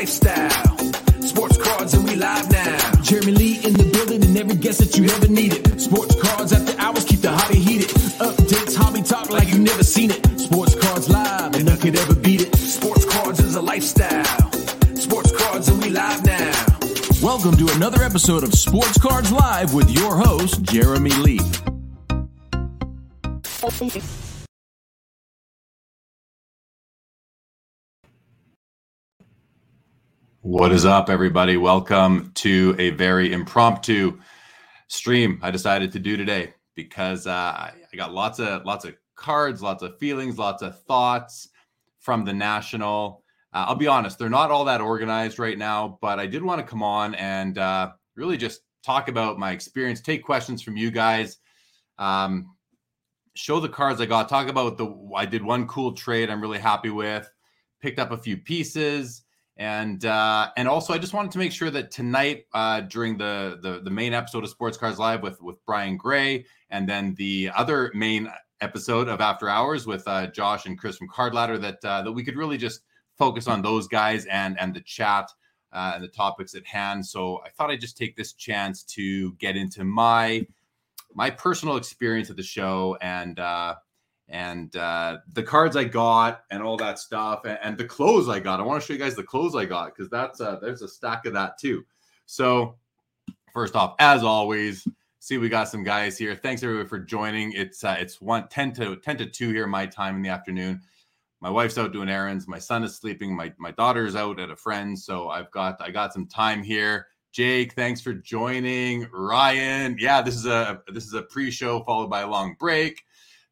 Lifestyle. Sports cards and we live now. Jeremy Lee in the building and every guest that you ever needed. Sports cards after hours keep the hobby heated. Updates, hobby talk like you never seen it. Sports cards live and none could ever beat it. Sports cards is a lifestyle. Sports cards and we live now. Welcome to another episode of Sports Cards Live with your host, Jeremy Lee. What is up, everybody? Welcome to a very impromptu stream I decided to do today because uh, I got lots of lots of cards, lots of feelings, lots of thoughts from the national. Uh, I'll be honest; they're not all that organized right now, but I did want to come on and uh, really just talk about my experience, take questions from you guys, um, show the cards I got, talk about the I did one cool trade I'm really happy with, picked up a few pieces and uh, and also I just wanted to make sure that tonight uh, during the, the the main episode of Sports Cards Live with with Brian Gray, and then the other main episode of After Hours with uh, Josh and Chris from Card Ladder, that uh, that we could really just focus on those guys and and the chat uh, and the topics at hand. So I thought I'd just take this chance to get into my my personal experience of the show and uh, and uh, the cards I got and all that stuff and, and the clothes I got. I want to show you guys the clothes I got because that's uh, there's a stack of that too. So first off, as always, see we got some guys here. Thanks everyone for joining. It's uh, it's one 10 to 10 to 2 here my time in the afternoon. My wife's out doing errands. My son is sleeping. My my daughter's out at a friend's. So I've got I got some time here. Jake, thanks for joining. Ryan, yeah, this is a this is a pre-show followed by a long break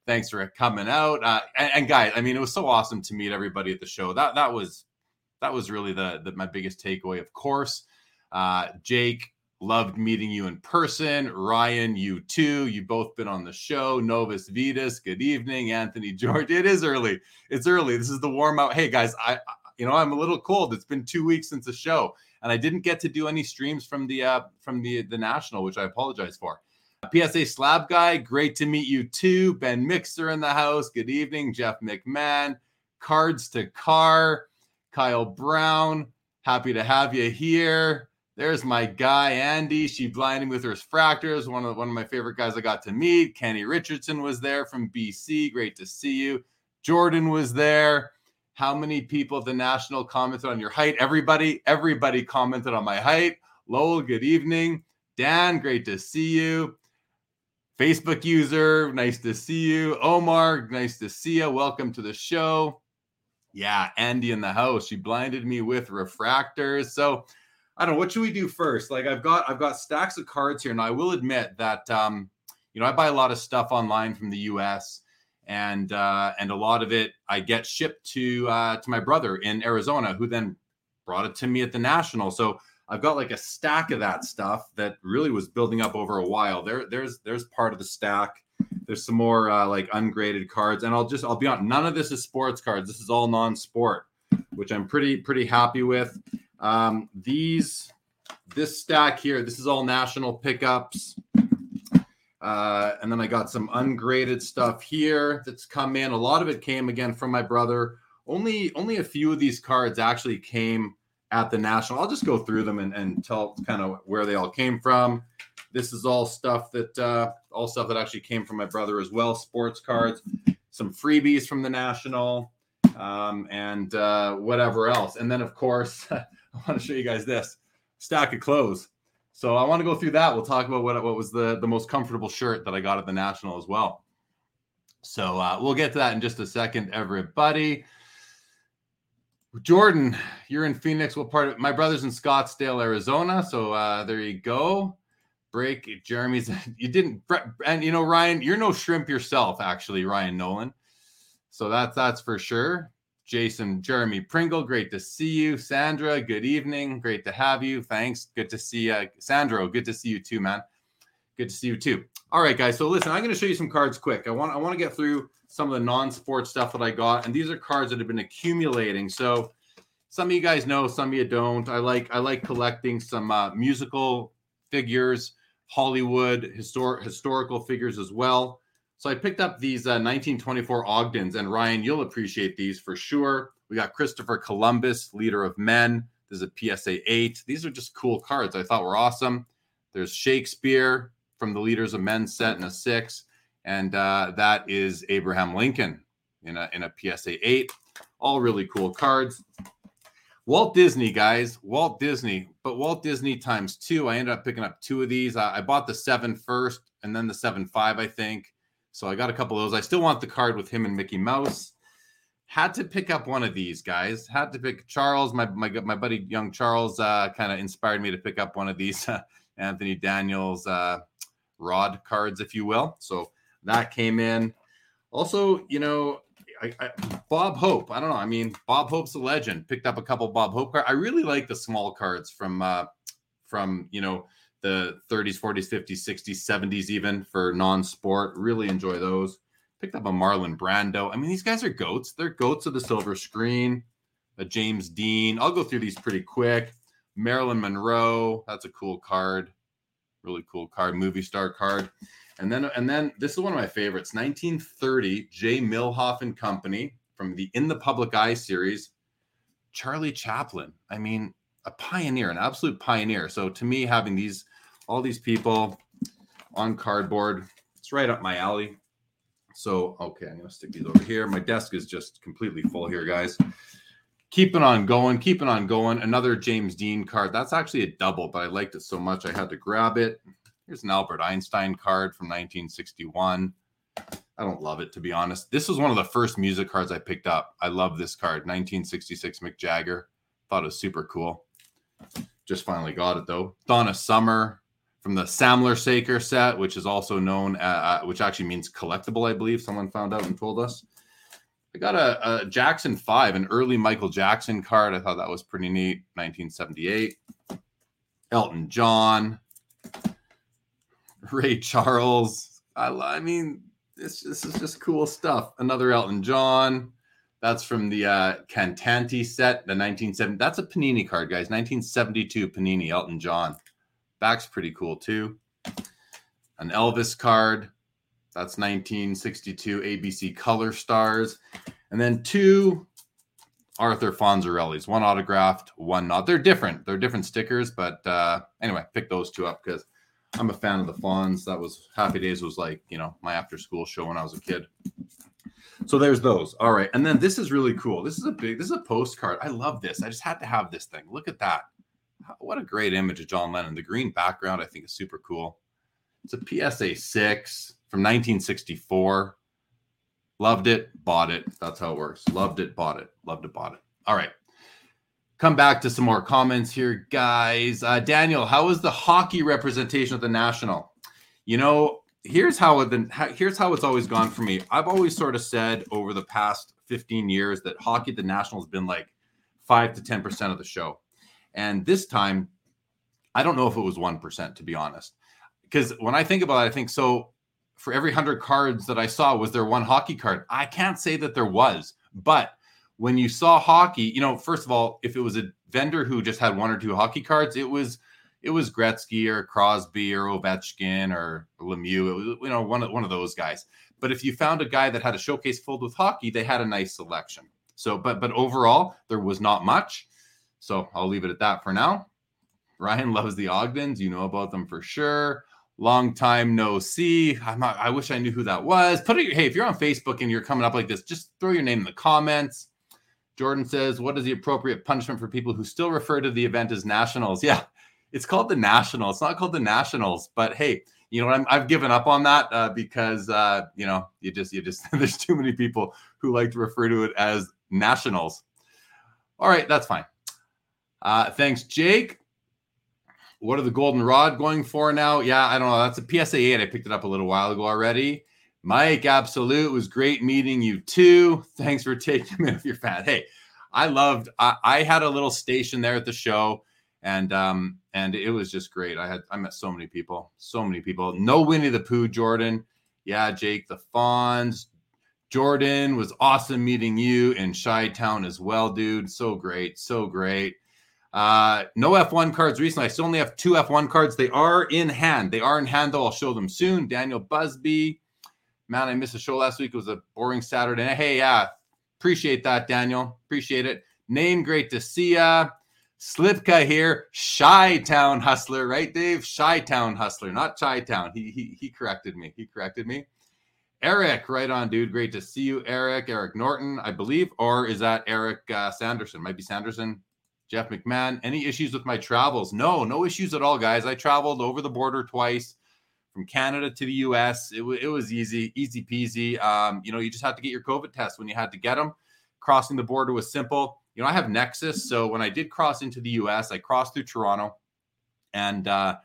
thanks for coming out. Uh, and, and, guys, I mean, it was so awesome to meet everybody at the show. That that was that was really the, the my biggest takeaway. Of course, uh, Jake loved meeting you in person. Ryan, you too. You both been on the show. Novus Vitas, good evening. Anthony George. It is early. It's early. This is the warm out. Hey guys, I you know I'm a little cold. It's been two weeks since the show, and I didn't get to do any streams from the uh, from the the national, which I apologize for. PSA Slab Guy, great to meet you too. Ben Mixer in the house. Good evening. Jeff McMahon. Cards to Car. Kyle Brown. Happy to have you here. There's my guy, Andy. She blinded me with refractors. One of one of my favorite guys I got to meet. Kenny Richardson was there from BC. Great to see you. Jordan was there. How many people at the national commented on your height? Everybody, everybody commented on my height. Lowell, good evening. Dan, great to see you. Facebook user, nice to see you. Omar, nice to see you. Welcome to the show. Yeah, Andy in the house. She blinded me with refractors. So I don't know. What should we do first? Like I've got I've got stacks of cards here. Now I will admit that um, you know, I buy a lot of stuff online from the US and uh and a lot of it I get shipped to uh to my brother in Arizona who then brought it to me at the national. So I've got like a stack of that stuff that really was building up over a while. There, there's there's part of the stack. There's some more uh, like ungraded cards, and I'll just I'll be on. None of this is sports cards. This is all non-sport, which I'm pretty pretty happy with. Um, these this stack here, this is all national pickups. Uh, and then I got some ungraded stuff here that's come in. A lot of it came again from my brother. Only only a few of these cards actually came at the national. I'll just go through them and, and tell kind of where they all came from. This is all stuff that uh, all stuff that actually came from my brother as well. Sports cards, some freebies from the national, um, and uh, whatever else. And then of course, I want to show you guys this stack of clothes. So I want to go through that. We'll talk about what what was the the most comfortable shirt that I got at the national as well. So uh, we'll get to that in just a second, everybody. Jordan, you're in Phoenix. What part of my brother's in Scottsdale, Arizona? So uh, there you go. Break Jeremy's. You didn't, and you know Ryan, you're no shrimp yourself, actually, Ryan Nolan. So that's that's for sure. Jason, Jeremy Pringle, great to see you. Sandra, good evening. Great to have you. Thanks. Good to see you. Sandro, good to see you too, man. Good to see you too. All right, guys. So listen, I'm going to show you some cards quick. I want I want to get through some of the non-sport stuff that I got, and these are cards that have been accumulating. So some of you guys know, some of you don't. I like I like collecting some uh, musical figures, Hollywood historic historical figures as well. So I picked up these uh, 1924 Ogdens, and Ryan, you'll appreciate these for sure. We got Christopher Columbus, leader of men. There's a PSA 8. These are just cool cards. I thought were awesome. There's Shakespeare from the Leaders of Men set in a six, and uh, that is Abraham Lincoln in a in a PSA 8. All really cool cards. Walt Disney, guys, Walt Disney, but Walt Disney times two. I ended up picking up two of these. I, I bought the seven first and then the seven five, I think. So I got a couple of those. I still want the card with him and Mickey Mouse. Had to pick up one of these guys. Had to pick Charles. My my my buddy young Charles uh, kind of inspired me to pick up one of these Anthony Daniels uh, rod cards, if you will. So that came in. Also, you know, I, I, Bob Hope. I don't know. I mean, Bob Hope's a legend. Picked up a couple Bob Hope cards. I really like the small cards from uh, from you know the 30s, 40s, 50s, 60s, 70s, even for non sport. Really enjoy those. Picked up a Marlon Brando. I mean, these guys are goats. They're goats of the silver screen. A James Dean. I'll go through these pretty quick. Marilyn Monroe. That's a cool card. Really cool card. Movie star card. And then, and then this is one of my favorites. 1930, J. Millhoff and Company from the In the Public Eye series. Charlie Chaplin. I mean, a pioneer, an absolute pioneer. So to me, having these all these people on cardboard, it's right up my alley. So okay, I'm gonna stick these over here. My desk is just completely full here, guys. Keeping on going, keeping on going. Another James Dean card. That's actually a double, but I liked it so much I had to grab it. Here's an Albert Einstein card from 1961. I don't love it to be honest. This was one of the first music cards I picked up. I love this card, 1966 Mick Jagger. Thought it was super cool. Just finally got it though. Donna Summer from the Samler Saker set, which is also known, uh, which actually means collectible, I believe. Someone found out and told us. I got a, a, Jackson 5, an early Michael Jackson card. I thought that was pretty neat. 1978. Elton John. Ray Charles. I, I mean, this, this is just cool stuff. Another Elton John. That's from the uh, Cantanti set, the 1970. That's a Panini card, guys. 1972 Panini Elton John. Back's pretty cool too. An Elvis card. That's 1962 ABC Color Stars. And then two Arthur Fonzarelli's, one autographed, one not. They're different. They're different stickers, but uh, anyway, pick those two up because I'm a fan of the Fonz. That was Happy Days was like, you know, my after school show when I was a kid. So there's those. All right. And then this is really cool. This is a big, this is a postcard. I love this. I just had to have this thing. Look at that. What a great image of John Lennon. The green background, I think, is super cool. It's a PSA 6 from 1964. Loved it, bought it. That's how it works. Loved it, bought it. Loved it, bought it. All right. Come back to some more comments here, guys. Uh, Daniel, how was the hockey representation at the National? You know, here's how here's how it's always gone for me. I've always sort of said over the past 15 years that hockey at the national has been like five to 10 percent of the show. And this time, I don't know if it was one percent to be honest. Because when I think about it, I think so for every 100 cards that I saw, was there one hockey card? I can't say that there was, but when you saw hockey, you know, first of all, if it was a vendor who just had one or two hockey cards, it was it was Gretzky or Crosby or Ovechkin or Lemieux. It was you know one of one of those guys. But if you found a guy that had a showcase filled with hockey, they had a nice selection. So, but but overall, there was not much. So I'll leave it at that for now. Ryan loves the Ogdens. You know about them for sure. Long time no see. I'm not, I wish I knew who that was. Put it. Hey, if you're on Facebook and you're coming up like this, just throw your name in the comments. Jordan says, "What is the appropriate punishment for people who still refer to the event as nationals?" Yeah, it's called the national. It's not called the nationals. But hey, you know, i have given up on that uh, because uh, you know you just you just there's too many people who like to refer to it as nationals. All right, that's fine. Uh, thanks, Jake. What are the golden rod going for now? Yeah, I don't know. That's a PSA 8. I picked it up a little while ago already. Mike, absolute. was great meeting you too. Thanks for taking me off your fat. Hey, I loved I, I, had a little station there at the show and um and it was just great. I had I met so many people, so many people. No Winnie the Pooh, Jordan. Yeah, Jake the Fonz. Jordan was awesome meeting you in Chi Town as well, dude. So great, so great. Uh, no F1 cards recently. I still only have two F1 cards. They are in hand. They are in hand, though. I'll show them soon. Daniel Busby. Man, I missed a show last week. It was a boring Saturday. Hey, yeah, appreciate that, Daniel. Appreciate it. Name, great to see ya. Slipka here, Chi Town Hustler, right, Dave? Chi Town Hustler, not Chi Town. He, he he corrected me. He corrected me. Eric, right on, dude. Great to see you, Eric. Eric Norton, I believe, or is that Eric uh, Sanderson? Might be Sanderson. Jeff McMahon, any issues with my travels? No, no issues at all, guys. I traveled over the border twice from Canada to the US. It, w- it was easy, easy peasy. Um, you know, you just had to get your COVID test when you had to get them. Crossing the border was simple. You know, I have Nexus. So when I did cross into the US, I crossed through Toronto. And, uh,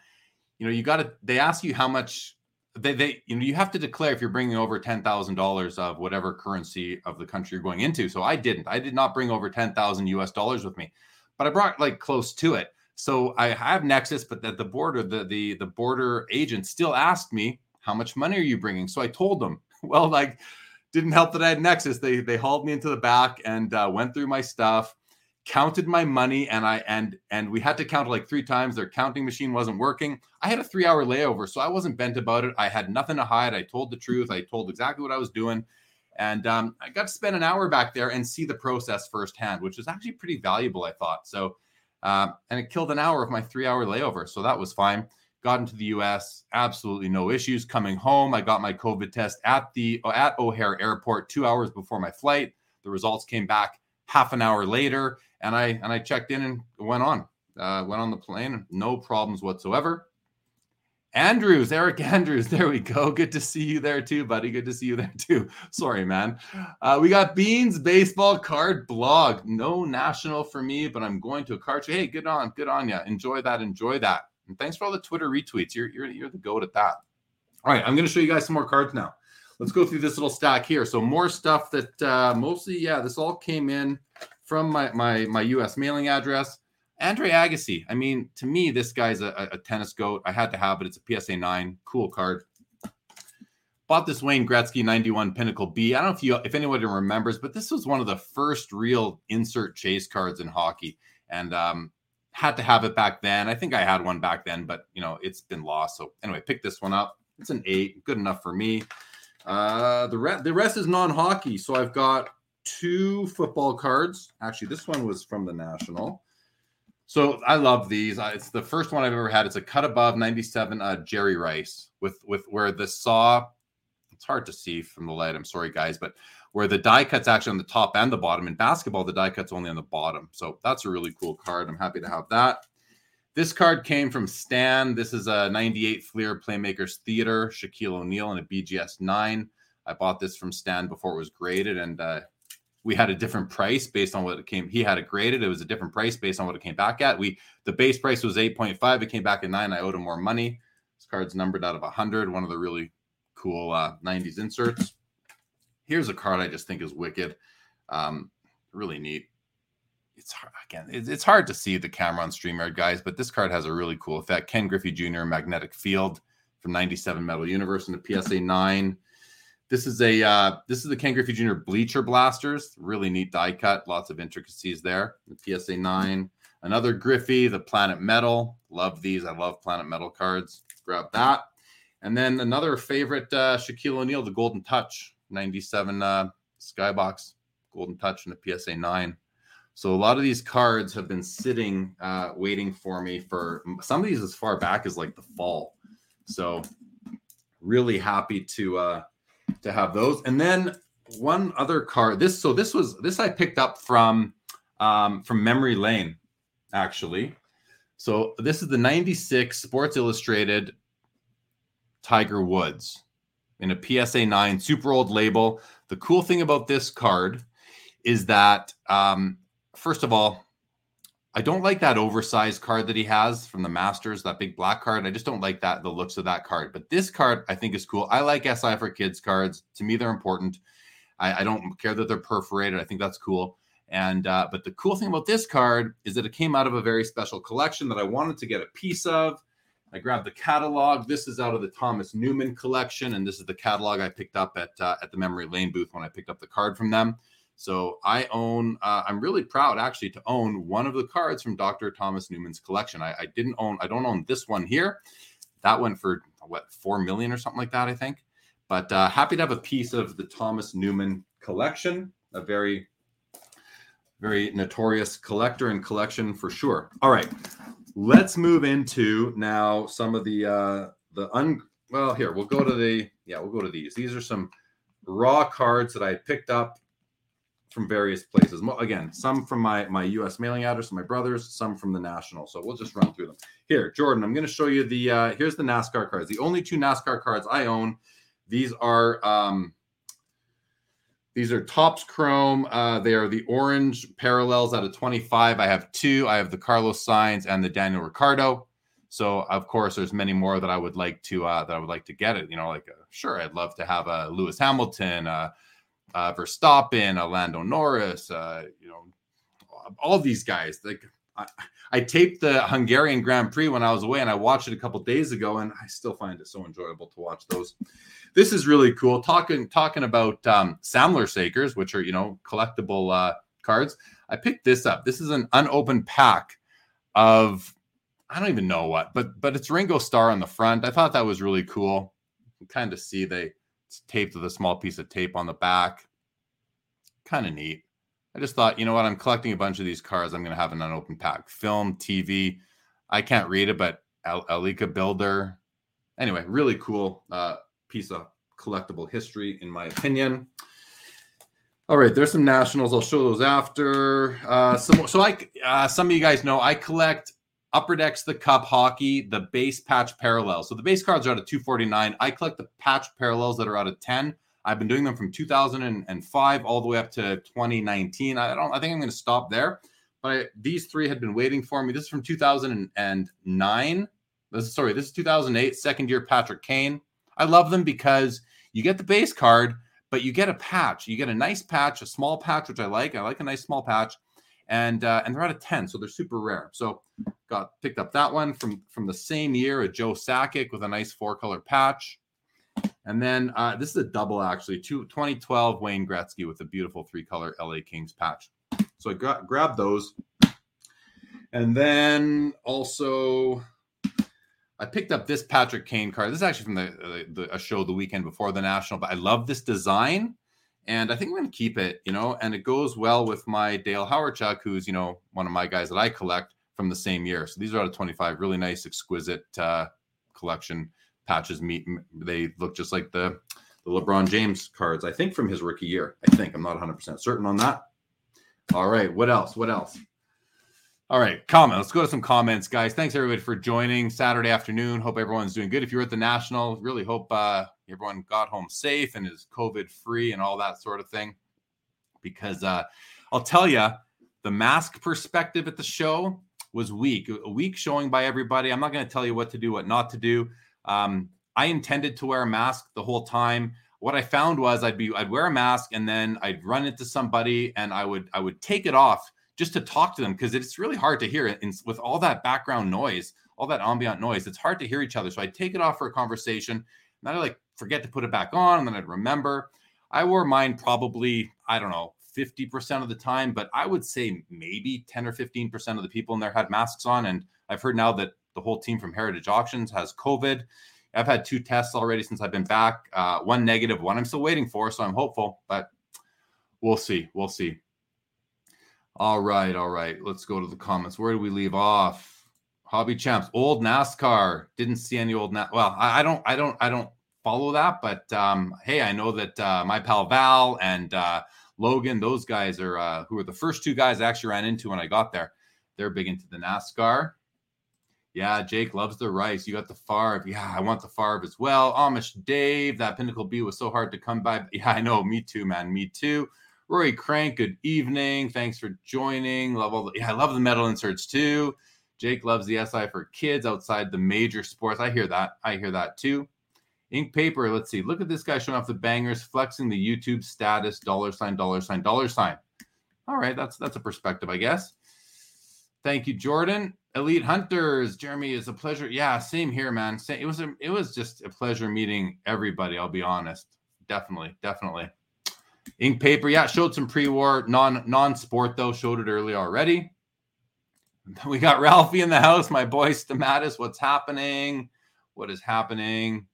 you know, you got to, they ask you how much they, they, you know, you have to declare if you're bringing over $10,000 of whatever currency of the country you're going into. So I didn't, I did not bring over 10,000 US dollars with me but I brought like close to it. So I have Nexus, but at the border, the the the border agent still asked me how much money are you bringing. So I told them, well, like didn't help that I had Nexus. They they hauled me into the back and uh, went through my stuff, counted my money, and I and and we had to count like three times. Their counting machine wasn't working. I had a three hour layover, so I wasn't bent about it. I had nothing to hide. I told the truth. I told exactly what I was doing. And um, I got to spend an hour back there and see the process firsthand, which was actually pretty valuable, I thought. So, uh, and it killed an hour of my three hour layover. So that was fine. Got into the US, absolutely no issues. Coming home, I got my COVID test at the at O'Hare Airport two hours before my flight. The results came back half an hour later, and I and I checked in and went on. Uh, went on the plane, no problems whatsoever. Andrews, Eric Andrews, there we go. Good to see you there too, buddy. Good to see you there too. Sorry, man. Uh, we got Beans Baseball Card Blog. No national for me, but I'm going to a card. Hey, good on, good on you. Enjoy that, enjoy that. And thanks for all the Twitter retweets. You're you're you're the goat at that. All right, I'm going to show you guys some more cards now. Let's go through this little stack here. So more stuff that uh, mostly, yeah, this all came in from my my my U.S. mailing address. Andre Agassi. I mean, to me, this guy's a, a, tennis goat. I had to have it. It's a PSA 9. Cool card. Bought this Wayne Gretzky 91 Pinnacle B. I don't know if you if anybody remembers, but this was one of the first real insert chase cards in hockey. And um, had to have it back then. I think I had one back then, but you know, it's been lost. So anyway, pick this one up. It's an eight, good enough for me. Uh, the rest the rest is non-hockey. So I've got two football cards. Actually, this one was from the National. So I love these. It's the first one I've ever had. It's a cut above 97 uh, Jerry Rice with with where the saw. It's hard to see from the light. I'm sorry, guys, but where the die cut's actually on the top and the bottom. In basketball, the die cut's only on the bottom. So that's a really cool card. I'm happy to have that. This card came from Stan. This is a 98 Fleer Playmakers Theater, Shaquille O'Neal, and a BGS 9. I bought this from Stan before it was graded, and uh, we had a different price based on what it came. He had it graded. It was a different price based on what it came back at. We the base price was 8.5. It came back at nine. I owed him more money. This card's numbered out of 100. One of the really cool uh, 90s inserts. Here's a card I just think is wicked. Um, really neat. It's hard, again, it's hard to see the camera on StreamYard, guys, but this card has a really cool effect. Ken Griffey Jr. magnetic field from 97 Metal Universe and the PSA 9. This is a uh, this is the Ken Griffey Jr. Bleacher Blasters. Really neat die cut. Lots of intricacies there. The PSA 9. Another Griffey, the Planet Metal. Love these. I love Planet Metal cards. Grab that. And then another favorite, uh, Shaquille O'Neal, the Golden Touch, 97 uh, Skybox, Golden Touch, and the PSA 9. So a lot of these cards have been sitting, uh, waiting for me for some of these as far back as like the fall. So really happy to uh, to have those. And then one other card. This so this was this I picked up from um, from Memory Lane, actually. So this is the 96 Sports Illustrated Tiger Woods in a PSA 9 super old label. The cool thing about this card is that, um, first of all, I don't like that oversized card that he has from the Masters, that big black card. I just don't like that, the looks of that card. But this card I think is cool. I like SI for kids cards. To me, they're important. I, I don't care that they're perforated. I think that's cool. And uh, but the cool thing about this card is that it came out of a very special collection that I wanted to get a piece of. I grabbed the catalog. This is out of the Thomas Newman collection, and this is the catalog I picked up at uh, at the Memory Lane booth when I picked up the card from them. So I own. Uh, I'm really proud actually to own one of the cards from Dr. Thomas Newman's collection. I, I didn't own. I don't own this one here. That went for what four million or something like that, I think. But uh, happy to have a piece of the Thomas Newman collection. A very very notorious collector and collection for sure. All right, let's move into now some of the uh the un well here we'll go to the yeah we'll go to these these are some raw cards that i picked up from various places again some from my my us mailing address my brothers some from the national so we'll just run through them here jordan i'm going to show you the uh here's the nascar cards the only two nascar cards i own these are um these are Topps Chrome. Uh, they are the orange parallels out of 25. I have two. I have the Carlos Sainz and the Daniel Ricciardo. So of course, there's many more that I would like to uh, that I would like to get it. You know, like uh, sure, I'd love to have a Lewis Hamilton, uh, uh, Verstappen, a Lando Norris. Uh, you know, all these guys. Like I, I, taped the Hungarian Grand Prix when I was away, and I watched it a couple days ago, and I still find it so enjoyable to watch those this is really cool. Talking talking about um, Sakers, which are you know collectible uh, cards. I picked this up. This is an unopened pack of I don't even know what, but but it's Ringo Starr on the front. I thought that was really cool. You kind of see they taped with a small piece of tape on the back. Kind of neat. I just thought, you know what? I'm collecting a bunch of these cards. I'm going to have an unopened pack. Film, TV. I can't read it, but Elika Builder. Anyway, really cool. Uh, piece of collectible history, in my opinion. All right, there's some nationals. I'll show those after. Uh, some, so I, uh, some of you guys know I collect Upper Decks the Cup hockey, the base patch parallels. So the base cards are out of 249. I collect the patch parallels that are out of 10. I've been doing them from 2005 all the way up to 2019. I don't. I think I'm going to stop there. But I, these three had been waiting for me. This is from 2009. This is, sorry, this is 2008. Second year Patrick Kane. I love them because you get the base card, but you get a patch. You get a nice patch, a small patch, which I like. I like a nice small patch, and uh, and they're out of ten, so they're super rare. So got picked up that one from from the same year, a Joe Sakic with a nice four color patch. And then uh, this is a double actually, two, 2012 Wayne Gretzky with a beautiful three color LA Kings patch. So I got grabbed those. And then also I picked up this Patrick Kane card. This is actually from the, uh, the, a show the weekend before the national, but I love this design, and I think I'm going to keep it. You know, and it goes well with my Dale Hawerchuk, who's you know one of my guys that I collect from the same year. So these are out of 25. Really nice, exquisite uh, collection patches. Meet they look just like the the LeBron James cards. I think from his rookie year. I think I'm not 100 percent certain on that. All right, what else? What else? All right, comment. Let's go to some comments, guys. Thanks everybody for joining Saturday afternoon. Hope everyone's doing good. If you're at the National, really hope uh, everyone got home safe and is COVID free and all that sort of thing. Because uh, I'll tell you, the mask perspective at the show was weak. A weak showing by everybody. I'm not going to tell you what to do, what not to do. Um, I intended to wear a mask the whole time. What I found was I'd be I'd wear a mask and then I'd run into somebody and I would I would take it off just to talk to them because it's really hard to hear. And with all that background noise, all that ambient noise. It's hard to hear each other. So I'd take it off for a conversation, and then I like forget to put it back on, and then I'd remember. I wore mine probably, I don't know, 50% of the time, but I would say maybe 10 or 15% of the people in there had masks on. And I've heard now that the whole team from Heritage Auctions has COVID. I've had two tests already since I've been back. Uh, one negative, one I'm still waiting for, so I'm hopeful, but we'll see. We'll see. All right, all right. Let's go to the comments. Where do we leave off? Hobby champs, old NASCAR. Didn't see any old. Na- well, I, I, don't, I don't, I don't follow that, but um, hey, I know that uh, my pal Val and uh, Logan, those guys are uh, who are the first two guys I actually ran into when I got there. They're big into the NASCAR. Yeah, Jake loves the rice. You got the Farb. Yeah, I want the Farb as well. Amish Dave, that Pinnacle B was so hard to come by. Yeah, I know. Me too, man. Me too. Rory Crank, good evening. Thanks for joining. Love all the, yeah, I love the metal inserts too. Jake loves the SI for kids outside the major sports. I hear that. I hear that too. Ink paper. Let's see. Look at this guy showing off the bangers, flexing the YouTube status, dollar sign, dollar sign, dollar sign. All right, that's that's a perspective, I guess. Thank you, Jordan. Elite Hunters, Jeremy, is a pleasure. Yeah, same here, man. It was a, it was just a pleasure meeting everybody. I'll be honest. Definitely, definitely. Ink paper, yeah, showed some pre-war non non-sport though. Showed it early already. We got Ralphie in the house. My boy Stamatis, what's happening? What is happening?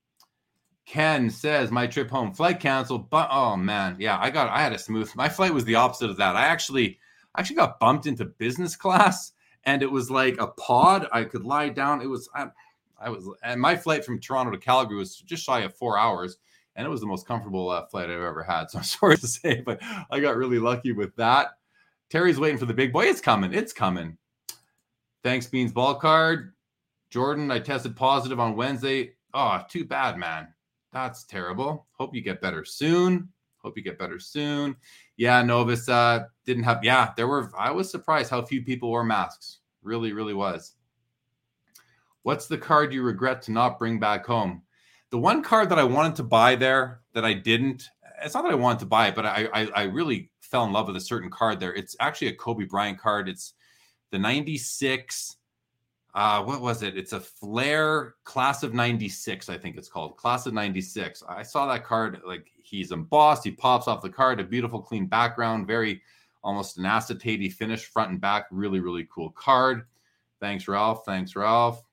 Ken says my trip home flight canceled, but oh man, yeah, I got I had a smooth. My flight was the opposite of that. I actually actually got bumped into business class, and it was like a pod. I could lie down. It was I, I was and my flight from Toronto to Calgary was just shy of four hours, and it was the most comfortable uh, flight I've ever had. So I'm sorry to say, but I got really lucky with that. Terry's waiting for the big boy. It's coming. It's coming. Thanks, Beans Ball Card. Jordan, I tested positive on Wednesday. Oh, too bad, man. That's terrible. Hope you get better soon. Hope you get better soon. Yeah, Novus uh, didn't have. Yeah, there were. I was surprised how few people wore masks. Really, really was. What's the card you regret to not bring back home? The one card that I wanted to buy there that I didn't. It's not that I wanted to buy it, but I, I, I really fell in love with a certain card there. It's actually a Kobe Bryant card. It's the 96 uh what was it? It's a Fleer class of 96 i think it's called. Class of 96 i saw that card like he's embossed he pops off the card a beautiful clean background very almost an acetate finish front and back. Really really cool card. Thanks ralph. Thanks ralph.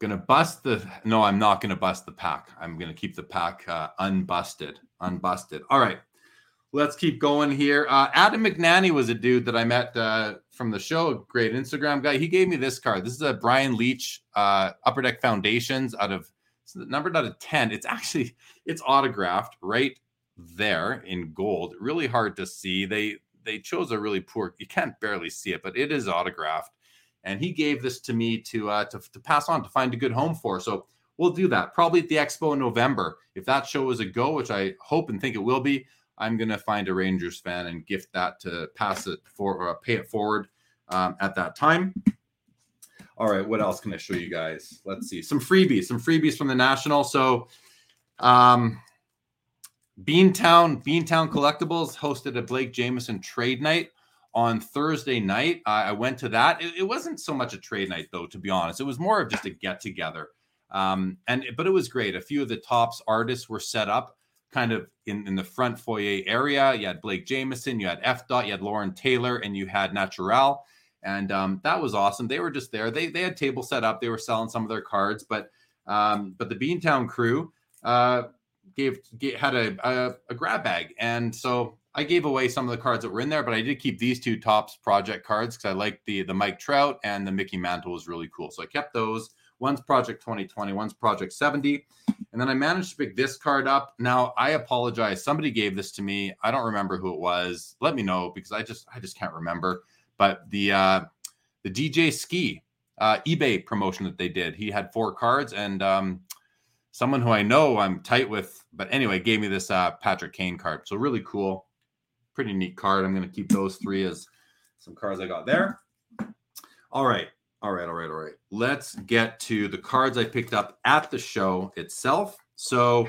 Gonna bust the no i'm not gonna bust the pack. I'm gonna keep the pack uh, unbusted unbusted. All right let's keep going here. Uh, Adam McNanny was a dude that I met uh, from the show, great Instagram guy. He gave me this card. This is a Brian Leetch uh, Upper Deck Foundations out of numbered out of 10. It's actually it's autographed right there in gold. Really hard to see. They they chose a really poor. You can't barely see it, but it is autographed. And he gave this to me to uh, to, to pass on to find a good home for. So we'll do that probably at the expo in November. If that show is a go, which I hope and think it will be, I'm going to find a Rangers fan and gift that to pass it for or pay it forward um, at that time. All right, what else can I show you guys? Let's see some freebies, some freebies from the National. So, um, Beantown Beantown Collectibles hosted a Blake Jamieson trade night on Thursday night. Uh, I went to that. It, it, wasn't so much a trade night though, to be honest. It was more of just a get together. Um, and but it was great. A few of the Topps artists were set up kind of in, in the front foyer area. You had Blake Jamieson, you had Efdot, you had Lauren Taylor, and you had Naturel. And um, that was awesome. They were just there. They they had tables set up. They were selling some of their cards, but um, but the Beantown crew uh, gave, gave had a, a, a grab bag, and so I gave away some of the cards that were in there. But I did keep these two Topps project cards because I liked the the Mike Trout and the Mickey Mantle was really cool. So I kept those. One's Project 2020, one's Project 70. And then I managed to pick this card up. Now I apologize. Somebody gave this to me. I don't remember who it was. Let me know because I just I just can't remember. But the uh the DJ Skee uh eBay promotion that they did. He had four cards and um someone who I know I'm tight with, but anyway, gave me this uh Patrick Kane card. So really cool. Pretty neat card. I'm gonna keep those three as some cards I got there. All right. All right, all right, all right. Let's get to the cards I picked up at the show itself. So,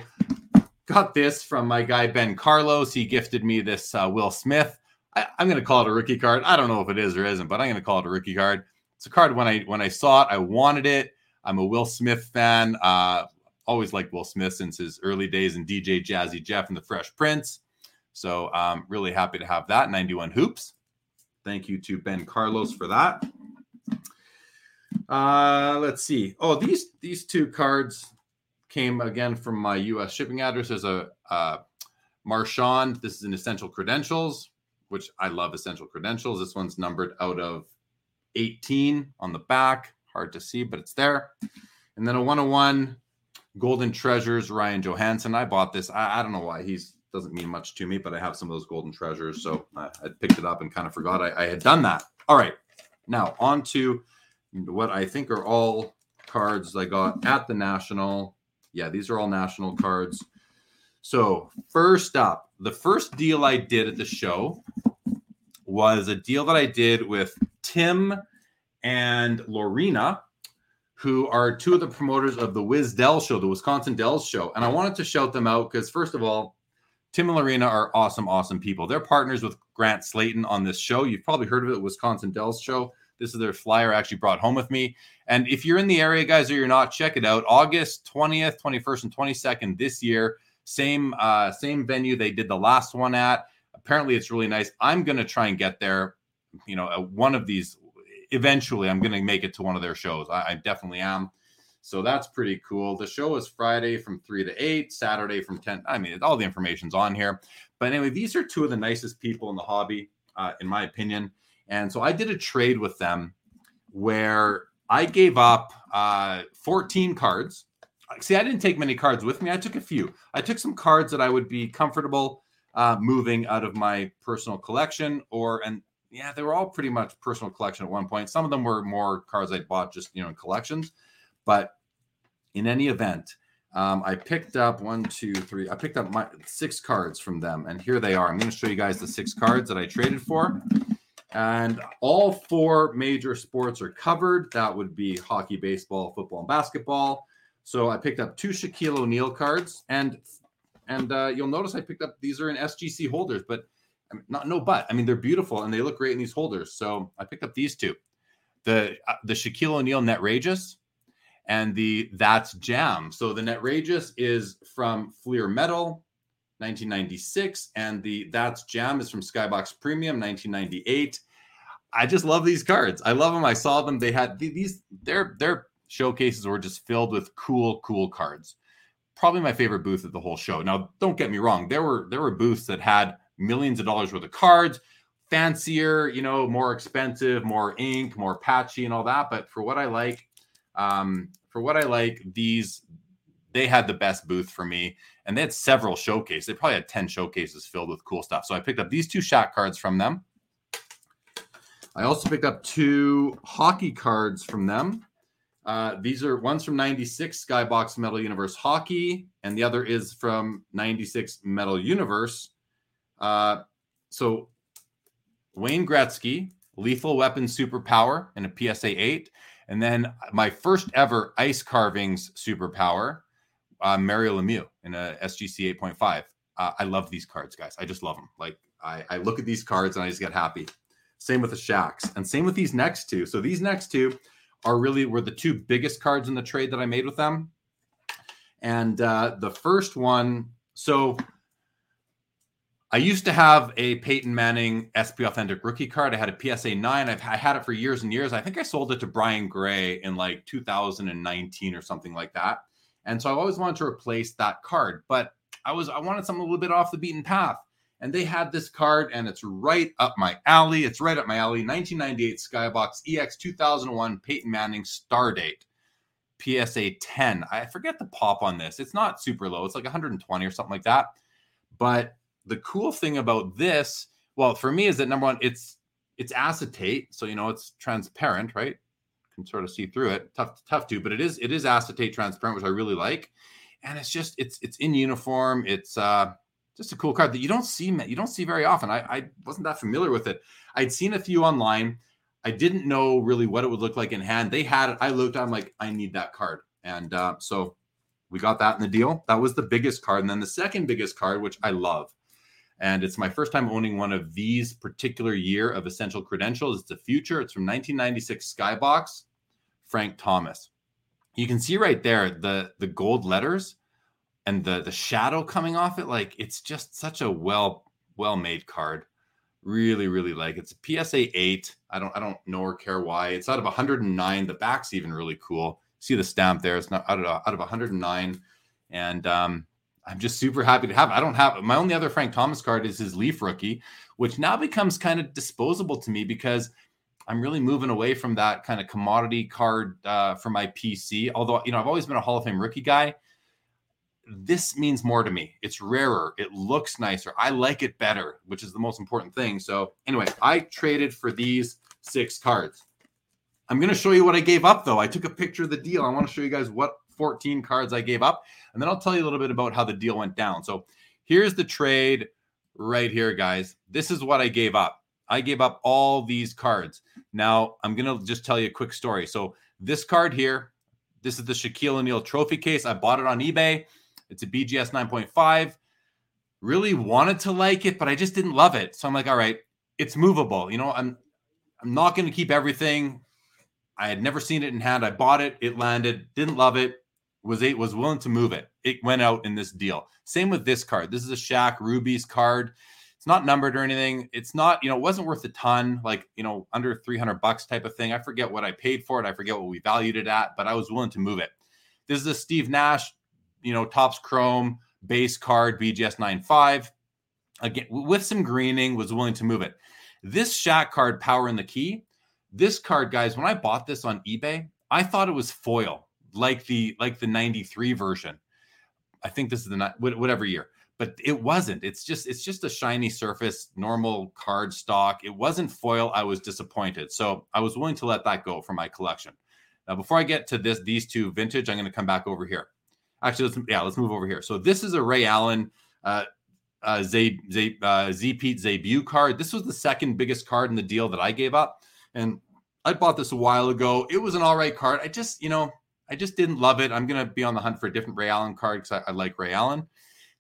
got this from my guy Ben Carlos. He gifted me this uh, Will Smith. I, am going to call it a rookie card. I don't know if it is or isn't, but I'm going to call it a rookie card. It's a card when I when I saw it, I wanted it. I'm a Will Smith fan. Uh, always liked Will Smith since his early days in DJ Jazzy Jeff and the Fresh Prince. So um, really happy to have that 91 hoops. Thank you to Ben Carlos for that. Uh, let's see. Oh, these these two cards came again from my U.S. shipping address. There's a uh, Marchand. This is an Essential Credentials, which I love Essential Credentials. This one's numbered out of 18 on the back. Hard to see, but it's there. And then a 101 Golden Treasures, Ryan Johansen. I bought this. I, I don't know why. He's doesn't mean much to me, but I have some of those golden treasures. So I, I picked it up and kind of forgot I, I had done that. All right. Now on to what I think are all cards I got at the National. Yeah, these are all National cards. So, first up, the first deal I did at the show was a deal that I did with Tim and Lorena, who are two of the promoters of the Wiz Dell show, the Wisconsin Dells show. And I wanted to shout them out because, first of all, Tim and Lorena are awesome, awesome people. They're partners with Grant Slayton on this show. You've probably heard of it, Wisconsin Dells show. This is their flyer I actually brought home with me. And if you're in the area, guys, or you're not, check it out. August 20th, 21st, and 22nd this year. Same uh, same venue they did the last one at. Apparently, it's really nice. I'm gonna try and get there. You know, one of these eventually. I'm gonna make it to one of their shows. I, I definitely am. So that's pretty cool. The show is Friday from 3 to 8, Saturday from 10. I mean, all the information's on here. But anyway, these are two of the nicest people in the hobby, uh, in my opinion. And so I did a trade with them where I gave up uh, 14 cards see, I didn't take many cards with me. I took a few. I took some cards that I would be comfortable uh, moving out of my personal collection, or and yeah, they were all pretty much personal collection at one point. Some of them were more cards I bought just you know in collections, but in any event, um, I picked up one, two, three. I picked up my six cards from them, and here they are. I'm going to show you guys the six cards that I traded for. And all four major sports are covered. That would be hockey, baseball, football, and basketball. So I picked up two Shaquille O'Neal cards, and and uh, you'll notice I picked up these are in SGC holders, but not no but. I mean they're beautiful and they look great in these holders. So I picked up these two, the uh, the Shaquille O'Neal Netrageous, and the That's Jam. So the Netrageous is from Fleer Metal, 1996, and the That's Jam is from Skybox Premium, 1998. I just love these cards. I love them. I saw them. They had these. They're they're showcases were just filled with cool, cool cards. Probably my favorite booth of the whole show. Now, don't get me wrong. There were there were booths that had millions of dollars worth of cards, fancier, you know, more expensive, more ink, more patchy, and all that. But for what I like, um, for what I like, these they had the best booth for me, and they had several showcases. They probably had ten showcases filled with cool stuff. So I picked up these two shot cards from them. I also picked up two hockey cards from them. Uh, these are one's from 96 Skybox Metal Universe Hockey, and the other is from 96 Metal Universe. Uh, so Wayne Gretzky, Lethal Weapon Superpower, and a PSA 8. And then my first ever ice carvings superpower, uh, Mario Lemieux in a SGC 8.5. Uh, I love these cards, guys. I just love them. Like I, I look at these cards and I just get happy. Same with the Shaqs, and same with these next two. So these next two are really were the two biggest cards in the trade that I made with them. And uh, the first one, so I used to have a Peyton Manning SP Authentic rookie card. I had a PSA 9. I've I had it for years and years. I think I sold it to Brian Gray in like 2019 or something like that. And so I always wanted to replace that card, but I was I wanted something a little bit off the beaten path and they had this card, and it's right up my alley. It's right up my alley. 1998 Skybox EX 2001 Peyton Manning Star Date PSA 10. I forget the pop on this. It's not super low. It's like 120 or something like that. But the cool thing about this, well, for me, is that number one, it's it's acetate, so you know it's transparent, right? Can sort of see through it. Tough, tough to, but it is it is acetate transparent, which I really like. And it's just it's it's in uniform. It's uh just a cool card that you don't see you don't see very often. I, I wasn't that familiar with it. I'd seen a few online. I didn't know really what it would look like in hand. They had it. I looked. I'm like, I need that card, and uh, so we got that in the deal. That was the biggest card, and then the second biggest card, which I love, And it's my first time owning one of these particular year of essential credentials. It's a future. It's from 1996 Skybox, Frank Thomas. You can see right there the the gold letters and the the shadow coming off it. Like it's just such a well well made card. Really, really like it's a PSA eight. I don't I don't know or care why. It's out of 109. The back's even really cool. See the stamp there. It's not out of out of 109. And um, I'm just super happy to have. I don't have my only other Frank Thomas card is his Leaf rookie, which now becomes kind of disposable to me because I'm really moving away from that kind of commodity card uh, for my PC. Although you know I've always been a Hall of Fame rookie guy. This means more to me. It's rarer. It looks nicer. I like it better, which is the most important thing. So anyway, I traded for these six cards. I'm going to show you what I gave up though. I took a picture of the deal. I want to show you guys what 14 cards I gave up. And then I'll tell you a little bit about how the deal went down. So here's the trade right here, guys. This is what I gave up. I gave up all these cards. Now I'm going to just tell you a quick story. So this card here, this is the Shaquille O'Neal trophy case. I bought it on eBay. It's a BGS 9.5. Really wanted to like it, but I just didn't love it. So I'm like, all right, it's movable. You know, I'm I'm not going to keep everything. I had never seen it in hand. I bought it, it landed, didn't love it was eight was willing to move it. It went out in this deal. Same with this card. This is a Shaq Ruby's card. It's not numbered or anything. It's not, you know, it wasn't worth a ton, like, you know, under 300 bucks type of thing. I forget what I paid for it. I forget what we valued it at, but I was willing to move it. This is a Steve Nash, you know, Topps Chrome base card, BGS 95. Again, with some greening, was willing to move it. This Shaq card, Power in the Key, this card, guys, when I bought this on eBay, I thought it was foil like the like the 93 version. I think this is the whatever year, but it wasn't. It's just it's just a shiny surface, normal card stock. It wasn't foil. I was disappointed. So I was willing to let that go for my collection. Now, before I get to this, these two vintage, I'm going to come back over here. Actually, let's yeah, let's move over here. So this is a Ray Allen uh, uh, Z, Z, uh, Z Pete Zabeu card. This was the second biggest card in the deal that I gave up, and I bought this a while ago. It was an all right card. I just, you know, I just didn't love it. I'm gonna be on the hunt for a different Ray Allen card because I, I, like Ray Allen.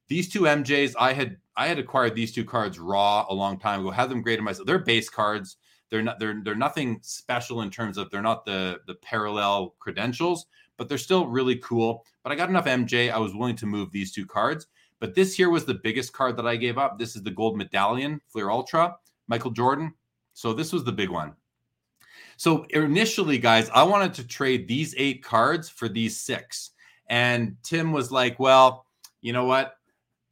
These two MJs, I had I had acquired these two cards raw a long time ago. Have them graded myself. They're base cards. They're not they're they're nothing special in terms of they're not the the parallel credentials, but they're still really cool. But I got enough MJ. I was willing to move these two cards. But this here was the biggest card that I gave up. This is the gold medallion, Fleer Ultra, Michael Jordan. So this was the big one. So initially, guys, I wanted to trade these eight cards for these six. And Tim was like, well, you know what?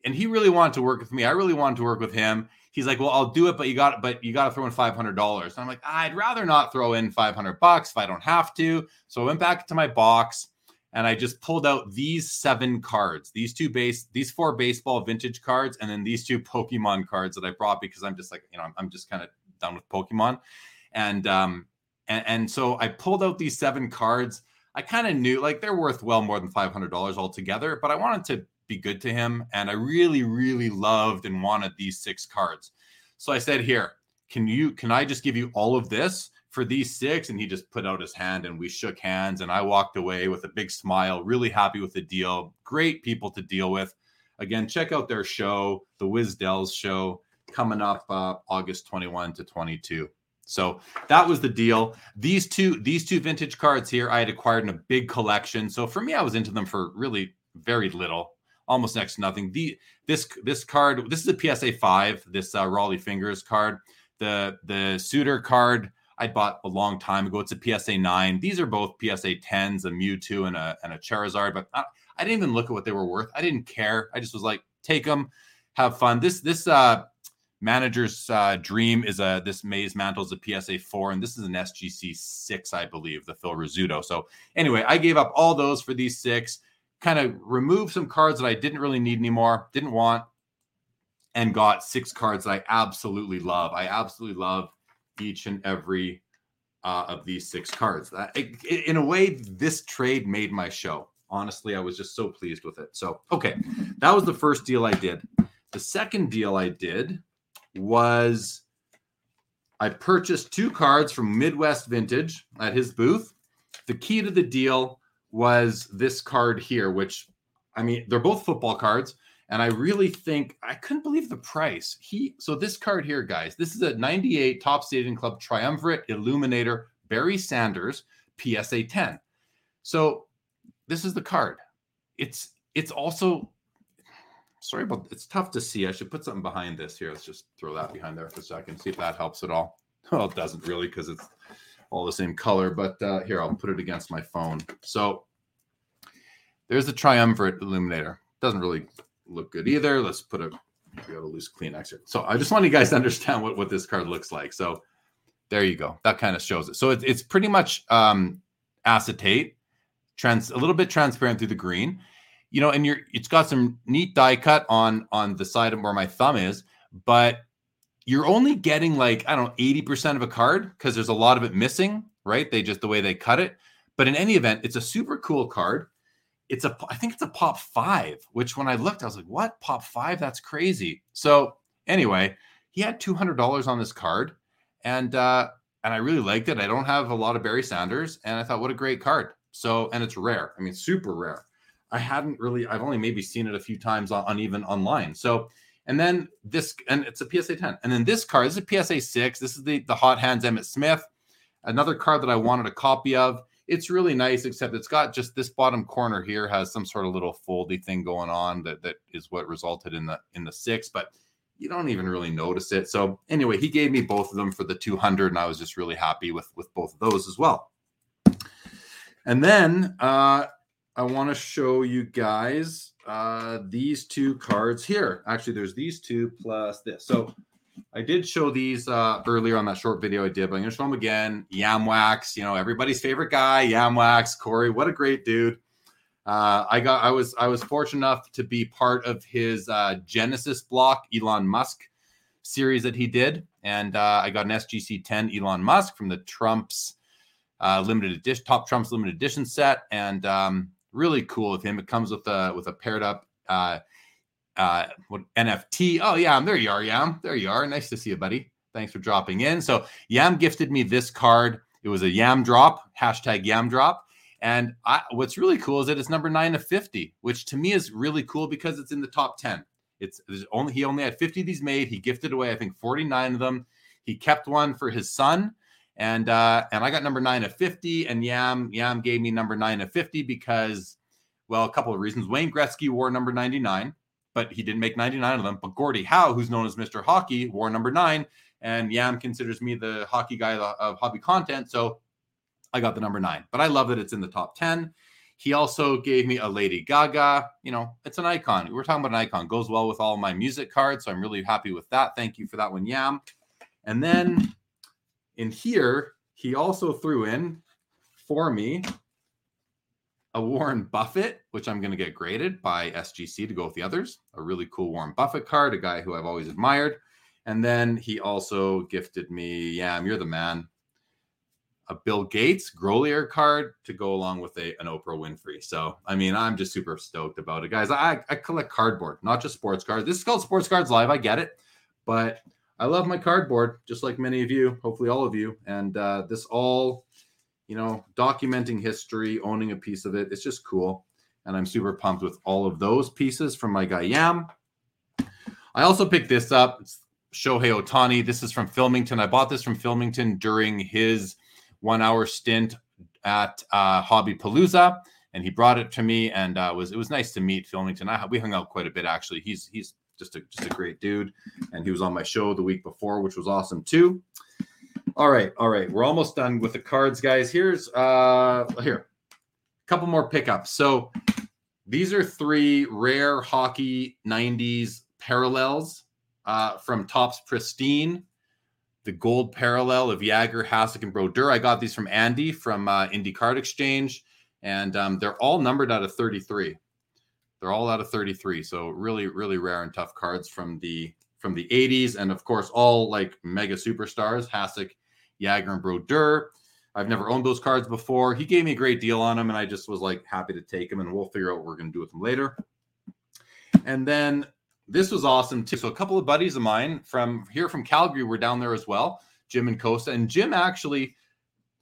And he really wanted to work with me. I really wanted to work with him. He's like, well, I'll do it, but you got but you got to throw in five hundred dollars. And I'm like, I'd rather not throw in five hundred bucks if I don't have to. So I went back to my box and I just pulled out these seven cards, these two base, these four baseball vintage cards, and then these two Pokemon cards that I brought because I'm just like, you know, I'm, I'm just kind of done with Pokemon. And um, and, and so I pulled out these seven cards. I kind of knew like they're worth well more than $500 altogether, but I wanted to be good to him. And I really, really loved and wanted these six cards. So I said, Here, can you, can I just give you all of this for these six? And he just put out his hand and we shook hands. And I walked away with a big smile, really happy with the deal. Great people to deal with. Again, check out their show, the Wizdell's show, coming up uh, August 21 to 22. So that was the deal. These two, these two vintage cards here, I had acquired in a big collection. So for me, I was into them for really very little, almost next to nothing. The this this card, this is a PSA five. This uh, Rollie Fingers card. The the Sutter card I bought a long time ago. It's a PSA nine. These are both PSA tens, a Mewtwo and a and a Charizard. But I, I didn't even look at what they were worth. I didn't care. I just was like, take them, have fun. This this uh manager's uh, dream is a this Mays Mantle is a PSA four, and this is an SGC six, I believe, the Phil Rizzuto. So anyway, I gave up all those for these six. Kind of removed some cards that I didn't really need anymore, didn't want, and got six cards that I absolutely love. I absolutely love each and every uh, of these six cards. In a way, this trade made my show. Honestly, I was just so pleased with it. So, okay, that was the first deal I did. The second deal I did was I purchased two cards from Midwest Vintage at his booth. The key to the deal was this card here, which I mean, they're both football cards. And I really think I couldn't believe the price. He so this card here, guys, this is a 98 Topps Stadium Club Triumvirate Illuminator Barry Sanders PSA 10. So this is the card. It's it's also sorry about it's tough to see. I should put something behind this here. Let's just throw that behind there for a second, see if that helps at all. Well, it doesn't really because it's all the same color, but uh, here I'll put it against my phone. So there's the triumvirate illuminator. Doesn't really look good either. Let's put a we got a loose Kleenex here. So I just want you guys to understand what, what this card looks like. So there you go. That kind of shows it. So it, it's pretty much um, acetate, trans a little bit transparent through the green. You know, and you're it's got some neat die cut on on the side of where my thumb is, but you're only getting like I don't know 80% of a card because there's a lot of it missing, right? They just the way they cut it. But in any event, it's a super cool card it's a I think it's a pop five, which when I looked, I was like, what pop five? That's crazy. So anyway, he had two hundred dollars on this card, and uh, and I really liked it. I don't have a lot of Barry Sanders, and I thought, what a great card. So and it's rare. I mean, super rare. I hadn't really. I've only maybe seen it a few times on, on even online. So and then this and it's a PSA ten, and then this card this is a PSA six. This is the the hot hands Emmitt Smith, another card that I wanted a copy of it's really nice, except it's got just this bottom corner here has some sort of little foldy thing going on that that is what resulted in the in the six, but you don't even really notice it. So anyway, he gave me both of them for the 200, and I was just really happy with with both of those as well. And then uh, I want to show you guys uh, these two cards here. Actually, there's these two plus this. So I did show these uh, earlier on that short video I did, but I'm going to show them again. Yamwax, you know, everybody's favorite guy, Yamwax, Corey. What a great dude. Uh, I got, I was, I was fortunate enough to be part of his uh, Genesis block, Elon Musk series that he did, and uh, I got an SGC 10 Elon Musk from the Trump's uh, limited edition, top Trump's limited edition set, and um, really cool with him. It comes with a with a paired up uh, uh what NFT. Oh yeah, there you are, Yam. There you are. Nice to see you, buddy. Thanks for dropping in. So Yam gifted me this card. It was a Yam drop, hashtag Yam drop. And I, what's really cool is that it's number nine of 50, which to me is really cool because it's in the top 10. It's only he only had 50 of these made. He gifted away, I think, 49 of them. He kept one for his son. And uh, and I got number nine of 50, and Yam Yam gave me number nine of 50 because, well, a couple of reasons. Wayne Gretzky wore number 99 but he didn't make 99 of them. But Gordie Howe, who's known as Mr. Hockey, wore number nine. And Yam considers me the hockey guy of hobby content. So I got the number nine. But I love that it's in the top 10. He also gave me a Lady Gaga. You know, it's an icon. We're talking about an icon. Goes well with all my music cards. So I'm really happy with that. Thank you for that one, Yam. And then in here, he also threw in for me a Warren Buffett, which I'm going to get graded by SGC to go with the others. A really cool Warren Buffett card, a guy who I've always admired. And then he also gifted me, yeah, you're the man, a Bill Gates Grolier card to go along with a, an Oprah Winfrey. So, I mean, I'm just super stoked about it, guys. I, I collect cardboard, not just sports cards. This is called Sports Cards Live. I get it. But I love my cardboard, just like many of you, hopefully all of you. And uh, this all you know, documenting history, owning a piece of it. It's just cool. And I'm super pumped with all of those pieces from my guy Yam. I also picked this up. It's Shohei Ohtani. This is from Filmington. I bought this from Filmington during his one hour stint at uh, Hobby Palooza, and he brought it to me, and uh, was it was nice to meet Filmington. I, we hung out quite a bit actually. He's he's just a just a great dude, and he was on my show the week before, which was awesome too. All right, all right. We're almost done with the cards, guys. Here's uh here. A couple more pickups. So these are three rare hockey 90s parallels uh, from Topps Pristine. The gold parallel of Jagr, Hasek, and Brodeur. I got these from Andy from uh, Card Exchange, and um, they're all numbered out of 33. They're all out of 33. So really, really rare and tough cards from the from the 80s, and of course, all like mega superstars, Hasek, Jagr, and Brodeur. I've never owned those cards before. He gave me a great deal on them, and I just was like happy to take them, and we'll figure out what we're going to do with them later. And then this was awesome too. So a couple of buddies of mine from here from Calgary were down there as well, Jim and Costa, and Jim actually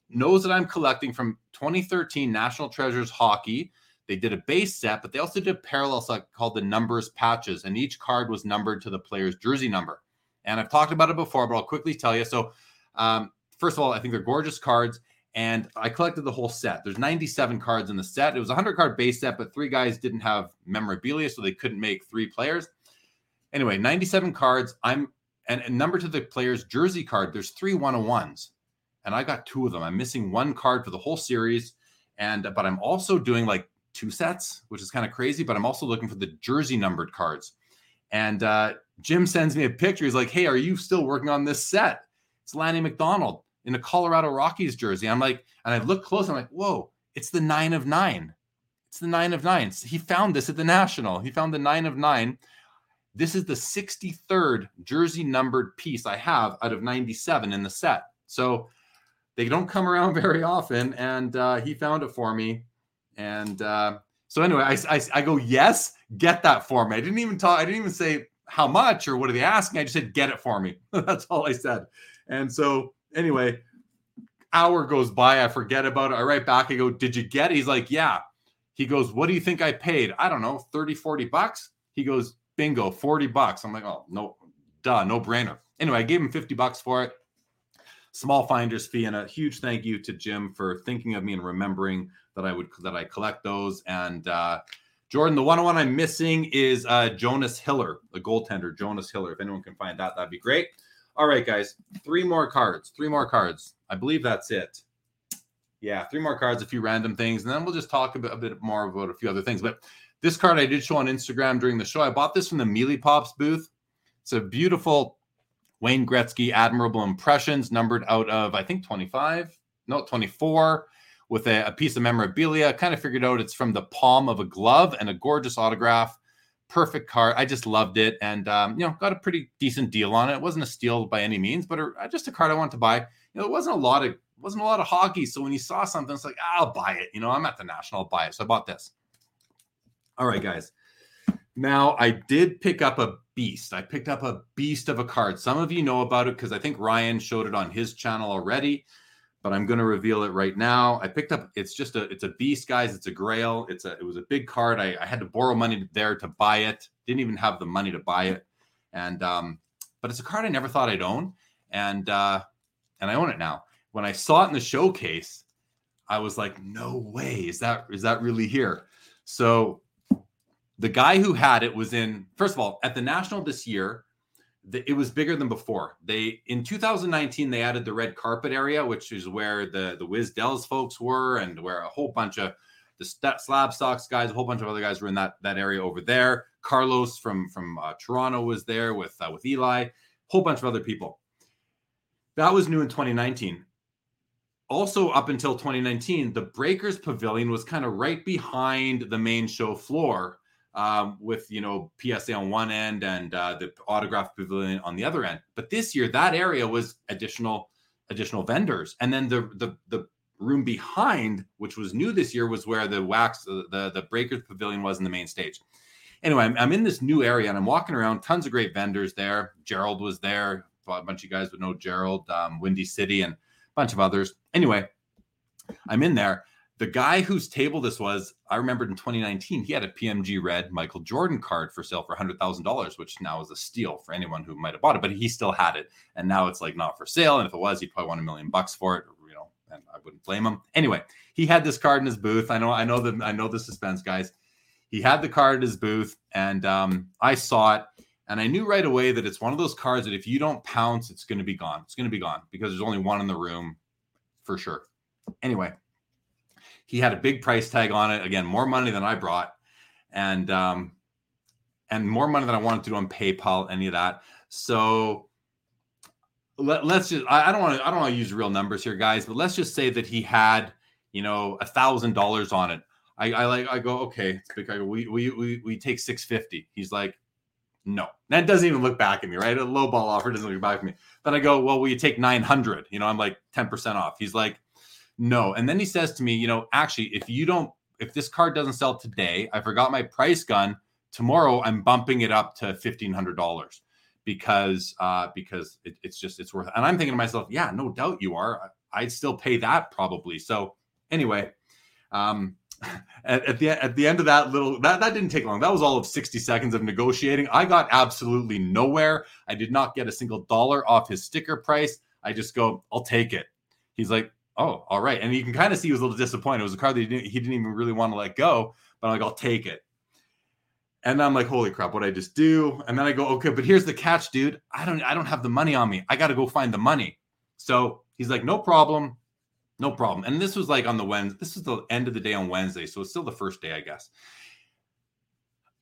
knows that I'm collecting from 2013 National Treasures Hockey. They did a base set, but they also did a parallel set called the numbers patches, and each card was numbered to the player's jersey number. And I've talked about it before, but I'll quickly tell you. So, um, first of all, I think they're gorgeous cards, and I collected the whole set. There's 97 cards in the set. It was a 100 card base set, but three guys didn't have memorabilia, so they couldn't make three players. Anyway, 97 cards. I'm and, and number to the player's jersey card. There's three 101s, and I got two of them. I'm missing one card for the whole series, and but I'm also doing like two sets, which is kind of crazy. But I'm also looking for the jersey numbered cards. And uh, Jim sends me a picture. He's like, "Hey, are you still working on this set?" It's Lanny McDonald in a Colorado Rockies jersey. I'm like, and I look close. I'm like, "Whoa, it's the nine of nine. It's the nine of nine. He found this at the National. He found the nine of nine. This is the 63rd jersey numbered piece I have out of 97 in the set. So they don't come around very often. And uh, he found it for me. And uh, so anyway, I, I, I go, yes, get that for me. I didn't even talk. I didn't even say how much or what are they asking. I just said, get it for me. That's all I said. And so anyway, hour goes by. I forget about it. I write back. I go, did you get it? He's like, yeah. He goes, what do you think I paid? I don't know, 30, 40 bucks. He goes, bingo, 40 bucks. I'm like, oh, no, duh, no brainer. Anyway, I gave him 50 bucks for it. Small finder's fee and a huge thank you to Jim for thinking of me and remembering that I would that I collect those. And uh, Jordan, the one one I'm missing is uh, Jonas Hiller, the goaltender, Jonas Hiller. If anyone can find that, that'd be great. All right, guys, three more cards. Three more cards. I believe that's it. Yeah, three more cards, a few random things, and then we'll just talk a bit, a bit more about a few other things. But this card I did show on Instagram during the show. I bought this from the Mealy Pops booth. It's a beautiful Wayne Gretzky Admirable Impressions, numbered out of I think 25, no 24 with a, a, piece of memorabilia. Kind of figured out it's from the palm of a glove and a gorgeous autograph. Perfect card. I just loved it, and um, you know, got a pretty decent deal on it. It wasn't a steal by any means, but a, just a card I wanted to buy. You know, it wasn't a lot of wasn't a lot of hockey. So when you saw something, it's like ah, I'll buy it. You know, I'm at the national, I'll buy it. So I bought this. All right, guys. Now I did pick up a beast. I picked up a beast of a card. Some of you know about it because I think Ryan showed it on his channel already but I'm going to reveal it right now. I picked up. It's just a. It's a beast, guys. It's a Grail. It's a. It was a big card. I, I had to borrow money there to buy it. Didn't even have the money to buy it, and um, but it's a card I never thought I'd own, and uh, and I own it now. When I saw it in the showcase, I was like, no way. Is that is that really here? So the guy who had it was in. First of all, at the national this year the, it was bigger than before. They in 2019 they added the red carpet area, which is where the the Wiz Dells folks were, and where a whole bunch of the Slabstox guys, a whole bunch of other guys were in that that area over there. Carlos from from uh, Toronto was there with uh, with Eli, a whole bunch of other people. That was new in 2019. Also, up until 2019, the Breakers Pavilion was kind of right behind the main show floor um, with you know PSA on one end and uh, the autograph pavilion on the other end. But this year, that area was additional additional vendors, and then the the the room behind, which was new this year, was where the wax the the, the breakers pavilion was in the main stage. Anyway, I'm, I'm in this new area and I'm walking around. Tons of great vendors there. Gerald was there. A bunch of you guys would know Gerald, um, Windy City, and a bunch of others. Anyway, I'm in there the guy whose table this was, I remembered in 2019, he had a PMG red Michael Jordan card for sale for $100,000, which now is a steal for anyone who might have bought it, but he still had it. And now it's like not for sale. And if it was, he'd probably want a million bucks for it, you know, and I wouldn't blame him. Anyway, he had this card in his booth. I know, I know the, I know the suspense, guys. He had the card in his booth, and um, I saw it, and I knew right away that it's one of those cards that if you don't pounce, it's going to be gone. It's going to be gone because there's only one in the room for sure. Anyway, he had a big price tag on it. Again, more money than I brought, and um, and more money than I wanted to do on PayPal. Any of that. So let, us just. I, don't want to. I don't want to use real numbers here, guys. But let's just say that he had, you know, a thousand dollars on it. I, I like. I go okay. We we we we take six fifty. He's like, no. That doesn't even look back at me, right? A low ball offer doesn't look back at me. Then I go, well, will you take 900? You know, I'm like 10% off. He's like, no. And then he says to me, you know, actually, if you don't, if this card doesn't sell today, I forgot my price gun. Tomorrow, I'm bumping it up to fifteen hundred dollars because uh because it, it's just it's worth. It. And I'm thinking to myself, yeah, no doubt you are. I'd still pay that probably. So anyway, um, at, at, the at the end of that little that that didn't take long. That was all of 60 seconds of negotiating. I got absolutely nowhere. I did not get a single dollar off his sticker price. I just go, I'll take it. He's like, oh, all right. And you can kind of see he was a little disappointed. It was a car that he didn't, he didn't even really want to let go, but I'm like, I'll take it. And I'm like, holy crap, what I just do? And then I go, okay, but here's the catch, dude. I don't I don't have the money on me. I got to go find the money. So he's like, no problem. No problem. And this was like on the Wednesday. This is the end of the day on Wednesday. So it's still the first day, I guess.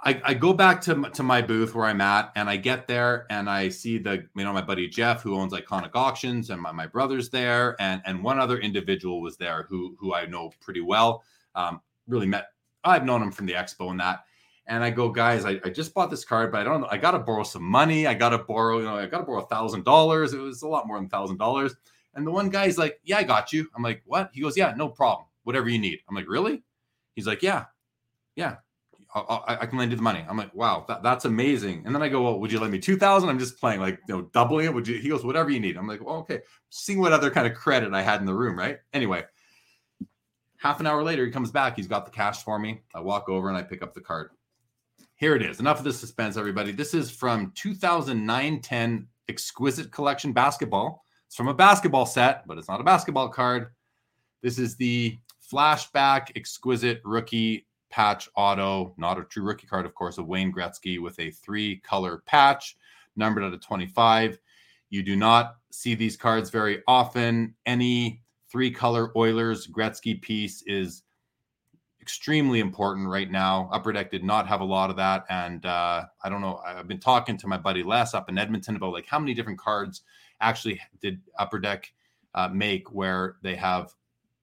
I, I, go back to, to my booth where I'm at and I get there and I see the, you know, my buddy Jeff who owns Iconic Auctions and my, my brother's there and, and one other individual was there who, who I know pretty well. Um, really met, I've known him from the expo and that. And I go, guys, I, I just bought this card, but I don't. I got to borrow some money. I got to borrow, you know, I got to borrow a thousand dollars. It was a lot more than thousand dollars. And the one guy's like, Yeah, I got you. I'm like, What? He goes, Yeah, no problem. Whatever you need. I'm like, Really? He's like, Yeah, yeah, I, I can lend you the money. I'm like, Wow, that, that's amazing. And then I go, Well, would you lend me 2000? I'm just playing like, you know, doubling it. Would you? He goes, Whatever you need. I'm like, Well, okay. Seeing what other kind of credit I had in the room, right? Anyway, half an hour later, he comes back. He's got the cash for me. I walk over and I pick up the card. Here it is. Enough of the suspense, everybody. This is from 2009 10 Exquisite Collection Basketball. It's from a basketball set, but it's not a basketball card. This is the flashback exquisite rookie patch auto, not a true rookie card, of course, of Wayne Gretzky with a three color patch numbered out of 25. You do not see these cards very often. Any three color Oilers Gretzky piece is extremely important right now. Upper Deck did not have a lot of that. And uh, I don't know, I've been talking to my buddy Les up in Edmonton about like how many different cards actually did Upper Deck uh, make where they have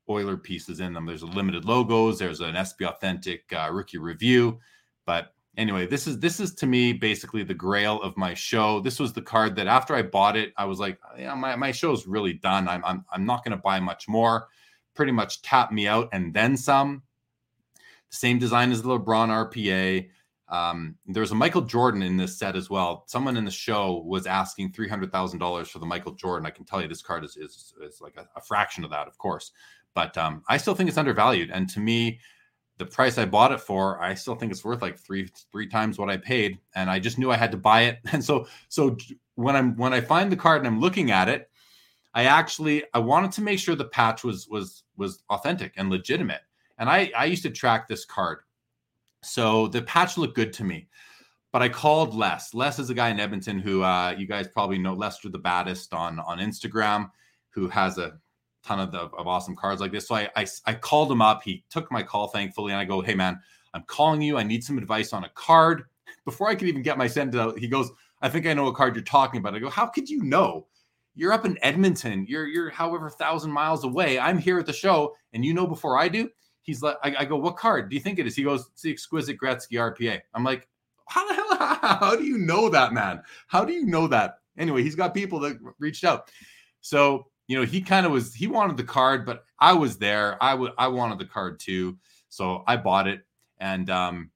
Oiler pieces in them. There's a limited logos. There's an SP Authentic uh, rookie review. But anyway, this is this is to me basically the grail of my show. This was the card that after I bought it, I was like, yeah, my my show's really done. I'm I'm I'm not going to buy much more. Pretty much tap me out and then some. Same design as the LeBron RPA. Um, there's a Michael Jordan in this set as well. Someone in the show was asking three hundred thousand dollars for the Michael Jordan. I can tell you this card is is, is like a, a fraction of that, of course, but um, I still think it's undervalued. And to me, the price I bought it for, I still think it's worth like three three times what I paid. And I just knew I had to buy it. And so so when I'm when I find the card and I'm looking at it, I actually I wanted to make sure the patch was was was authentic and legitimate. And I I used to track this card so the patch looked good to me. But I called Les. Les is a guy in Edmonton who uh, you guys probably know, Lester the Baddest on on Instagram, who has a ton of, the, of awesome cards like this. So I, I I called him up. He took my call, thankfully, and I go, "Hey man, I'm calling you. I need some advice on a card." Before I could even get my sentence out, he goes, "I think I know what card you're talking about." I go, "How could you know?" You're up in Edmonton. You're you're however thousand miles away. I'm here at the show, and you know before I do he's like, I, I, go, what card do you think it is? He goes, it's the exquisite Gretzky RPA. I'm like, how the hell, how do you know that, man? How do you know that? Anyway, he's got people that reached out. So, you know, he kind of was, he wanted the card, but I was there. I would, I wanted the card too. So I bought it. And, um,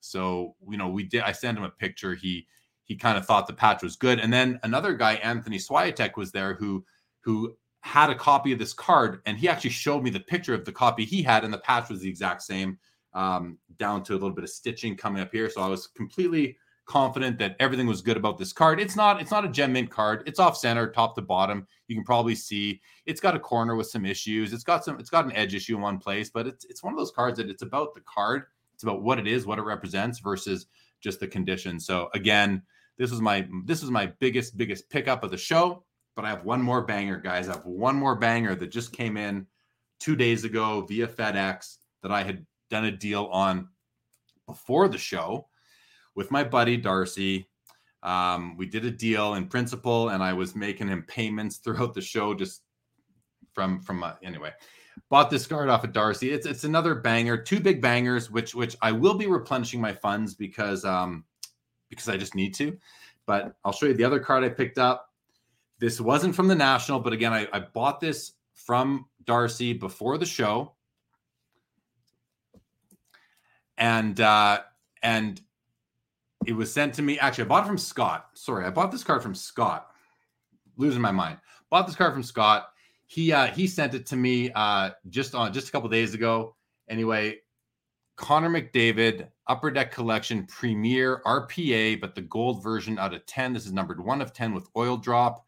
so, you know, we did, I sent him a picture. He, he kind of thought the patch was good. And then another guy, Anthony Swiatek was there who, who had a copy of this card, and he actually showed me the picture of the copy he had, and the patch was the exact same, um, down to a little bit of stitching coming up here. So I was completely confident that everything was good about this card. It's not it's not a gem mint card. It's off center, top to bottom. You can probably see it's got a corner with some issues. It's got some it's got an edge issue in one place, but it's it's one of those cards that it's about the card. It's about what it is, what it represents versus just the condition. So again, this was my this was my biggest biggest pickup of the show but I have one more banger, guys. I have one more banger that just came in two days ago via FedEx that I had done a deal on before the show with my buddy Darcy. Um, we did a deal in principle, and I was making him payments throughout the show, just from from uh, anyway. Bought this card off of Darcy. It's it's another banger, two big bangers, which which I will be replenishing my funds because um because I just need to. But I'll show you the other card I picked up. This wasn't from the National, but again, I, I bought this from Darcy before the show. And uh and it was sent to me. Actually, I bought it from Scott. Sorry, I bought this card from Scott. Losing my mind. Bought this card from Scott. He uh he sent it to me uh just on just a couple days ago. Anyway, Connor McDavid Upper Deck Collection Premier RPA, but the gold version out of 10. This is numbered one of 10 with oil drop.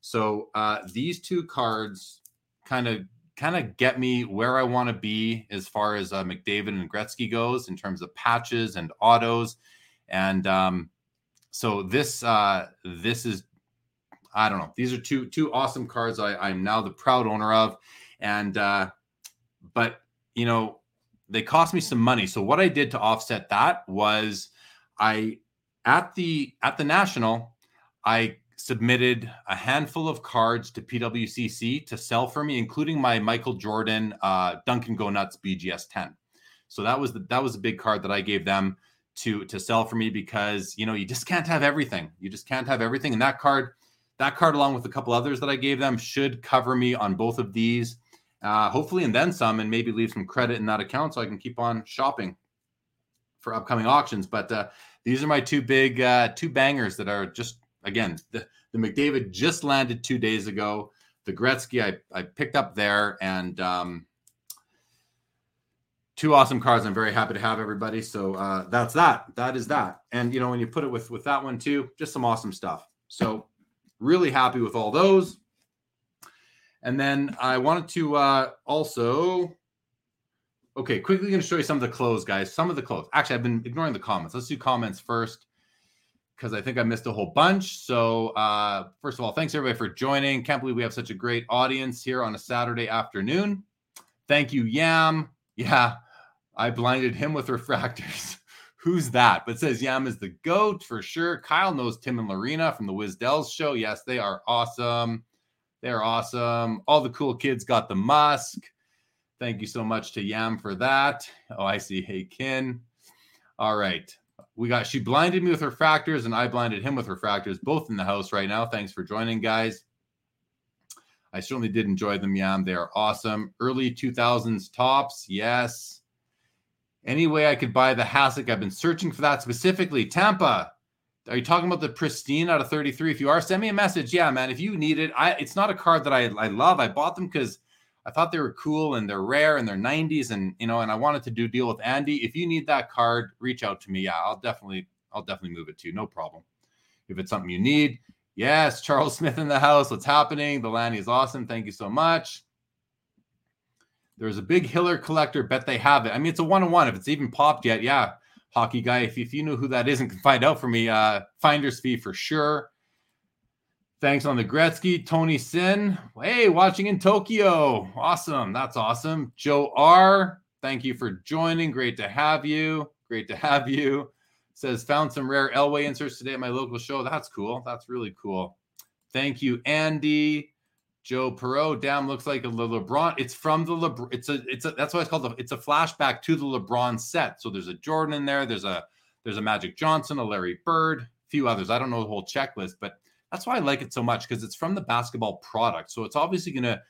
So uh, these two cards kind of kind of get me where I want to be as far as uh, McDavid and Gretzky goes in terms of patches and autos. And um, so this uh, this is I don't know. These are two two awesome cards. I, I'm now the proud owner of, and uh, but you know they cost me some money. So what I did to offset that was I at the at the national I submitted a handful of cards to PWCC to sell for me, including my Michael Jordan uh, Duncan Go Nuts BGS 10. So that was the, that was a big card that I gave them to to sell for me because you know you just can't have everything. You just can't have everything. And that card, that card along with a couple others that I gave them should cover me on both of these. Uh, hopefully, and then some, and maybe leave some credit in that account so I can keep on shopping for upcoming auctions. But uh, these are my two big uh, two bangers that are just again the, the McDavid just landed two days ago. The Gretzky I, I picked up there and um, two awesome cards. I'm very happy to have everybody. So uh, that's that. That is that. And you know, when you put it with with that one too, just some awesome stuff. So really happy with all those. And then I wanted to uh, also, okay, quickly going to show you some of the clothes, guys. Some of the clothes. Actually, I've been ignoring the comments. Let's do comments first because I think I missed a whole bunch. So, uh, first of all, thanks everybody for joining. Can't believe we have such a great audience here on a Saturday afternoon. Thank you, Yam. Yeah, I blinded him with refractors. Who's that? But says Yam is the goat for sure. Kyle knows Tim and Lorena from the Wisdells show. Yes, they are awesome. They're awesome. All the cool kids got the musk. Thank you so much to Yam for that. Oh, I see. Hey, Kin. All right. We got she blinded me with refractors, and I blinded him with refractors, both in the house right now. Thanks for joining, guys. I certainly did enjoy them, Yam. They are awesome. Early 2000s Topps. yes. Any way I could buy the Hasek, I've been searching for that specifically. Tampa, are you talking about the pristine out of 33? If you are, send me a message. Yeah, man. If you need it, I it's not a card that I, I love. I bought them because I thought they were cool and they're rare and they're 90s and you know, and I wanted to do deal with Andy. If you need that card, reach out to me. Yeah, I'll definitely, I'll definitely move it to you. No problem. If it's something you need. Yes, Charles Smith in the house. What's happening? The Lanny is awesome. Thank you so much. There's a big Hiller collector. Bet they have it. I mean, it's a one on one. If it's even popped yet, yeah. Hockey guy. If, if you know who that is and can find out for me, uh, finder's fee for sure. Thanks on the Gretzky, Tony Sin. Hey, watching in Tokyo. Awesome. That's awesome. Joe R. Thank you for joining. Great to have you. Great to have you. Says found some rare Elway inserts today at my local show. That's cool. That's really cool. Thank you, Andy. Joe Perot. Damn, looks like a LeBron. It's from the LeBron. It's a. It's a. That's why it's called. The, it's a flashback to the LeBron set. So there's a Jordan in there. There's a. There's a Magic Johnson, a Larry Bird, a few others. I don't know the whole checklist, but that's why I like it so much because it's from the basketball product. So it's obviously going to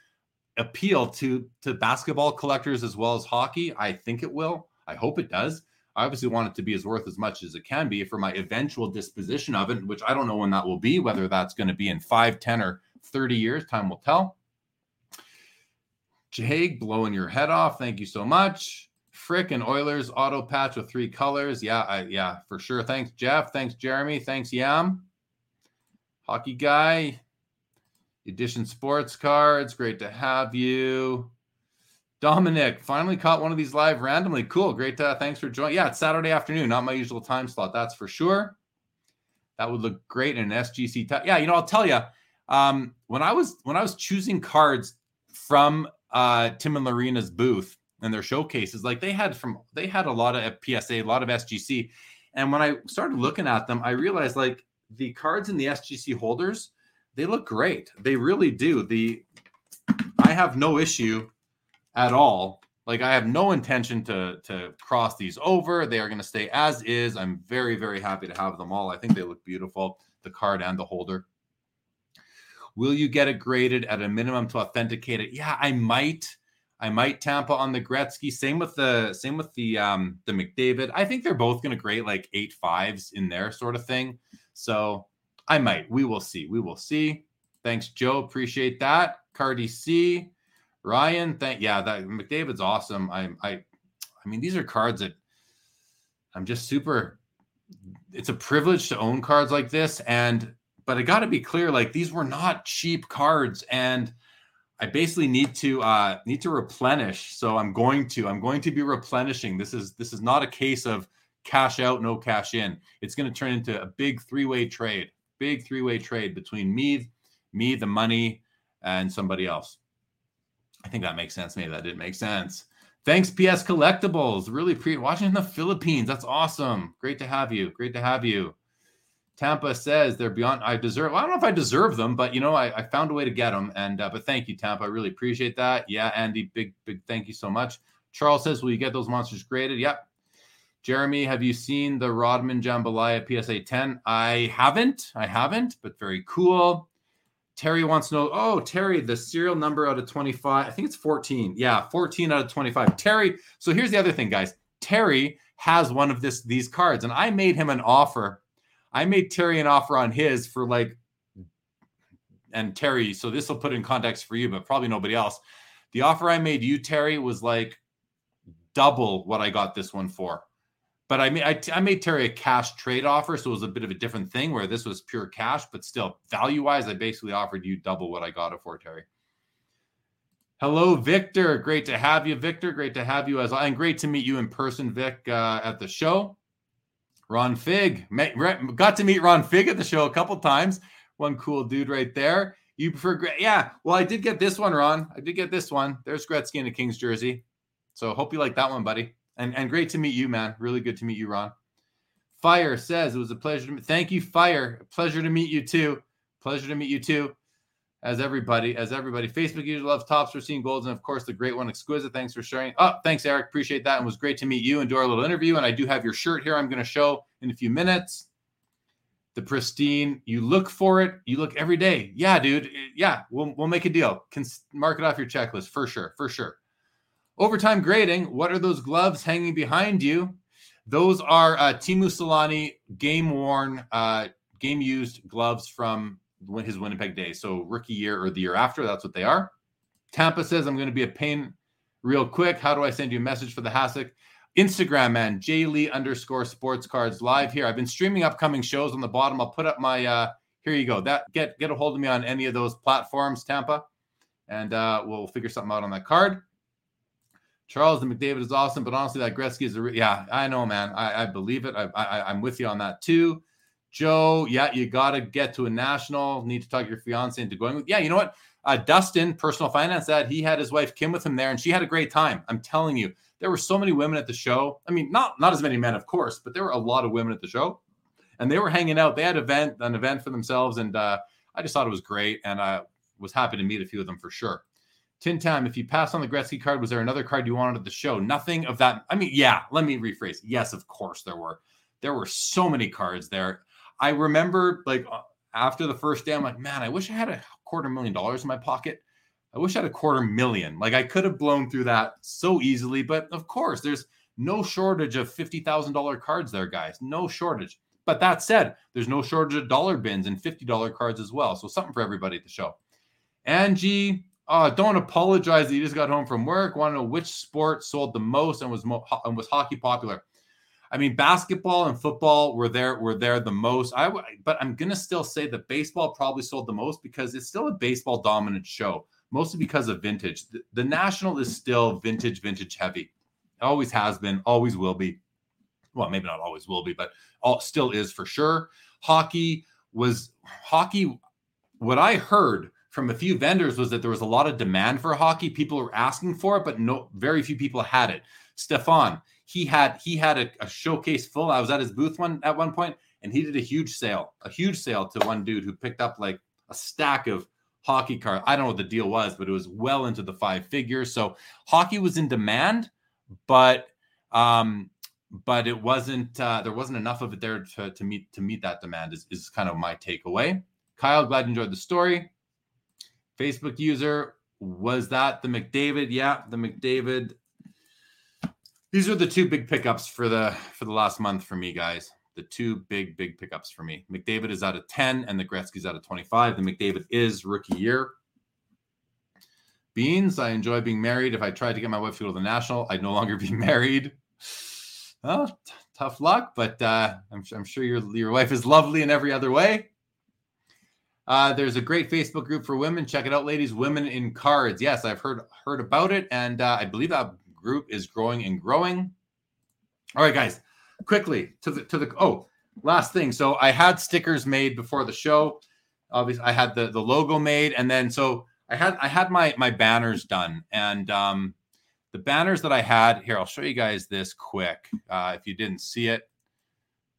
appeal to to basketball collectors as well as hockey. I think it will. I hope it does. I obviously want it to be as worth as much as it can be for my eventual disposition of it, which I don't know when that will be, whether that's going to be in 5, 10, or 30 years. Time will tell. Jake, blowing your head off. Thank you so much. Frick and Oilers auto patch with three colors. Yeah, I, yeah, for sure. Thanks, Jeff. Thanks, Jeremy. Thanks, Yam. Hockey guy, Edition Sports Cards. Great to have you. Dominic, finally caught one of these live randomly. Cool. Great. To, thanks for joining. Yeah, it's Saturday afternoon, not my usual time slot. That's for sure. That would look great in an SGC. T- yeah, you know, I'll tell you. Um, when I was when I was choosing cards from uh, Tim and Lorena's booth and their showcases, like they had from they had a lot of PSA, a lot of SGC, and when I started looking at them, I realized like the cards in the SGC holders, they look great. They really do. The I have no issue at all. Like I have no intention to to cross these over. They are going to stay as is. I'm very very happy to have them all. I think they look beautiful, the card and the holder. Will you get it graded at a minimum to authenticate it? Yeah, I might. I might Tampa on the Gretzky. Same with the same with the um the McDavid. I think they're both going to grade like eight fives in there, sort of thing. So I might. We will see. We will see. Thanks, Joe. Appreciate that. Cardi C. Ryan, thank yeah, that McDavid's awesome. I I I mean, these are cards that I'm just super. It's a privilege to own cards like this, and but I got to be clear, like these were not cheap cards, and I basically need to uh, need to replenish. So I'm going to I'm going to be replenishing. This is this is not a case of cash out, no cash in. It's going to turn into a big three way trade, big three way trade between me, me, the money, and somebody else. I think that makes sense. Maybe that didn't make sense. Thanks, PS Collectibles. Really pre watching in the Philippines. That's awesome. Great to have you. Great to have you. Tampa says they're beyond. I deserve. Well, I don't know if I deserve them, but you know, I, I found a way to get them. And uh, but thank you, Tampa. I really appreciate that. Yeah, Andy, big big thank you so much. Charles says, "Will you get those monsters graded?" Yep. Jeremy, have you seen the Rodman Jambalaya PSA 10? I haven't. I haven't, but very cool. Terry wants to know. Oh, Terry, the serial number out of 25. I think it's 14. Yeah, 14 out of 25. Terry. So here's the other thing, guys. Terry has one of this these cards, and I made him an offer I made Terry an offer on his for like, and Terry, so this will put in context for you, but probably nobody else. The offer I made you, Terry, was like double what I got this one for. But I made I, I made Terry a cash trade offer, so it was a bit of a different thing where this was pure cash, but still value wise, I basically offered you double what I got it for, Terry. Hello, Victor. Great to have you, Victor. Great to have you as and great to meet you in person, Vic, uh, at the show. Ron Fig. Got to meet Ron Fig at the show a couple times. One cool dude right there. You prefer, yeah. Well, I did get this one, Ron. I did get this one. There's Gretzky in a Kings jersey. So hope you like that one, buddy. And and great to meet you, man. Really good to meet you, Ron. Fire says it was a pleasure to meet. Thank you, Fire. Pleasure to meet you too. Pleasure to meet you too as everybody, as everybody. Facebook user loves Topps for seeing golds, and of course the great one, exquisite. Thanks for sharing. Oh, thanks, Eric. Appreciate that, and was great to meet you and do our little interview. And I do have your shirt here. I'm going to show in a few minutes. The pristine. You look for it. You look every day. Yeah, dude. Yeah, we'll we'll make a deal. Can mark it off your checklist for sure, for sure. Overtime grading. What are those gloves hanging behind you? Those are uh, Teemu Selanne game worn, uh, game used gloves from his Winnipeg days. So rookie year or the year after, that's what they are. Tampa says, I'm going to be a pain real quick. How do I send you a message for the Hasek? Instagram, man, J Lee underscore sports cards live here. I've been streaming upcoming shows on the bottom. I'll put up my uh here you go. That get get a hold of me on any of those platforms, Tampa, and uh we'll figure something out on that card. Charles and McDavid is awesome, but honestly, that Gretzky is a re- yeah. I know, man. I, I believe it. I, I I'm with you on that too. Joe, yeah, you got to get to a national. Need to talk your fiance into going with. Yeah, you know what? Uh, Dustin, personal finance, that he had his wife Kim with him there, and she had a great time. I'm telling you, there were so many women at the show. I mean, not not as many men, of course, but there were a lot of women at the show, and they were hanging out. They had event an event for themselves, and uh, I just thought it was great, and I was happy to meet a few of them for sure. Tin Tam, if you pass on the Gretzky card, was there another card you wanted at the show? Nothing of that. I mean, yeah. Let me rephrase. Yes, of course there were. There were so many cards there. I remember like uh, after the first day, I'm like, man, I wish I had a quarter million dollars in my pocket. I wish I had a quarter million. Like I could have blown through that so easily. But of course, there's no shortage of $50,000 cards there, guys. No shortage. But that said, there's no shortage of dollar bins and $50 cards as well. So something for everybody at the show. Angie, uh, don't apologize that you just got home from work. Want to know which sport sold the most and was mo- and was hockey popular? I mean, basketball and football were there were there the most. I but I'm gonna still say that baseball probably sold the most because it's still a baseball dominant show, mostly because of vintage. The, the national is still vintage, vintage heavy. always has been, always will be. Well, maybe not always will be, but all still is for sure. Hockey was hockey. What I heard from a few vendors was that there was a lot of demand for hockey. People were asking for it, but no, very few people had it. Stefan, he had he had a, a, showcase full. I was at his booth one at one point, and he did a huge sale, a huge sale to one dude who picked up like a stack of hockey cards. I don't know what the deal was, but it was well into the five figures. So hockey was in demand, but um, but it wasn't uh, there wasn't enough of it there to, to meet to meet that demand. Is is kind of my takeaway. Kyle, glad you enjoyed the story. Facebook user was that the McDavid? Yeah, the McDavid these are the two big pickups for the for the last month for me, guys. The two big big pickups for me. McDavid is out of 10 and the Gretzky's out of 25. The McDavid is rookie year. Beans, I enjoy being married. If I tried to get my wife to go to the national, I'd no longer be married. Well, t- tough luck, but uh, I'm, I'm sure your your wife is lovely in every other way. Uh, there's a great Facebook group for women. Check it out, ladies. Women in Cards. Yes, I've heard heard about it, and uh, I believe that group is growing and growing. All right, guys, quickly to the to the oh last thing. So I had stickers made before the show. Obviously, I had the the logo made, and then so I had I had my my banners done, and um, the banners that I had here. I'll show you guys this quick uh, if you didn't see it.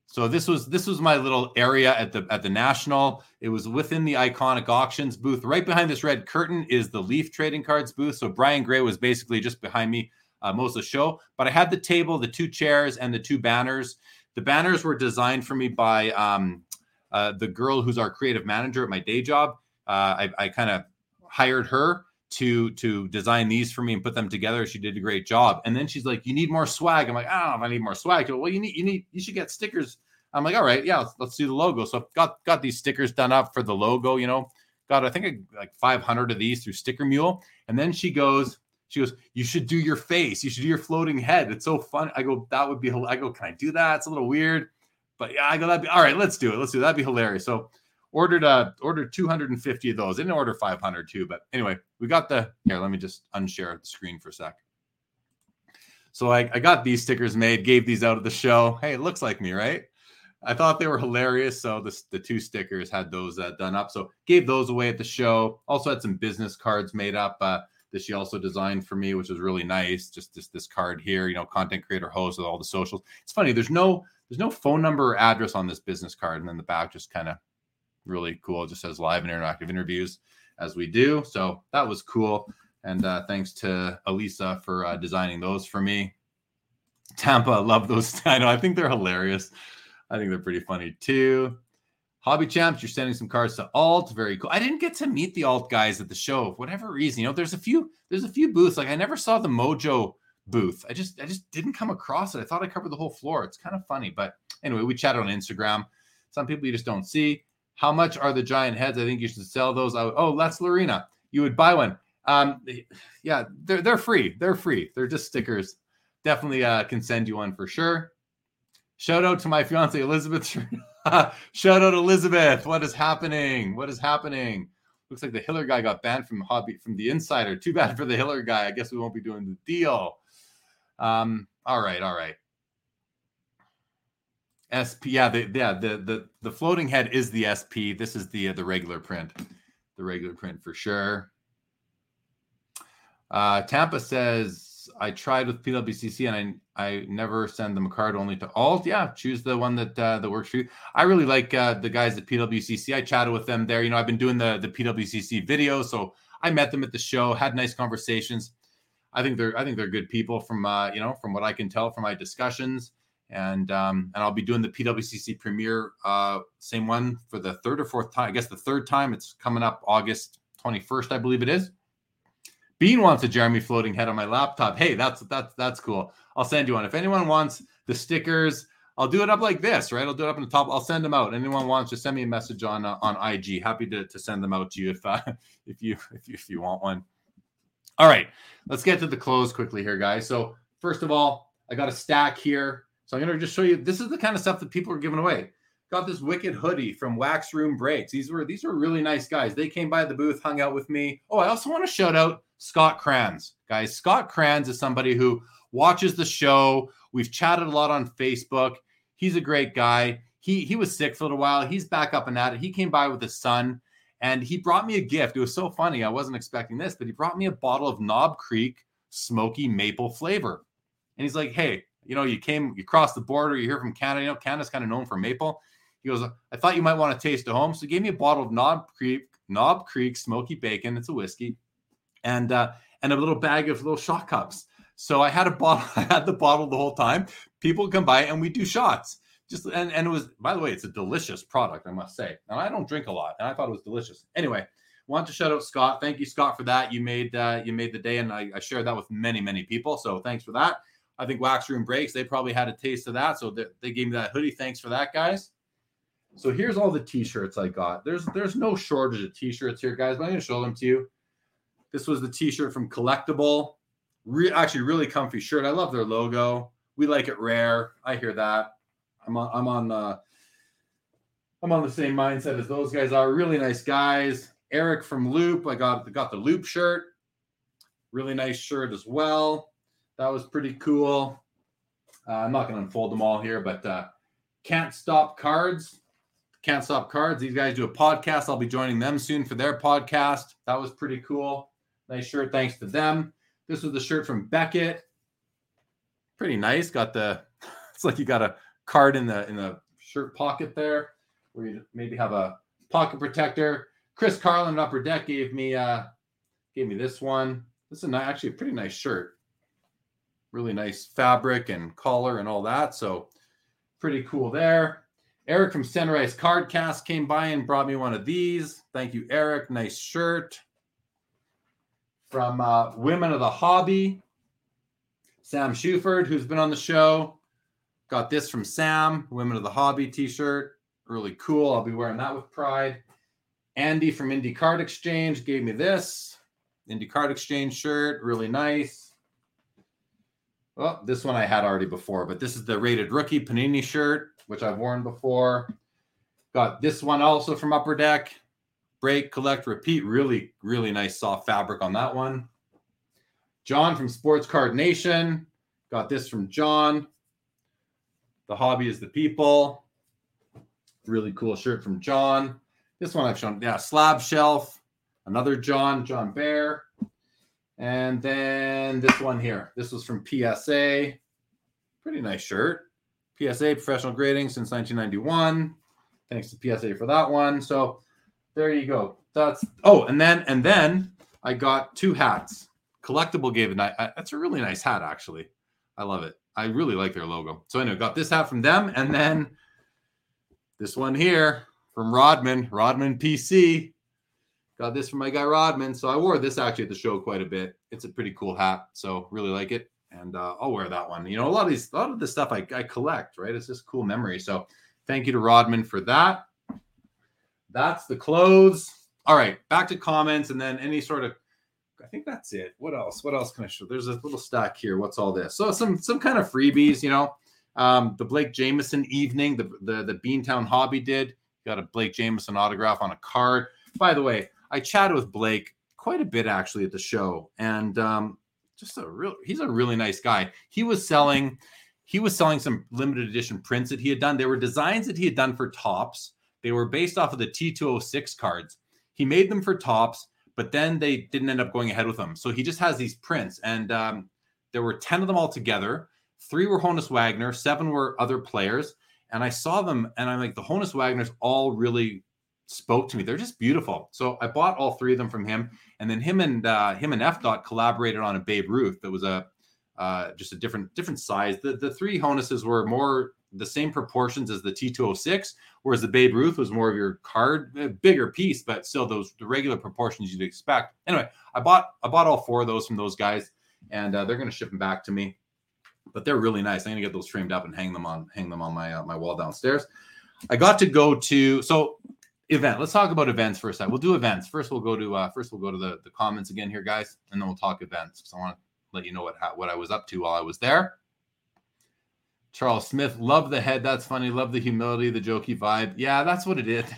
So this was this was my little area at the at the national. It was within the iconic auctions booth. Right behind this red curtain is the Leaf trading cards booth. So Brian Gray was basically just behind me uh, most of the show. But I had the table, the two chairs, and the two banners. The banners were designed for me by um, uh, the girl who's our creative manager at my day job. Uh, I, I kind of hired her to to design these for me and put them together. She did a great job. And then she's like, "You need more swag." I'm like, "I don't know if I need more swag." Well, you need you need you should get stickers. I'm like, "All right, yeah, let's, let's do the logo." So I've got got these stickers done up for the logo. You know, got I think like 500 of these through Sticker Mule. And then she goes, she goes, "You should do your face. You should do your floating head. It's so fun." I go, "That would be." I go, "Can I do that?" It's a little weird, but yeah, I go, "That'd be all right. Let's do it. Let's do it. That'd be hilarious." So ordered uh ordered 250 of those. didn't order 500 too, but anyway, we got the here. Let me just unshare the screen for a sec. So I, I got these stickers made, gave these out at the show. Hey, it looks like me, right? I thought they were hilarious. So the, the two stickers had those uh, done up. So gave those away at the show. Also had some business cards made up uh, that she also designed for me, which was really nice. Just this this card here, you know, content creator host with all the socials. It's funny. There's no there's no phone number or address on this business card, and then the back just kind of really cool. It just says live and interactive interviews as we do. So that was cool. And uh, thanks to Elisa for uh, designing those for me. Tampa, love those. I know. I think they're hilarious. I think they're pretty funny too. Hobby Champs, you're sending some cards to Alt. Very cool. I didn't get to meet the Alt guys at the show for whatever reason. You know, there's a few, there's a few booths. Like I never saw the Mojo booth. I just, I just didn't come across it. I thought I covered the whole floor. It's kind of funny, but anyway, we chatted on Instagram. Some people you just don't see. How much are the giant heads? I think you should sell those. Would, oh, that's Lorena. You would buy one. Um, yeah, they're they're free. They're free. They're just stickers. Definitely uh, can send you one for sure. Shout out to my fiance Elizabeth. Shout out Elizabeth. What is happening? What is happening? Looks like the Hiller guy got banned from hobby from the insider. Too bad for the Hiller guy. I guess we won't be doing the deal. Um, all right, all right. SP, yeah, the yeah the the the floating head is the SP. This is the uh, the regular print, the regular print for sure. Uh, Tampa says I tried with PWCC and I I never send them a card only to alt. Yeah, choose the one that uh, that works for you. I really like uh, the guys at PWCC. I chatted with them there. You know, I've been doing the the PWCC video, so I met them at the show, had nice conversations. I think they're I think they're good people from uh, you know from what I can tell from my discussions and um, and I'll be doing the PWCC premiere, uh, same one for the third or fourth time. I guess the third time. It's coming up August 21st, I believe it is. Bean wants a Jeremy floating head on my laptop. Hey, that's that's that's cool. I'll send you one. If anyone wants the stickers, I'll do it up like this, right? I'll do it up in the top. I'll send them out. Anyone wants, just send me a message on uh, on IG. Happy to, to send them out to you if uh, if you if you if you want one. All right, let's get to the close quickly here, guys. So first of all, I got a stack here so I'm going to just show you. This is the kind of stuff that people are giving away. Got this wicked hoodie from Wax Room Breaks. These were these were really nice guys. They came by the booth, hung out with me. Oh, I also want to shout out Scott Kranz, guys. Scott Kranz is somebody who watches the show. We've chatted a lot on Facebook. He's a great guy. He he was sick for a little while. He's back up and at it. He came by with his son and he brought me a gift. It was so funny. I wasn't expecting this, but he brought me a bottle of Knob Creek smoky maple flavor. And he's like, "Hey, you know, you came, you crossed the border, you're here from Canada. You know, Canada's kind of known for maple. He goes, I thought you might want to taste at home. So he gave me a bottle of Knob Creek, Knob Creek Smoky Bacon. It's a whiskey, and uh, and a little bag of little shot cups. So I had a bottle. I had the bottle the whole time. People come by and we do shots. Just and and it was. By the way, it's a delicious product, I must say. Now I don't drink a lot, and I thought it was delicious. Anyway, want to shout out Scott. Thank you, Scott, for that. You made uh, you made the day, and I, I shared that with many many people. So thanks for that. I think Wax Room Breaks, they probably had a taste of that. So they, they gave me that hoodie. Thanks for that, guys. So here's all the t-shirts I got. There's there's no shortage of t-shirts here, guys, but I'm gonna show them to you. This was the t-shirt from Collectible. Re- actually, really comfy shirt. I love their logo. We like it rare. I hear that. I'm on. I'm on. Uh, I'm on the same mindset as those guys are. Really nice guys. Eric from Loop. I got got the Loop shirt. Really nice shirt as well. That was pretty cool. Uh, I'm not going to unfold them all here, but uh, Can't Stop Cards. Can't Stop Cards. These guys do a podcast. I'll be joining them soon for their podcast. That was pretty cool. Nice shirt. Thanks to them. This was the shirt from Beckett. Pretty nice. Got the. It's like you got a card in the in the shirt pocket there, where you maybe have a pocket protector. Chris Carlin Upper Deck gave me uh gave me this one. This is a, actually a pretty nice shirt. Really nice fabric and collar and all that. So pretty cool there. Eric from Sunrise Cardcast came by and brought me one of these. Thank you, Eric. Nice shirt. From uh, Women of the Hobby, Sam Shuford, who's been on the show. Got this from Sam, Women of the Hobby t shirt. Really cool. I'll be wearing that with pride. Andy from Indie Card Exchange gave me this Indie Card Exchange shirt. Really nice. Well, this one I had already before, but this is the rated rookie Panini shirt, which I've worn before. Got this one also from Upper Deck. Break, collect, repeat. Really, really nice soft fabric on that one. John from Sports Card Nation. Got this from John. The hobby is the people. Really cool shirt from John. This one I've shown. Yeah, slab shelf. Another John, John Bear. And then this one here. This was from PSA. Pretty nice shirt. PSA professional grading since 1991. Thanks to PSA for that one. So there you go. That's oh, and then and then I got two hats. Collectible gave a nice. Uh, that's a really nice hat, actually. I love it. I really like their logo. So anyway, got this hat from them, and then this one here from Rodman, Rodman PC. Got this from my guy Rodman. So I wore this actually at the show quite a bit. It's a pretty cool hat. So really like it. And uh, I'll wear that one. You know, a lot of these, a lot of the stuff I, I collect, right? It's just cool memory. So thank you to Rodman for that. That's the clothes. All right, back to comments and then any sort of I think that's it. What else? What else can I show? There's a little stack here. What's all this? So some some kind of freebies, you know. Um, the Blake Jamieson evening, the the the Beantown Hobby did. Got a Blake Jamieson autograph on a card. By the way, I chatted with Blake quite a bit actually at the show, and um, just a real he's a really nice guy. He was selling he was selling some limited edition prints that he had done. They were designs that he had done for Topps. They were based off of the T206 cards. He made them for Topps, but then they didn't end up going ahead with them. So he just has these prints, and um, there were 10 of them all together. Three were Honus Wagner, seven were other players. And I saw them, and I'm like, the Honus Wagners all really spoke to me. They're just beautiful. So I bought all three of them from him, and then him and uh, him and Efdot collaborated on a Babe Ruth that was a uh, just a different different size. The the three Honuses were more the same proportions as the T206, whereas the Babe Ruth was more of your card, bigger piece, but still those the regular proportions you'd expect. Anyway, I bought I bought all four of those from those guys, and uh, they're going to ship them back to me. But they're really nice. I'm going to get those framed up and hang them on hang them on my uh, my wall downstairs. I got to go to so event. Let's talk about events for a second. We'll do events first. We'll go to uh, first. We'll go to the the comments again here, guys, and then we'll talk events because I want to let you know what what I was up to while I was there. Charles Smith, love the head. That's funny. Love the humility, the jokey vibe. Yeah, that's what it is.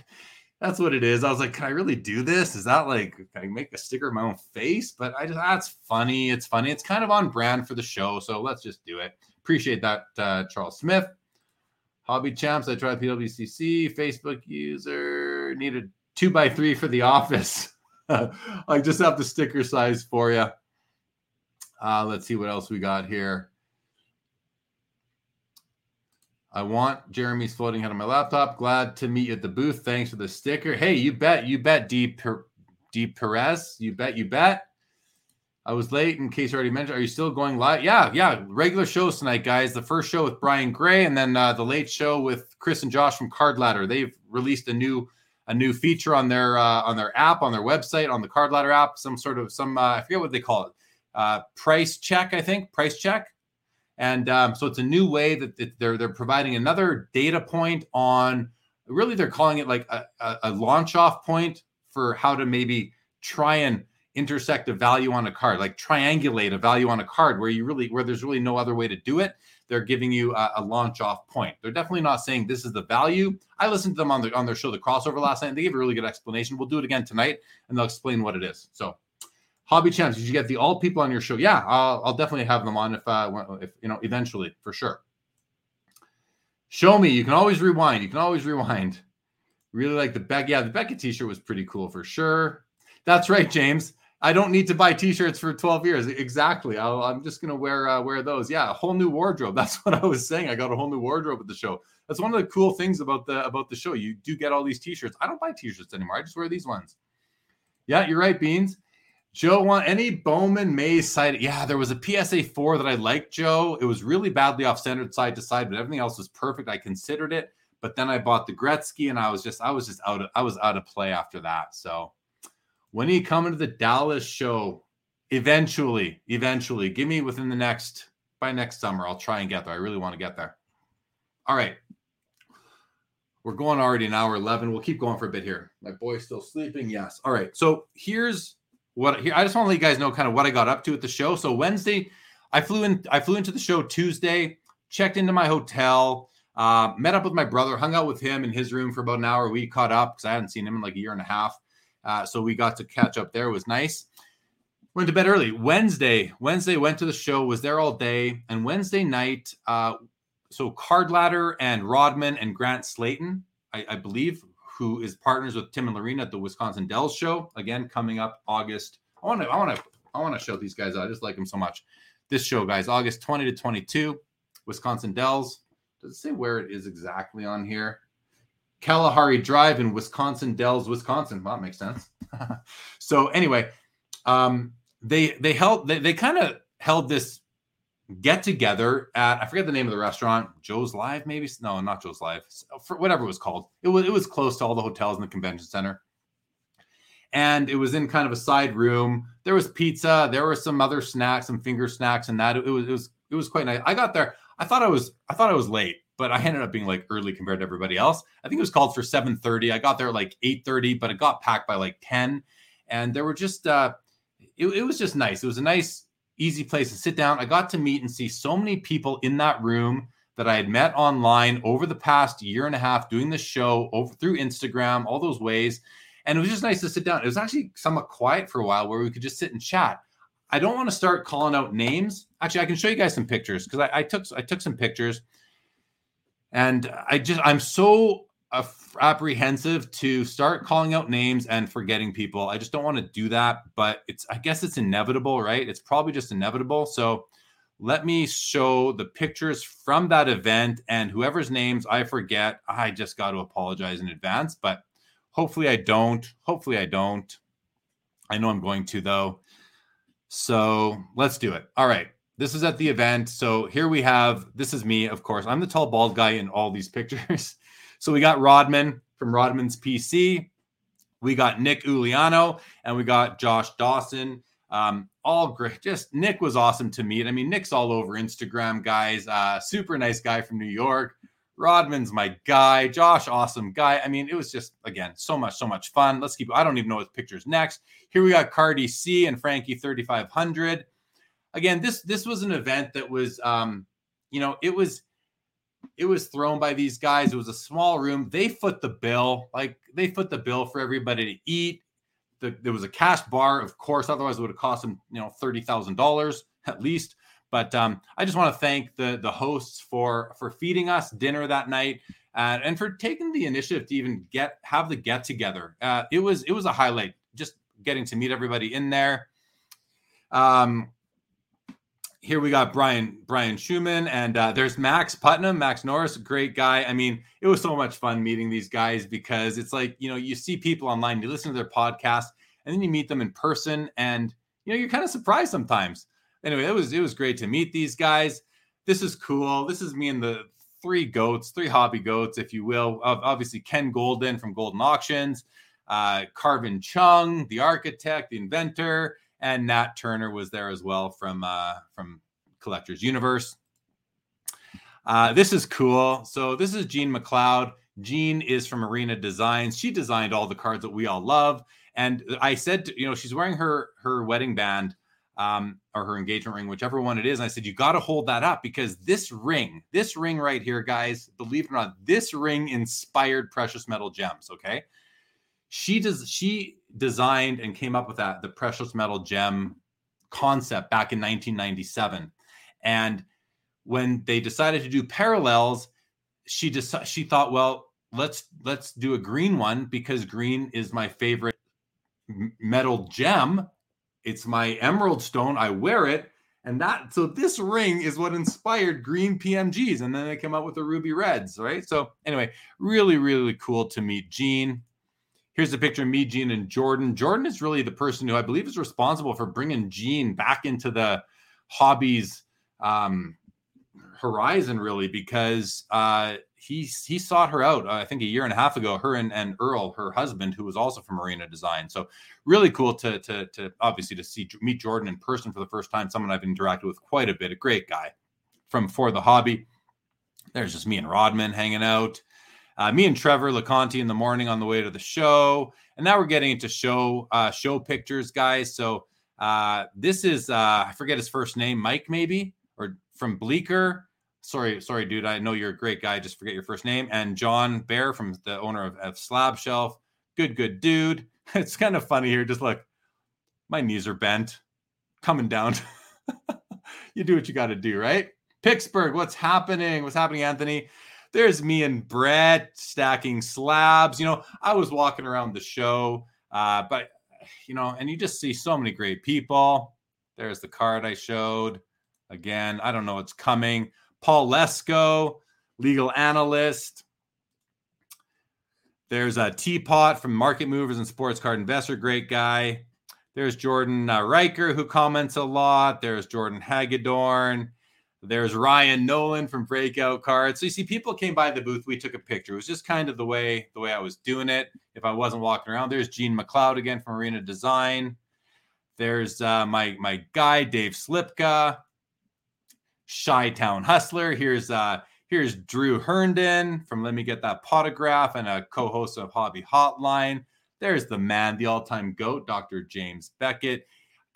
That's what it is. I was like, can I really do this? Is that like, can I make a sticker of my own face? But I just, that's funny. It's funny. It's kind of on brand for the show. So let's just do it. Appreciate that, uh, Charles Smith. Hobby Champs, I tried PWCC. Facebook user needed two by three for the office. I just have the sticker size for you. Uh, let's see what else we got here. I want Jeremy's floating head on my laptop. Glad to meet you at the booth. Thanks for the sticker. Hey, you bet, you bet, D. Per-. Perez. You bet, you bet. I was late in case you already mentioned. Are you still going live? Yeah, yeah. Regular shows tonight, guys. The first show with Brian Gray, and then uh, the late show with Chris and Josh from Card Ladder. They've released a new a new feature on their uh, on their app, on their website, on the Card Ladder app. Some sort of some uh, I forget what they call it. Uh, price check, I think. Price check and um, so it's a new way that they're they're providing another data point on. Really, they're calling it like a, a, a launch off point for how to maybe try and intersect a value on a card, like triangulate a value on a card where you really where there's really no other way to do it. They're giving you a, a launch off point. They're definitely not saying this is the value. I listened to them on their on their show, the crossover last night. They gave a really good explanation. We'll do it again tonight, and they'll explain what it is. So, hobby champs, did you get the all people on your show? Yeah, I'll, I'll definitely have them on if uh if you know eventually for sure. Show me. You can always rewind. You can always rewind. Really like the Beck. Yeah, the Beckett t-shirt was pretty cool for sure. That's right, James. I don't need to buy t-shirts for 12 years. Exactly. i am just gonna wear uh, wear those. Yeah, a whole new wardrobe. That's what I was saying. I got a whole new wardrobe at the show. That's one of the cool things about the about the show. You do get all these t-shirts. I don't buy t-shirts anymore. I just wear these ones. Yeah, you're right, Beans. Joe want any Bowman Mays side? Yeah, there was a PSA 4 that I liked, Joe. It was really badly off centered side to side, but everything else was perfect. I considered it, but then I bought the Gretzky and I was just I was just out of I was out of play after that. So when are you coming to the Dallas show? Eventually, eventually. Give me within the next by next summer. I'll try and get there. I really want to get there. All right. We're going already an hour 11. We'll keep going for a bit here. My boy's still sleeping. Yes. All right. So here's what here. I just want to let you guys know kind of what I got up to at the show. So Wednesday, I flew in. I flew into the show Tuesday. Checked into my hotel. Uh, met up with my brother. Hung out with him in his room for about an hour. We caught up because I hadn't seen him in like a year and a half. Uh, so we got to catch up there. It was nice. Went to bed early. Wednesday, Wednesday went to the show. Was there all day. And Wednesday night, uh, so Card Ladder and Rodman and Grant Slayton, I, I believe, who is partners with Tim and Lorena at the Wisconsin Dells show. Again, coming up August. I want to, I want to, I want to show these guys out. I just like them so much. This show, guys, August 20 to 22, Wisconsin Dells. Does it say where it is exactly on here? Kalahari Drive in Wisconsin Dells, Wisconsin. Well, that makes sense. so anyway, um, they they held they, they kind of held this get together at I forget the name of the restaurant, Joe's Live, maybe no, not Joe's Live, for whatever it was called. It was it was close to all the hotels in the convention center, and it was in kind of a side room. There was pizza, there were some other snacks, some finger snacks, and that it was it was it was quite nice. I got there. I thought I was I thought I was late but I ended up being like early compared to everybody else. I think it was called for 7:30. I got there like 8:30, but it got packed by like 10. And there were just uh it, it was just nice. It was a nice, easy place to sit down. I got to meet and see so many people in that room that I had met online over the past year and a half doing the show over through Instagram, all those ways. And it was just nice to sit down. It was actually somewhat quiet for a while where we could just sit and chat. I don't want to start calling out names. Actually, I can show you guys some pictures because I, I, took I took some pictures. And I just, I'm so apprehensive to start calling out names and forgetting people. I just don't want to do that, but it's, I guess it's inevitable, right? It's probably just inevitable. So let me show the pictures from that event and whoever's names I forget, I just got to apologize in advance, but hopefully I don't. Hopefully I don't. I know I'm going to though. So let's do it. All right. This is at the event. So here we have this is me, of course. I'm the tall bald guy in all these pictures. so we got Rodman from Rodman's PC. We got Nick Uliano and we got Josh Dawson. Um, all great. Just Nick was awesome to meet. I mean, Nick's all over Instagram, guys. Uh, super nice guy from New York. Rodman's my guy. Josh, awesome guy. I mean, it was just again so much, so much fun. Let's keep. I don't even know what pictures next. Here we got Cardi C and Frankie 3500 again, this this was an event that was, um, you know, it was it was thrown by these guys. It was a small room. They foot the bill, like they foot the bill for everybody to eat. The, there was a cash bar, of course. Otherwise, it would have cost them, you know, thirty thousand dollars at least. But um, I just want to thank the the hosts for for feeding us dinner that night uh, and for taking the initiative to even get have the get together. Uh, it was it was a highlight just getting to meet everybody in there. Um, here we got Brian Brian Schumann and uh, there's Max Putnam, Max Norris, great guy. I mean, it was so much fun meeting these guys because it's like you know you see people online, you listen to their podcast, and then you meet them in person, and you know you're kind of surprised sometimes. Anyway, it was it was great to meet these guys. This is cool. This is me and the three goats, three hobby goats, if you will. Obviously, Ken Goldin from Goldin Auctions, uh, Carvin Chung, the architect, the inventor and Nat Turner was there as well from uh, from Collectors Universe. Uh, this is cool. So this is Jean McLeod. Jean is from Arena Designs. She designed all the cards that we all love. And I said, to, you know, she's wearing her her wedding band um, or her engagement ring, whichever one it is. And I said, you got to hold that up because this ring, this ring right here, guys, believe it or not, this ring inspired precious metal gems. Okay. She does, she designed and came up with that, the precious metal gem concept back in 1997. And when they decided to do parallels, she just she thought, well, let's let's do a green one because green is my favorite metal gem. It's my emerald stone. I wear it. And that, so this ring is what inspired green PMGs. And then they came out with the ruby reds, right? So, anyway, really, really cool to meet Jean. Here's a picture of me, Jean, and Jordan. Jordan is really the person who I believe is responsible for bringing Jean back into the hobbies um, horizon, really, because uh, he he sought her out. Uh, I think a year and a half ago. Her and, and Earl, her husband, who was also from Arena Design. So really cool to to to obviously to see meet Jordan in person for the first time. Someone I've interacted with quite a bit. A great guy from for the hobby. There's just me and Rodman hanging out. Uh, me and Trevor LeConte in the morning on the way to the show, and now we're getting into show uh, show pictures, guys. So uh, this is uh, I forget his first name, Mike maybe, or from Bleecker sorry, sorry, dude. I know you're a great guy. Just forget your first name. And John Bear from the owner of, of Slab Shelf. Good, good dude. It's kind of funny here. Just look, my knees are bent, coming down. you do what you got to do, right? Pittsburgh, what's happening? What's happening, Anthony? There's me and Brett stacking slabs. You know, I was walking around the show, uh, but you know, and you just see so many great people. There's the card I showed. Again, I don't know what's coming. Paul Lesko, legal analyst. There's a teapot from Market Movers and Sports Card Investor, great guy. There's Jordan uh, Riker, who comments a lot. There's Jordan Hagedorn. There's Ryan Nolan from Breakout Cards. So you see, people came by the booth. We took a picture. It was just kind of the way the way I was doing it. If I wasn't walking around, there's Jean McLeod again from Arena Design. There's uh, my my guy Dave Slipka. Shy Town Hustler. Here's uh here's Drew Herndon from Let Me Get That Potograph and a co-host of Hobby Hotline. There's the man, the all-time goat, Dr. James Beckett.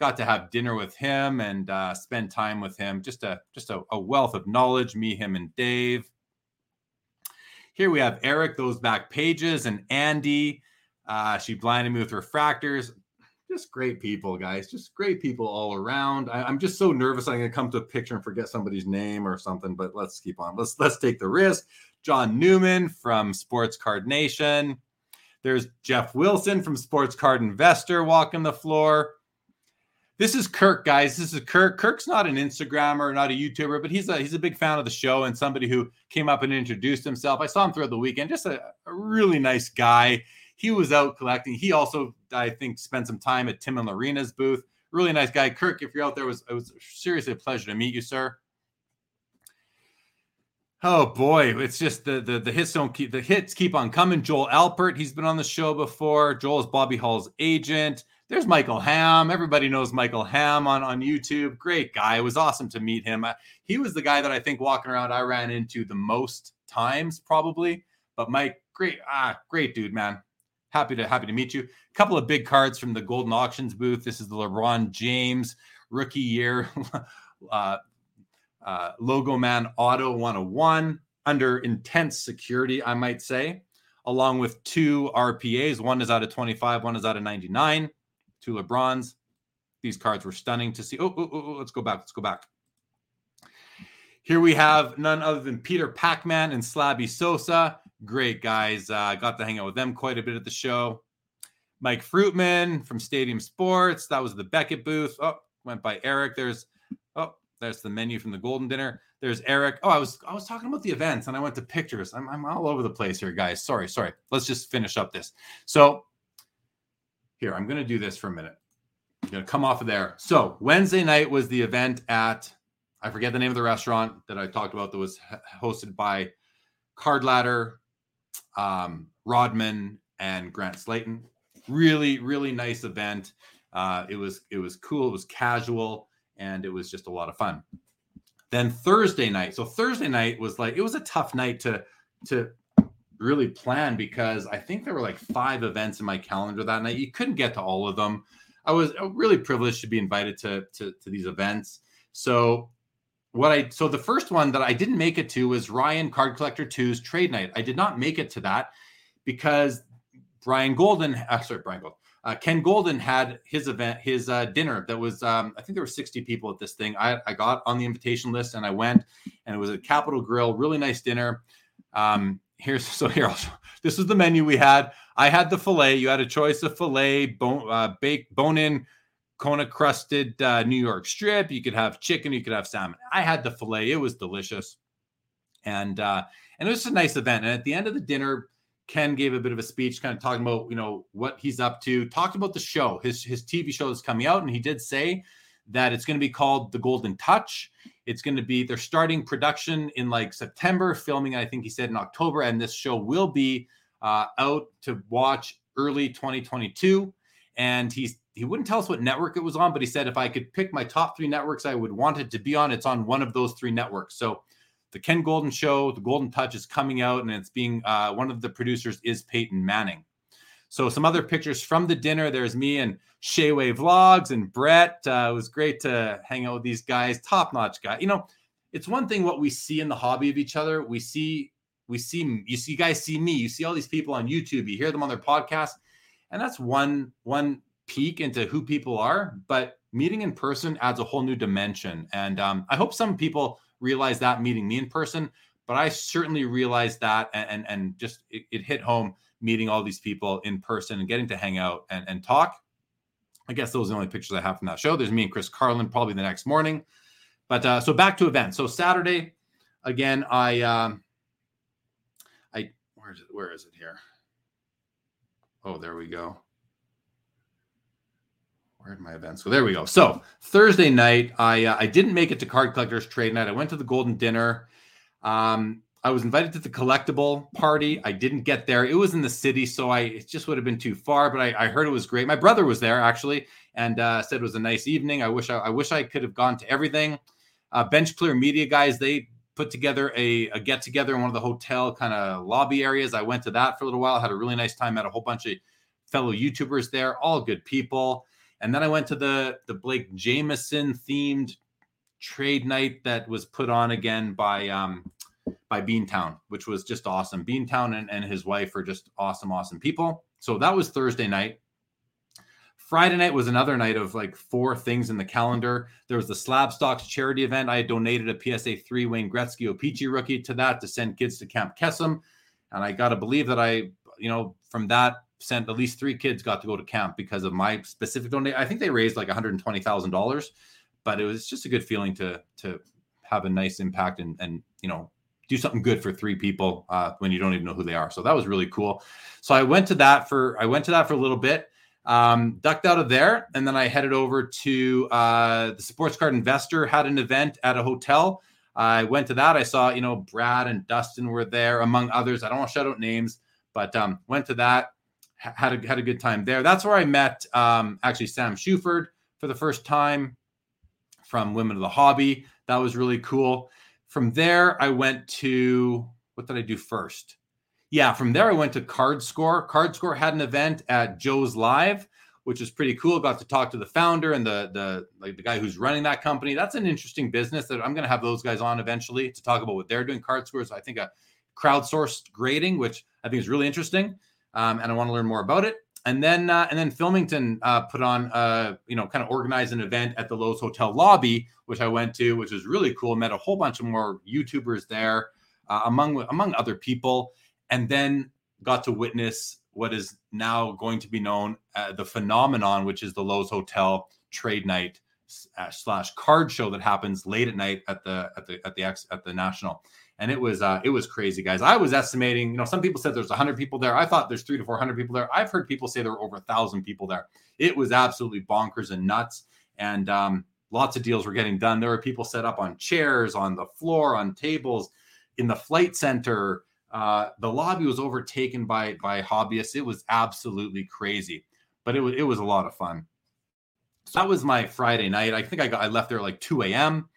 Got to have dinner with him and uh, spend time with him. Just a just a, a wealth of knowledge. Me, him, and Dave. Here we have Eric, those back pages, and Andy. Uh, she blinded me with refractors just great people, guys. Just great people all around. I, am just so nervous I'm gonna come to a picture and forget somebody's name or something. But let's keep on. Let's let's take the risk. John Newman from Sports Card Nation. There's Jeff Wilson from Sports Card Investor walking the floor. This is Kirk, guys. This is Kirk. Kirk's not an Instagrammer, not a YouTuber, but he's a he's a big fan of the show and somebody who came up and introduced himself. I saw him throughout the weekend. Just a, a really nice guy he was out collecting. He also, I think, spent some time at Tim and Lorena's booth. Really nice guy. Kirk, if you're out there, it was it was seriously a pleasure to meet you, sir. Oh boy, it's just the the the hits don't keep the hits keep on coming. Joel Alpert, he's been on the show before. Joel is Bobby Hall's agent. There's Michael Ham. Everybody knows Michael Ham on, on YouTube. Great guy. It was awesome to meet him. he was the guy that I think walking around I ran into the most times, probably. But Mike, great, ah, great dude, man happy to happy to meet you. A couple of big cards from the Goldin Auctions booth. This is the LeBron James rookie year uh, uh, logo man auto 101 under intense security, I might say, along with two RPAs. One is out of 25, one is out of 99. Two LeBrons. These cards were stunning to see. Oh, oh, oh, oh let's go back. Let's go back. Here we have none other than Peter Pacman and Slabby Sosa great guys. Uh, got to hang out with them quite a bit at the show. Mike Fruitman from Stadium Sports. That was the Beckett booth. Oh, went by Eric. There's oh, there's the menu from the Goldin Dinner. There's Eric. Oh, I was I was talking about the events and I went to pictures. I'm I'm all over the place here, guys. Sorry, sorry. Let's just finish up this. So here, I'm gonna do this for a minute. I'm gonna come off of there. So Wednesday night was the event at I forget the name of the restaurant that I talked about that was hosted by Card Ladder, um, Rodman and Grant Slayton. Really, really nice event. Uh, it was it was cool. It was casual, and it was just a lot of fun. Then Thursday night. So Thursday night was like it was a tough night to to really plan because I think there were like five events in my calendar that night. You couldn't get to all of them. I was uh, really privileged to be invited to, to, to these events. So what I so the first one that I didn't make it to was Ryan Card Collector 2's trade night. I did not make it to that because Brian Golden, uh, sorry, Brian Golden, uh, Ken Goldin had his event, his uh, dinner that was, um, I think there were 60 people at this thing. I, I got on the invitation list and I went, and it was a Capital Grille, really nice dinner. Um, here's so here, Also, this is the menu we had. I had the filet. You had a choice of filet, bone, uh, baked, bone in, Kona crusted uh, New York strip. You could have chicken. You could have salmon. I had the filet. It was delicious, and uh, and it was a nice event. And at the end of the dinner, Ken gave a bit of a speech, kind of talking about you know what he's up to, talked about the show, his his TV show that's coming out, and he did say that it's going to be called The Goldin Touch. It's going to be they're starting production in like September, filming I think he said in October, and this show will be uh, out to watch early 2022. And he's he wouldn't tell us what network it was on, but he said if I could pick my top three networks I would want it to be on, it's on one of those three networks. So the Ken Goldin Show, The Goldin Touch is coming out, and it's being uh, one of the producers is Peyton Manning. So some other pictures from the dinner. There's me and Shayway Vlogs and Brett. Uh, it was great to hang out with these guys, top notch guy. You know, it's one thing what we see in the hobby of each other. We see, we see, you see, you guys see me. You see all these people on YouTube. You hear them on their podcast, and that's one one peek into who people are. But meeting in person adds a whole new dimension, and um, I hope some people realize that meeting me in person, but I certainly realized that and and, and just it, it, hit home meeting all these people in person and getting to hang out and, and talk. I guess those are the only pictures I have from that show. There's me and Chris Carlin probably the next morning. But uh, so back to events. So Saturday, again, I um I where is it? Where is it here? Oh, there we go. Where are my events? So there we go. So Thursday night, I uh, I didn't make it to Card Collectors Trade Night. I went to the Goldin Dinner. Um, I was invited to the collectible party. I didn't get there. It was in the city, so I it just would have been too far. But I, I heard it was great. My brother was there actually, and uh, said it was a nice evening. I wish I, I wish I could have gone to everything. Uh, Bench Clear Media guys, they put together a, a get together in one of the hotel kind of lobby areas. I went to that for a little while. Had a really nice time. Met a whole bunch of fellow YouTubers there, all good people. And then I went to the the Blake Jamieson themed trade night that was put on again by um by Beantown, which was just awesome. Beantown and, and his wife are just awesome, awesome people. So that was Thursday night. Friday night was another night of like four things in the calendar. There was the Slabstox charity event. I had donated a PSA 3 Wayne Gretzky O-Pee-Chee rookie to that to send kids to Camp Kesem. And I got to believe that I, you know, from that sent at least three kids got to go to camp because of my specific donation. I think they raised like $120,000, but it was just a good feeling to to have a nice impact and and you know do something good for three people uh, when you don't even know who they are. So that was really cool. So I went to that for I went to that for a little bit, um, ducked out of there, and then I headed over to uh, the Sports Card Investor had an event at a hotel. I went to that. I saw you know Brad and Dustin were there among others. I don't want to shout out names, but um, went to that had a had a good time there. That's where I met um, actually Sam Shuford for the first time from Women of the Hobby. That was really cool. From there, I went to what did I do first? Yeah, from there I went to Card Score. Card Score had an event at Joe's Live, which was pretty cool. Got to talk to the founder and the the like the guy who's running that company. That's an interesting business that I'm going to have those guys on eventually to talk about what they're doing. Card Scores, I think a crowdsourced grading, which I think is really interesting um, and I want to learn more about it. And then uh, and then Filmington uh, put on uh, you know kind of organized an event at the Loews Hotel lobby, which I went to, which was really cool. Met a whole bunch of more YouTubers there, uh, among among other people, and then got to witness what is now going to be known uh, the phenomenon, which is the Loews Hotel Trade Night uh, slash card show that happens late at night at the at the at the at the National and it was uh, it was crazy, guys. I was estimating, you know, some people said there's 100 people there. I thought there's three to 400 people there. I've heard people say there were over a thousand people there. It was absolutely bonkers and nuts, and um, lots of deals were getting done. There were people set up on chairs, on the floor, on tables, in the flight center. Uh, the lobby was overtaken by by hobbyists. It was absolutely crazy, but it was it was a lot of fun. So that was my Friday night. I think I got I left there like 2 a.m.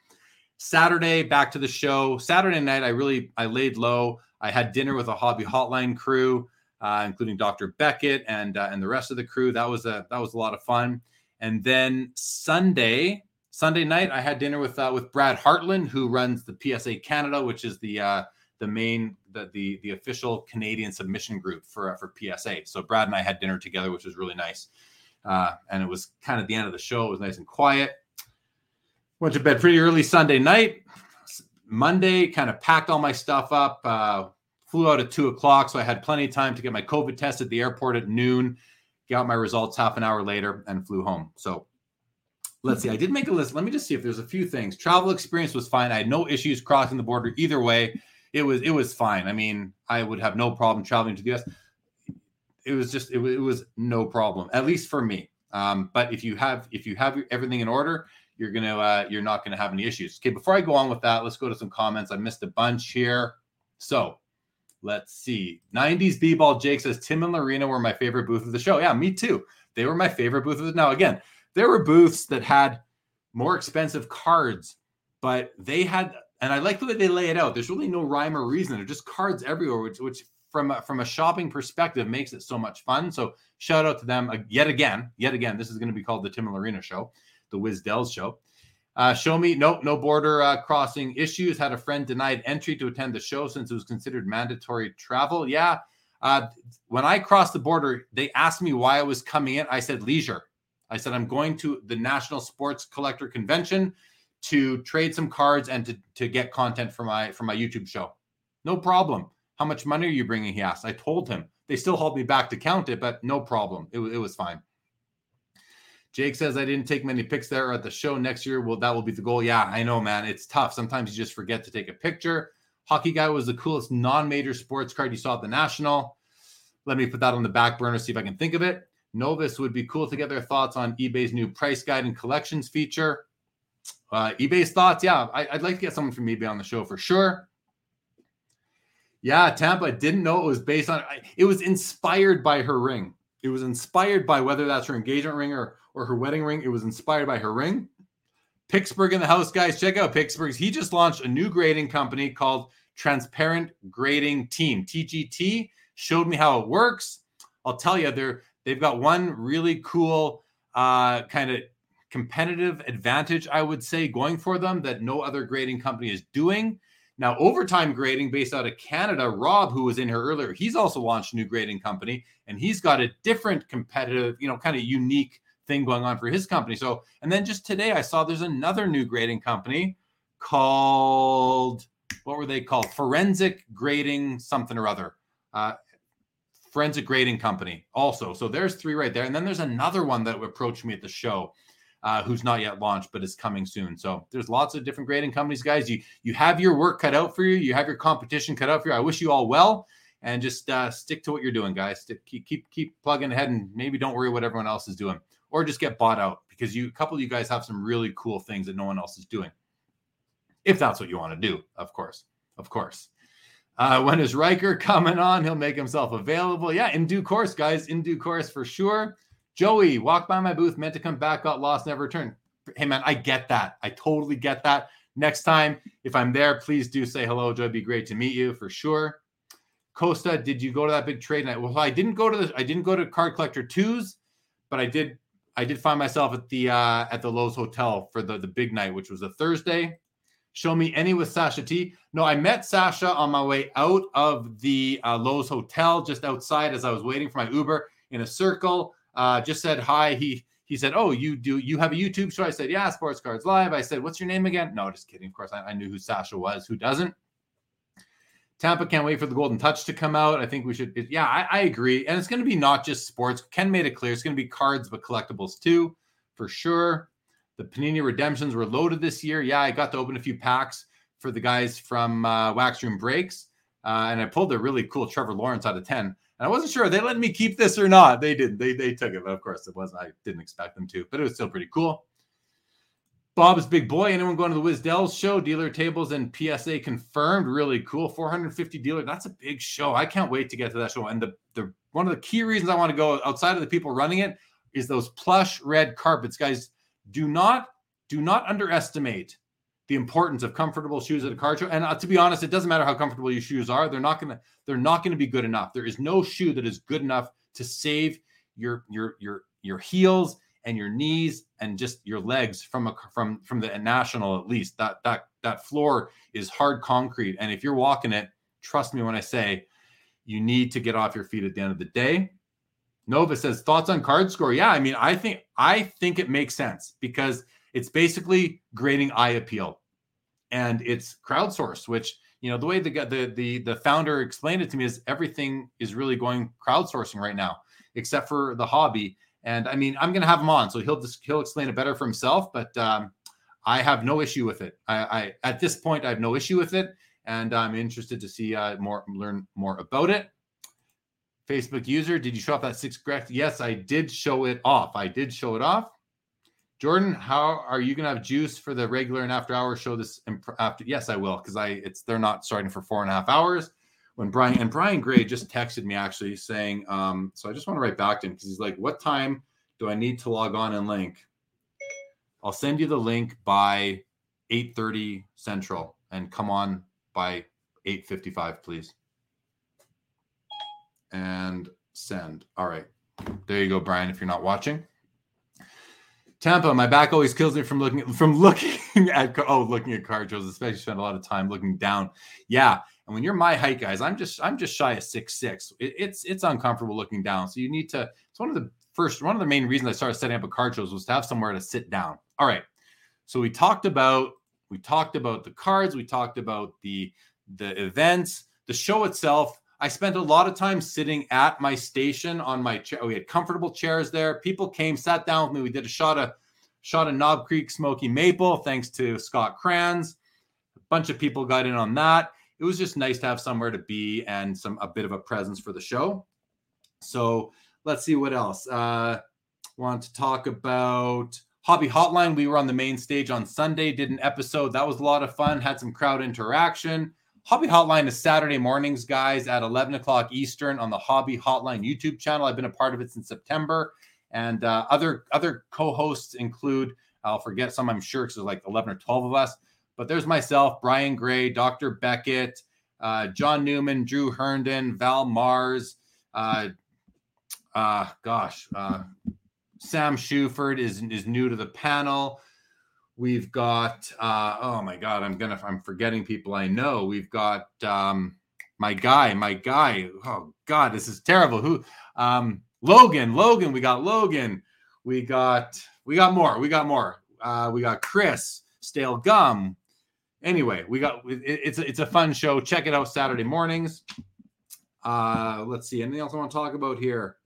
Saturday, back to the show. Saturday night, I really I laid low. I had dinner with a hobby hotline crew, uh, including Dr. Beckett and uh, and the rest of the crew. That was a that was a lot of fun. And then Sunday, Sunday night, I had dinner with uh, with Brad Hartland, who runs the PSA Canada, which is the uh, the main the, the the official Canadian submission group for uh, for PSA. So Brad and I had dinner together, which was really nice. Uh, and it was kind of the end of the show. It was nice and quiet. Went to bed pretty early Sunday night. Monday, kind of packed all my stuff up. Uh, flew out at two o'clock, so I had plenty of time to get my COVID test at the airport at noon. Got my results half an hour later and flew home. So let's see. I did make a list. Let me just see if there's a few things. Travel experience was fine. I had no issues crossing the border either way. It was it was fine. I mean, I would have no problem traveling to the US. It was just it, it was no problem, at least for me. Um, but if you have if you have everything in order, you're gonna uh, you're not gonna have any issues. Okay, before I go on with that, let's go to some comments. I missed a bunch here. So let's see. 90s B-ball Jake says Tim and Lorena were my favorite booth of the show. Yeah, me too. They were my favorite booth of the now again. There were booths that had more expensive cards, but they had and I like the way they lay it out. There's really no rhyme or reason. They're just cards everywhere, which which from a, from a shopping perspective makes it so much fun. So shout out to them uh, yet again, yet again. This is going to be called the Tim and Lorena Show the Wiz Wisdells show. Uh, show me, nope, no border uh, crossing issues. Had a friend denied entry to attend the show since it was considered mandatory travel. Yeah. Uh, when I crossed the border, they asked me why I was coming in. I said leisure. I said I'm going to the National Sports Collector Convention to trade some cards and to, to get content for my for my YouTube show. No problem. How much money are you bringing? He asked. I told him. They still hauled me back to count it, but no problem. It, it was fine. Jake says I didn't take many pics there at the show next year. Well, that will be the goal. Yeah, I know, man. It's tough. Sometimes you just forget to take a picture. Hockey guy was the coolest non-major sports card you saw at the national. Let me put that on the back burner, see if I can think of it. Novus would be cool to get their thoughts on eBay's new price guide and collections feature. Uh, eBay's thoughts, yeah, I, would like to get someone from eBay on the show for sure. Yeah, Tampa didn't know it was based on. It was inspired by her ring. It was inspired by whether that's her engagement ring or or her wedding ring. It was inspired by her ring. Pittsburgh in the house, guys. Check out Pittsburgh's. He just launched a new grading company called Transparent Grading Team, TGT. Showed me how it works. I'll tell you, they're they've got one really cool uh, kind of competitive advantage, I would say, going for them that no other grading company is doing. Now, overtime grading based out of Canada, Rob, who was in here earlier, he's also launched a new grading company and he's got a different competitive, you know, kind of unique thing going on for his company. So, and then just today I saw there's another new grading company called what were they called? Forensic Grading something or other. Uh, forensic grading company also. So there's three right there. And then there's another one that approached me at the show. Uh, who's not yet launched but is coming soon. So there's lots of different grading companies, guys. You you have your work cut out for you. You have your competition cut out for you. I wish you all well, and just uh, stick to what you're doing, guys. Keep keep keep plugging ahead, and maybe don't worry what everyone else is doing or just get bought out because you a couple of you guys have some really cool things that no one else is doing. If that's what you want to do, of course. Of course. Uh, when is Riker coming on? He'll make himself available. Yeah, in due course, guys. In due course for sure. Joey, walked by my booth, meant to come back, got lost, never returned. Hey man, I get that. I totally get that. Next time, if I'm there, please do say hello, Joey. It'd be great to meet you for sure. Costa, did you go to that big trade night? Well, I didn't go to the I didn't go to Card Collector Twos, but I did I did find myself at the uh, at the Loews Hotel for the the big night, which was a Thursday. Show me any with Sasha T. No, I met Sasha on my way out of the uh, Loews Hotel, just outside as I was waiting for my Uber in a circle. Uh, just said hi. He he said, "Oh, you do you have a YouTube show?" I said, "Yeah, Sports Cards Live." I said, "What's your name again?" No, just kidding. Of course, I, I knew who Sasha was. Who doesn't? Tampa can't wait for the Goldin Touch to come out. I think we should. Yeah, I, I, agree. And it's going to be not just sports. Ken made it clear it's going to be cards, but collectibles too, for sure. The Panini redemptions were loaded this year. Yeah, I got to open a few packs for the guys from uh, Wax Room Breaks, uh, and I pulled a really cool Trevor Lawrence out of ten. And I wasn't sure they let me keep this or not. They did. They they took it. But of course, it wasn't. I didn't expect them to, but it was still pretty cool. Bob's Big Boy. Anyone going to the Wisdells show? Dealer tables and PSA confirmed. Really cool. 450 dealer. That's a big show. I can't wait to get to that show. And the, the one of the key reasons I want to go outside of the people running it is those plush red carpets. Guys, do not do not underestimate the importance of comfortable shoes at a card show. And uh, to be honest, it doesn't matter how comfortable your shoes are; they're not gonna they're not gonna be good enough. There is no shoe that is good enough to save your your your your heels and your knees and just your legs from a from from the national at least. That that that floor is hard concrete, and if you're walking it, trust me when I say you need to get off your feet at the end of the day. Nova says thoughts on card score. Yeah, I mean, I think I think it makes sense because it's basically grading eye appeal, and it's crowdsourced. Which you know the way the the the the founder explained it to me is everything is really going crowdsourcing right now, except for the hobby. And I mean, I'm going to have him on, so he'll just he'll explain it better for himself. But um, I have no issue with it. I, I at this point I have no issue with it, and I'm interested to see uh, more learn more about it. Facebook user, did you show off that six correct? Yes, I did show it off. I did show it off. Jordan, how are you going to have juice for the regular and after hours show this after? Yes, I will because I it's they're not starting for four and a half hours. When Brian and Brian Gray just texted me actually saying, um, so I just want to write back to him because he's like, "What time do I need to log on and link?" I'll send you the link by 8:30 Central and come on by 8:55, please. And send. All right, there you go, Brian. If you're not watching. Tampa, my back always kills me from looking from looking at oh looking at card shows, especially spend a lot of time looking down. Yeah, and when you're my height, guys, I'm just I'm just shy of six six. It, it's it's uncomfortable looking down. So you need to. It's one of the first one of the main reasons I started setting up a card shows was to have somewhere to sit down. All right, so we talked about we talked about the cards, we talked about the the events, the show itself. I spent a lot of time sitting at my station on my chair. We had comfortable chairs there. People came, sat down with me. We did a shot of shot of Knob Creek Smoky Maple, thanks to Scott Crans. A bunch of people got in on that. It was just nice to have somewhere to be and some a bit of a presence for the show. So let's see what else. Uh, want to talk about Hobby Hotline. We were on the main stage on Sunday, did an episode. That was a lot of fun, had some crowd interaction. Hobby Hotline is Saturday mornings, guys, at 11 o'clock Eastern on the Hobby Hotline YouTube channel. I've been a part of it since September. And uh, other other co-hosts include, I'll forget some, I'm sure, because there's like 11 or 12 of us. But there's myself, Brian Gray, Dr. Beckett, uh, John Newman, Drew Herndon, Val Mars, uh, uh, gosh, uh, Sam Shuford is is new to the panel. We've got uh, oh my god, I'm gonna I'm forgetting people I know. We've got um, my guy, my guy. Oh god, this is terrible. Who um, Logan, Logan, we got Logan. We got we got more. We got more. Uh, we got Chris, Stale Gum. Anyway, we got it, it's a, it's a fun show. Check it out Saturday mornings. Uh, let's see. Anything else I want to talk about here?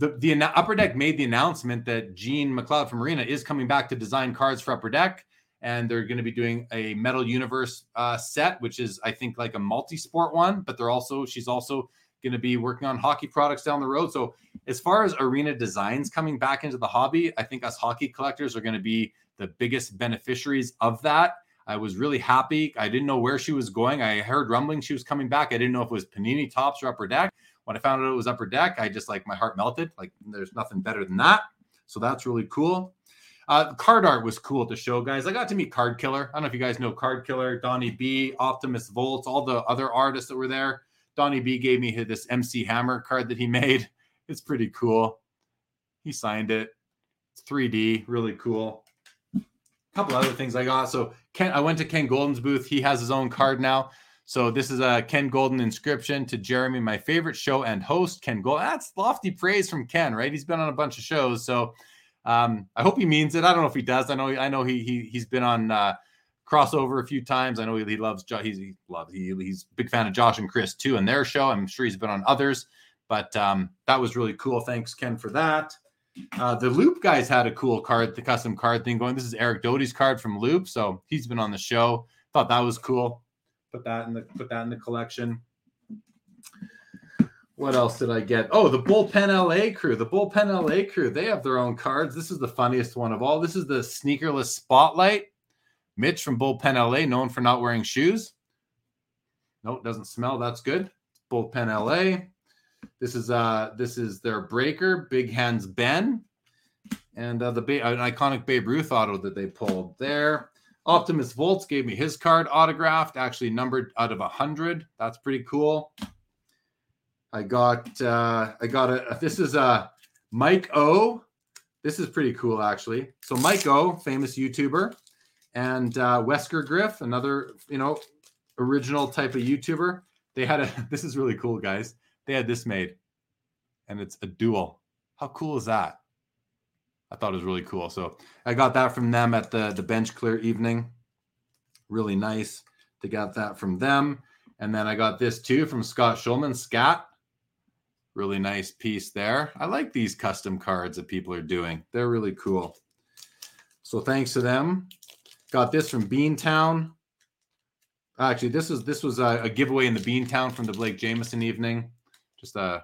the the upper deck made the announcement that Jean McLeod from Arena is coming back to design cards for upper deck, and they're going to be doing a Metal Universe uh, set, which is I think like a multi-sport one. But they're also she's also going to be working on hockey products down the road. So as far as Arena designs coming back into the hobby, I think us hockey collectors are going to be the biggest beneficiaries of that. I was really happy. I didn't know where she was going. I heard rumbling she was coming back. I didn't know if it was Panini Topps or Upper Deck when I found out it was Upper Deck, I just like my heart melted. Like there's nothing better than that. So that's really cool. Uh, card art was cool to show, guys. I got to meet Card Killer. I don't know if you guys know Card Killer, Donnie B, Optimus Volts, all the other artists that were there. Donnie B gave me this MC Hammer card that he made. It's pretty cool. He signed it. It's 3D, really cool. Couple other things I got. So Ken, I went to Ken Goldin's booth. He has his own card now. So this is a Ken Goldin inscription to Jeremy, my favorite show and host, Ken Goldin. That's lofty praise from Ken, right? He's been on a bunch of shows, so um, I hope he means it. I don't know if he does. I know I know he he he's been on uh, crossover a few times. I know he, he loves he's he loves he, he's big fan of Josh and Chris too and their show. I'm sure he's been on others, but um, that was really cool. Thanks Ken for that. Uh, the Loop guys had a cool card, the custom card thing going. This is Eric Doty's card from Loop, so he's been on the show. Thought that was cool put that in the put that in the collection. What else did I get? Oh, the Bullpen LA crew. The Bullpen LA crew. They have their own cards. This is the funniest one of all. This is the sneakerless spotlight. Mitch from Bullpen LA, known for not wearing shoes. Nope, doesn't smell. That's good. Bullpen LA. This is uh this is their breaker, Big Hands Ben, and uh, the an iconic Babe Ruth auto that they pulled there. Optimus Volts gave me his card autographed, actually numbered out of a hundred. That's pretty cool. I got uh I got a this is a Mike O. This is pretty cool actually. So Mike O, famous YouTuber, and uh Wesker Griff, another you know original type of YouTuber. They had a this is really cool, guys. They had this made, and it's a dual. How cool is that? I thought it was really cool. So I got that from them at the the bench clear evening. Really nice to get that from them. And then I got this too from Scott Schulman, Scat. Really nice piece there. I like these custom cards that people are doing. They're really cool. So thanks to them. Got this from Beantown. Actually, this is this was a, a giveaway in the Beantown from the Blake Jamieson evening. Just a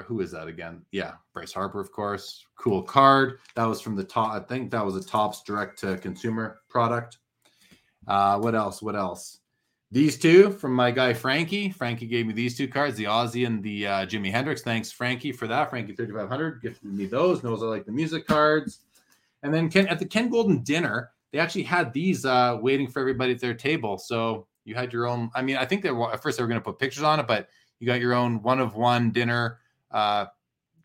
who is that again? Yeah, Bryce Harper, of course. Cool card. That was from the top. I think that was a Topps direct to consumer product. Uh, what else? What else? These two from my guy Frankie. Frankie gave me these two cards, the Aussie and the uh, Jimi Hendrix. Thanks, Frankie, for that. Frankie 3500 gifted me those. Knows I like the music cards. And then Ken, at the Ken Goldin dinner, they actually had these uh, waiting for everybody at their table. So you had your own. I mean, I think they were at first they were going to put pictures on it, but you got your own one of one dinner uh,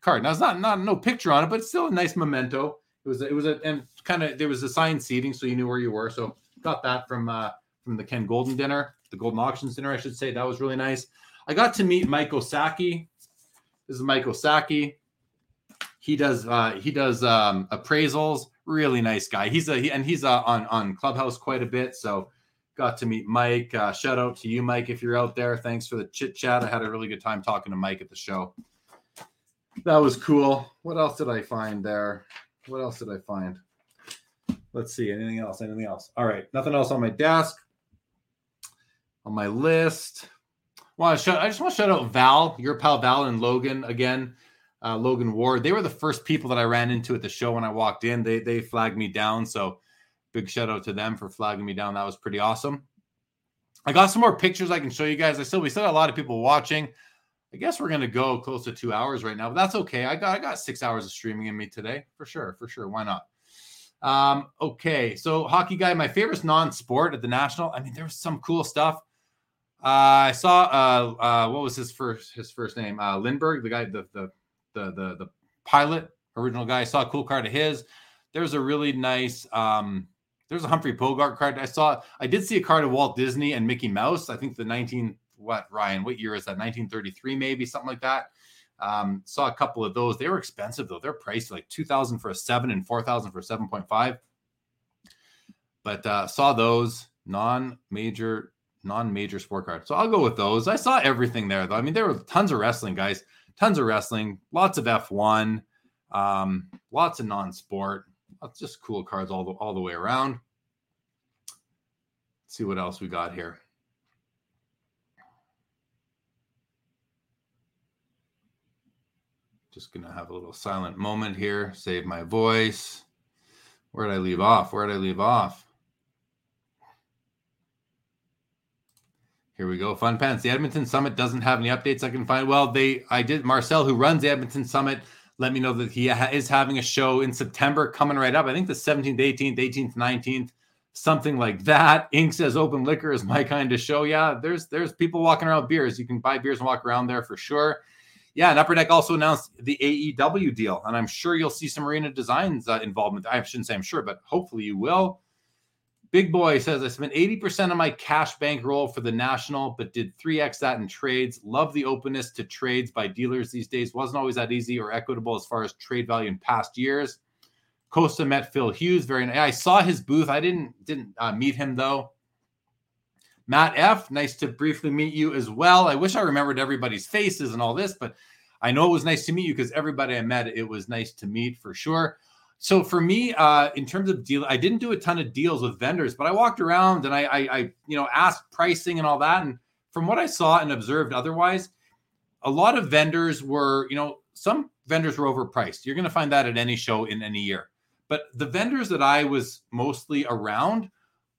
card. Now it's not not no picture on it, but it's still a nice memento. It was it was a and kind of there was assigned seating, so you knew where you were. So got that from uh, from the Ken Goldin dinner, the Goldin Auctions dinner, I should say. That was really nice. I got to meet Mike Osaki. This is Mike Osaki. He does uh, he does um, appraisals. Really nice guy. He's a he, and he's uh, on on Clubhouse quite a bit. So got to meet Mike. Uh, shout out to you, Mike, if you're out there. Thanks for the chit chat. I had a really good time talking to Mike at the show that was cool. What else did I find there? What else did I find? Let's see. Anything else? Anything else? All right. Nothing else on my desk. On my list. Well, I just want to shout out Val, your pal Val and Logan again. Uh, Logan Ward. They were the first people that I ran into at the show when I walked in. They they flagged me down. So big shout out to them for flagging me down. That was pretty awesome. I got some more pictures I can show you guys. I still we still got a lot of people watching. I guess we're gonna go close to two hours right now, but that's okay. I got I got six hours of streaming in me today for sure, for sure. Why not? Um, okay, so hockey guy, my favorite non-sport at the national. I mean, there was some cool stuff. Uh, I saw uh, uh, what was his first his first name? Uh, Lindbergh, the guy, the the the the, the pilot, original guy. I saw a cool card of his. There's a really nice. Um, there's a Humphrey Bogart card. I saw. I did see a card of Walt Disney and Mickey Mouse. I think the 19 what Ryan? What year is that? 1933, maybe something like that. Um, saw a couple of those. They were expensive though. They're priced like 2000 for a seven and 4000 for 7.5. But uh, saw those non-major, non-major sport cards. So I'll go with those. I saw everything there though. I mean, there were tons of wrestling guys, tons of wrestling, lots of F1, um, lots of non-sport. Just cool cards all the all the way around. Let's see what else we got here. Just to have a little silent moment here, save my voice. Where did I leave off? Where did I leave off? Here we go. Fun pants. The Edmonton Summit doesn't have any updates I can find. Well, they, I did. Marcel, who runs the Edmonton Summit, let me know that he ha- is having a show in September coming right up. I think the 17th, 18th, 18th, 19th, something like that. Ink says open liquor is my kind of show. Yeah, there's there's people walking around beers. You can buy beers and walk around there for sure. Yeah, and Upper Deck also announced the AEW deal, and I'm sure you'll see some Arena Designs uh, involvement. I shouldn't say I'm sure, but hopefully you will. Big Boy says I spent 80% of my cash bankroll for the national, but did 3x that in trades. Love the openness to trades by dealers these days. Wasn't always that easy or equitable as far as trade value in past years. Costa met Phil Hughes. Very nice. I saw his booth. I didn't didn't uh, meet him though. Matt F, nice to briefly meet you as well. I wish I remembered everybody's faces and all this, but I know it was nice to meet you because everybody I met, it was nice to meet for sure. So for me, uh, in terms of deal, I didn't do a ton of deals with vendors, but I walked around and I, I, I, you know, asked pricing and all that. And from what I saw and observed, otherwise, a lot of vendors were, you know, some vendors were overpriced. You're going to find that at any show in any year. But the vendors that I was mostly around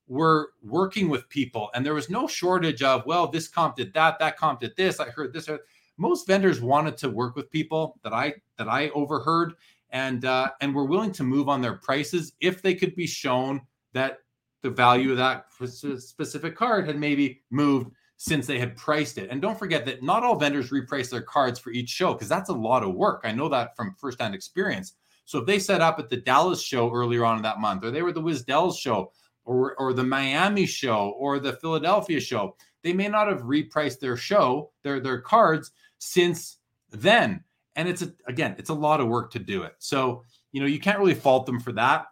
were working with people and there was no shortage of well this comp did that that comp did this i heard this most vendors wanted to work with people that i that i overheard and uh, and were willing to move on their prices if they could be shown that the value of that specific card had maybe moved since they had priced it. And don't forget that not all vendors reprice their cards for each show because that's a lot of work. I know that from firsthand experience. So if they set up at the Dallas show earlier on in that month, or they were the WisDells show, or, or the Miami show, or the Philadelphia show, they may not have repriced their show, their their cards since then. And it's a, again, it's a lot of work to do it. So you know you can't really fault them for that.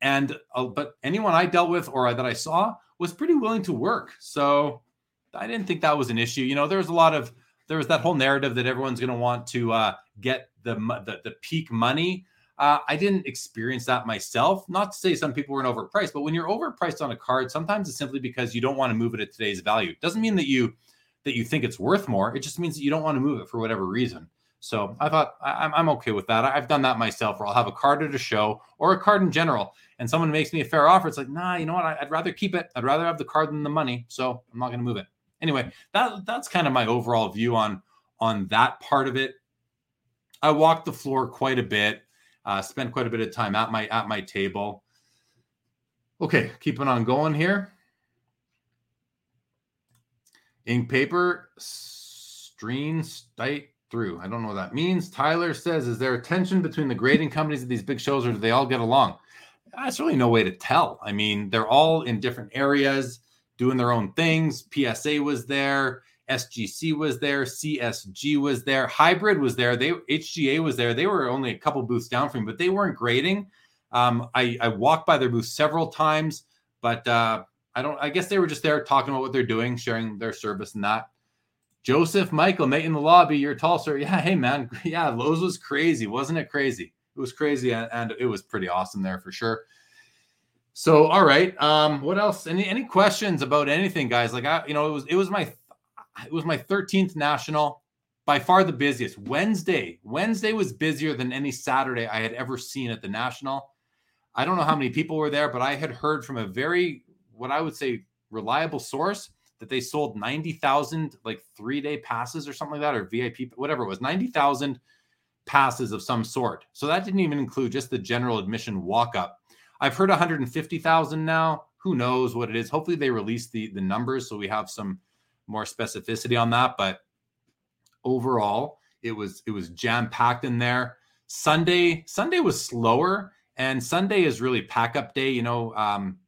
And uh, but anyone I dealt with or that I saw was pretty willing to work. So I didn't think that was an issue. You know, there was a lot of there was that whole narrative that everyone's going to want to uh, get the, the the peak money. Uh, I didn't experience that myself. Not to say some people weren't overpriced, but when you're overpriced on a card, sometimes it's simply because you don't want to move it at today's value. It doesn't mean that you that you think it's worth more. It just means that you don't want to move it for whatever reason. So I thought I, I'm okay with that. I've done that myself, where I'll have a card at a show or a card in general, and someone makes me a fair offer. It's like, nah, you know what? I'd rather keep it. I'd rather have the card than the money. So I'm not going to move it anyway, that that's kind of my overall view on on that part of it. I walked the floor quite a bit, uh, spent quite a bit of time at my at my table. Okay, keeping on going here. Ink paper stream state through. I don't know what that means. Tyler says, "Is there a tension between the grading companies of these big shows, or do they all get along?" That's really no way to tell. I mean, they're all in different areas doing their own things. PSA was there, SGC was there, CSG was there, Hybrid was there. They HGA was there. They were only a couple booths down from me, but they weren't grading. Um, I, I walked by their booth several times, but uh, I don't. I guess they were just there talking about what they're doing, sharing their service and that. Joseph Michael, mate in the lobby, you're tall, sir. Yeah, hey man, yeah, Loews was crazy, wasn't it? Crazy. It was crazy, and, and it was pretty awesome there for sure. So, all right. Um, what else? Any any questions about anything, guys? Like I, you know, it was it was my it was my 13th national, by far the busiest. Wednesday, Wednesday was busier than any Saturday I had ever seen at the national. I don't know how many people were there, but I had heard from a very what I would say reliable source that they sold 90,000 like 3-day passes or something like that or VIP whatever it was, 90,000 passes of some sort. So that didn't even include just the general admission walk up I've heard 150,000 now. Who knows what it is? Hopefully they release the the numbers so we have some more specificity on that. But overall, it was it was jam packed in there. Sunday Sunday was slower, and Sunday is really pack up day. You know, um,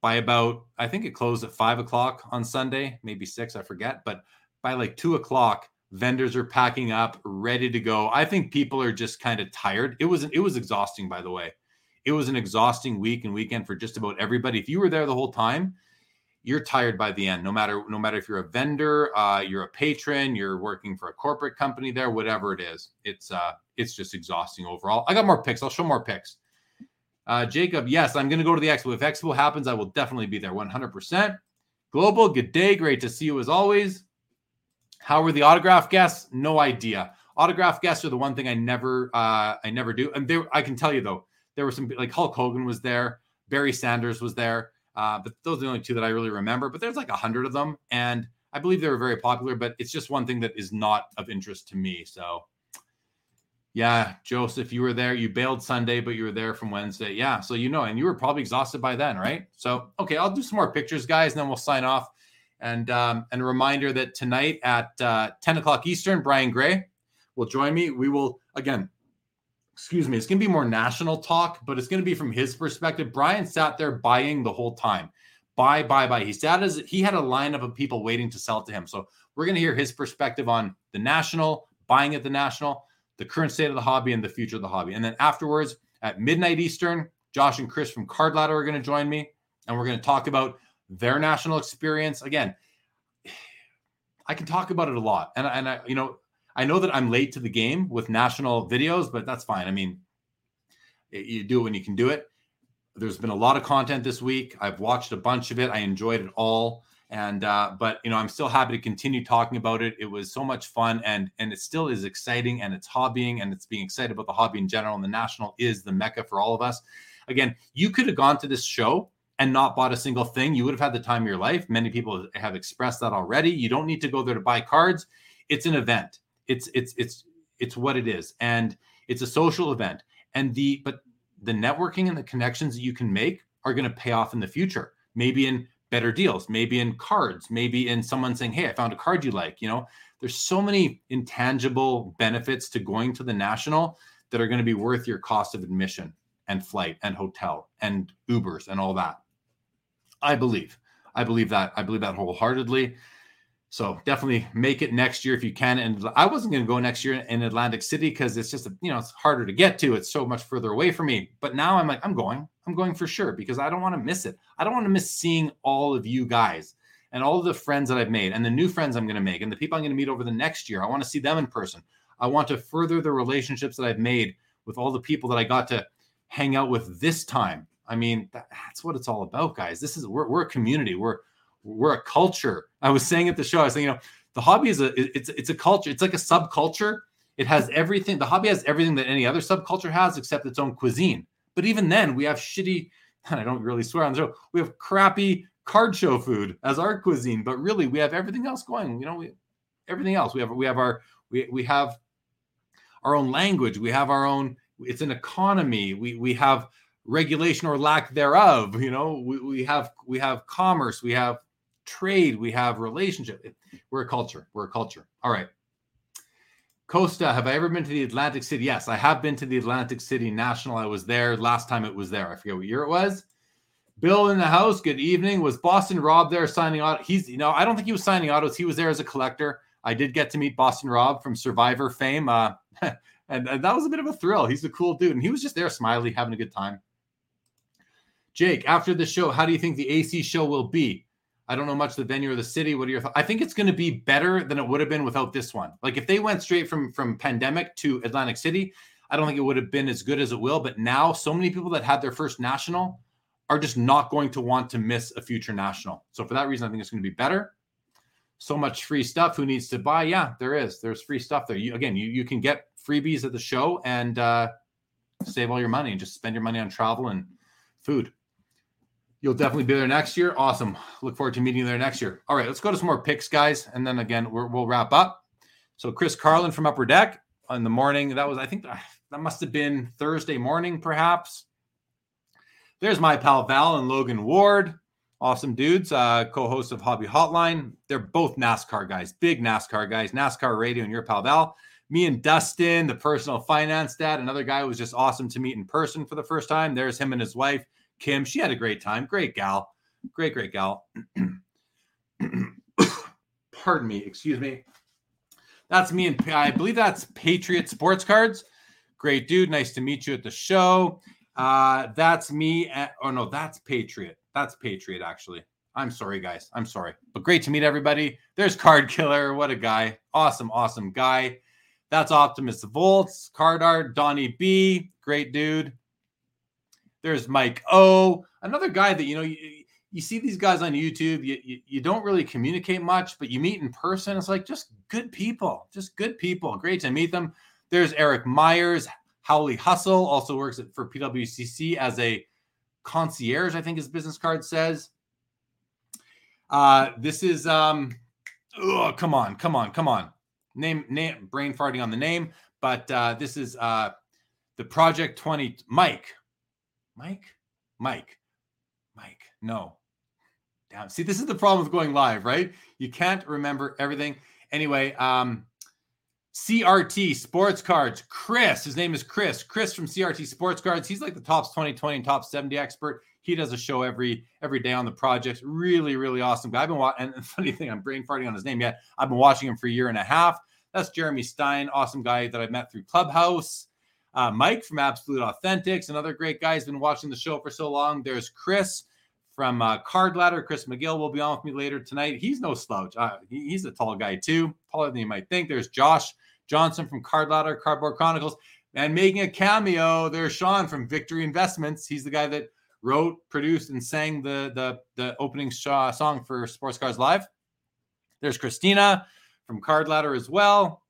by about I think it closed at five o'clock on Sunday, maybe six, I forget. But by like two o'clock, vendors are packing up, ready to go. I think people are just kind of tired. It was it was exhausting, by the way it was an exhausting week and weekend for just about everybody. If you were there the whole time, you're tired by the end. No matter no matter if you're a vendor, uh, you're a patron, you're working for a corporate company there, whatever it is, it's uh, it's just exhausting overall. I got more picks. I'll show more picks. Uh, Jacob, yes, I'm going to go to the expo. If expo happens, I will definitely be there 100%. Global, good day. Great to see you as always. How were the autograph guests? No idea. Autograph guests are the one thing I never, uh, I never do. And they, I can tell you though, there were some like Hulk Hogan was there, Barry Sanders was there, uh, but those are the only two that I really remember. But there's like a hundred of them, and I believe they were very popular. But it's just one thing that is not of interest to me. So, yeah, Joseph, you were there. You bailed Sunday, but you were there from Wednesday. Yeah, so you know, and you were probably exhausted by then, right? So, okay, I'll do some more pictures, guys, and then we'll sign off. And um, and a reminder that tonight at uh, 10 o'clock Eastern, Brian Gray will join me. We will again excuse me, it's going to be more national talk, but it's going to be from his perspective. Brian sat there buying the whole time. Buy, buy, buy. He sat as he had a lineup of people waiting to sell to him. So we're going to hear his perspective on the national, buying at the national, the current state of the hobby, and the future of the hobby. And then afterwards, at midnight Eastern, Josh and Chris from Card Ladder are going to join me, and we're going to talk about their national experience. Again, I can talk about it a lot, and and I, you know, I know that I'm late to the game with national videos, but that's fine. I mean, you do it when you can do it. There's been a lot of content this week. I've watched a bunch of it. I enjoyed it all. And uh, but you know, I'm still happy to continue talking about it. It was so much fun, and and it still is exciting, and it's hobbying, and it's being excited about the hobby in general. And the national is the mecca for all of us. Again, you could have gone to this show and not bought a single thing. You would have had the time of your life. Many people have expressed that already. You don't need to go there to buy cards. It's an event it's it's it's it's what it is and it's a social event and the but the networking and the connections that you can make are going to pay off in the future. Maybe in better deals, maybe in cards, maybe in someone saying, Hey, I found a card you like. You know, there's so many intangible benefits to going to the national that are going to be worth your cost of admission and flight and hotel and Ubers and all that. I believe. I believe that. I believe that wholeheartedly. So definitely make it next year if you can. And I wasn't going to go next year in Atlantic City because it's just, a, you know, it's harder to get to. It's so much further away from me. But now I'm like, I'm going. I'm going for sure because I don't want to miss it. I don't want to miss seeing all of you guys and all of the friends that I've made and the new friends I'm going to make and the people I'm going to meet over the next year. I want to see them in person. I want to further the relationships that I've made with all the people that I got to hang out with this time. I mean, that's what it's all about, guys. This is we're, we're a community. We're we're a culture. I was saying at the show, I was saying, you know, the hobby is a it's it's a culture. It's like a subculture. It has everything. The hobby has everything that any other subculture has, except its own cuisine. But even then, we have shitty. And I don't really swear on the show. We have crappy card show food as our cuisine, but really we have everything else going. You know, we everything else. We have we have our we we have our own language. We have our own. It's an economy. We we have regulation or lack thereof. You know, we, we have we have commerce. We have trade, we have relationship. We're a culture. We're a culture. All right. Costa, have I ever been to the Atlantic City? Yes, I have been to the Atlantic City National. I was there last time it was there. I forget what year it was. Bill in the house. Good evening. Was Boston Rob there signing auto? He's, you know, I don't think he was signing autos. He was there as a collector. I did get to meet Boston Rob from Survivor fame. Uh, and, and that was a bit of a thrill. He's a cool dude. And he was just there, smiley, having a good time. Jake, after the show, how do you think the AC show will be? I don't know much the venue or the city. What are your thoughts? I think it's going to be better than it would have been without this one. Like if they went straight from from pandemic to Atlantic City, I don't think it would have been as good as it will. But now, so many people that had their first national are just not going to want to miss a future national. So for that reason, I think it's going to be better. So much free stuff. Who needs to buy? Yeah, there is. There's free stuff there. You again, you you can get freebies at the show and uh, save all your money and just spend your money on travel and food. You'll definitely be there next year. Awesome. Look forward to meeting you there next year. All right, let's go to some more picks, guys, and then again we will wrap up. So Chris Carlin from Upper Deck in the morning. That was I think that must have been Thursday morning, perhaps. There's my pal Val and Logan Ward. Awesome dudes, uh, co-host of Hobby Hotline. They're both NASCAR guys, big NASCAR guys, NASCAR radio, and your pal Val. Me and Dustin, the personal finance dad, another guy was just awesome to meet in person for the first time. There's him and his wife. Kim, she had a great time. Great gal. Great, great gal. Pardon me. Excuse me. That's me and I believe that's Patriot Sports Cards. Great dude. Nice to meet you at the show. Uh, that's me. At, oh no, that's Patriot. That's Patriot actually. I'm sorry, guys. I'm sorry, but great to meet everybody. There's Card Killer. What a guy. Awesome, awesome guy. That's Optimus Volts, Card Art, Donnie B. Great dude. There's Mike O, another guy that you know you, you see these guys on YouTube. You, you, you don't really communicate much, but you meet in person. It's like just good people, just good people. Great to meet them. There's Eric Myers, Howley Hustle, also works at, for PWCC as a concierge. I think his business card says. Uh, this is um, oh come on, come on, come on. Name name brain farting on the name, but uh, this is uh, the Project Twenty Mike Mike? Mike. Mike. No. Damn. See, this is the problem with going live, right? You can't remember everything. Anyway, um, CRT Sports Cards. Chris, his name is Chris. Chris from CRT Sports Cards. He's like the top 2020 and top 70 expert. He does a show every every day on the project. Really, really awesome guy. I've been watching. And the funny thing, I'm brain farting on his name yet. I've been watching him for a year and a half. That's Jeremy Stein, awesome guy that I met through Clubhouse. Uh, Mike from Absolute Authentics, another great guy, has been watching the show for so long. There's Chris from uh, Card Ladder. Chris McGill will be on with me later tonight. He's no slouch. Uh, he, he's a tall guy too, taller than you might think. There's Josh Johnson from Card Ladder, Cardboard Chronicles, and making a cameo. There's Sean from Victory Investments. He's the guy that wrote, produced, and sang the the the opening song for Sports Cards Live. There's Christina from Card Ladder as well.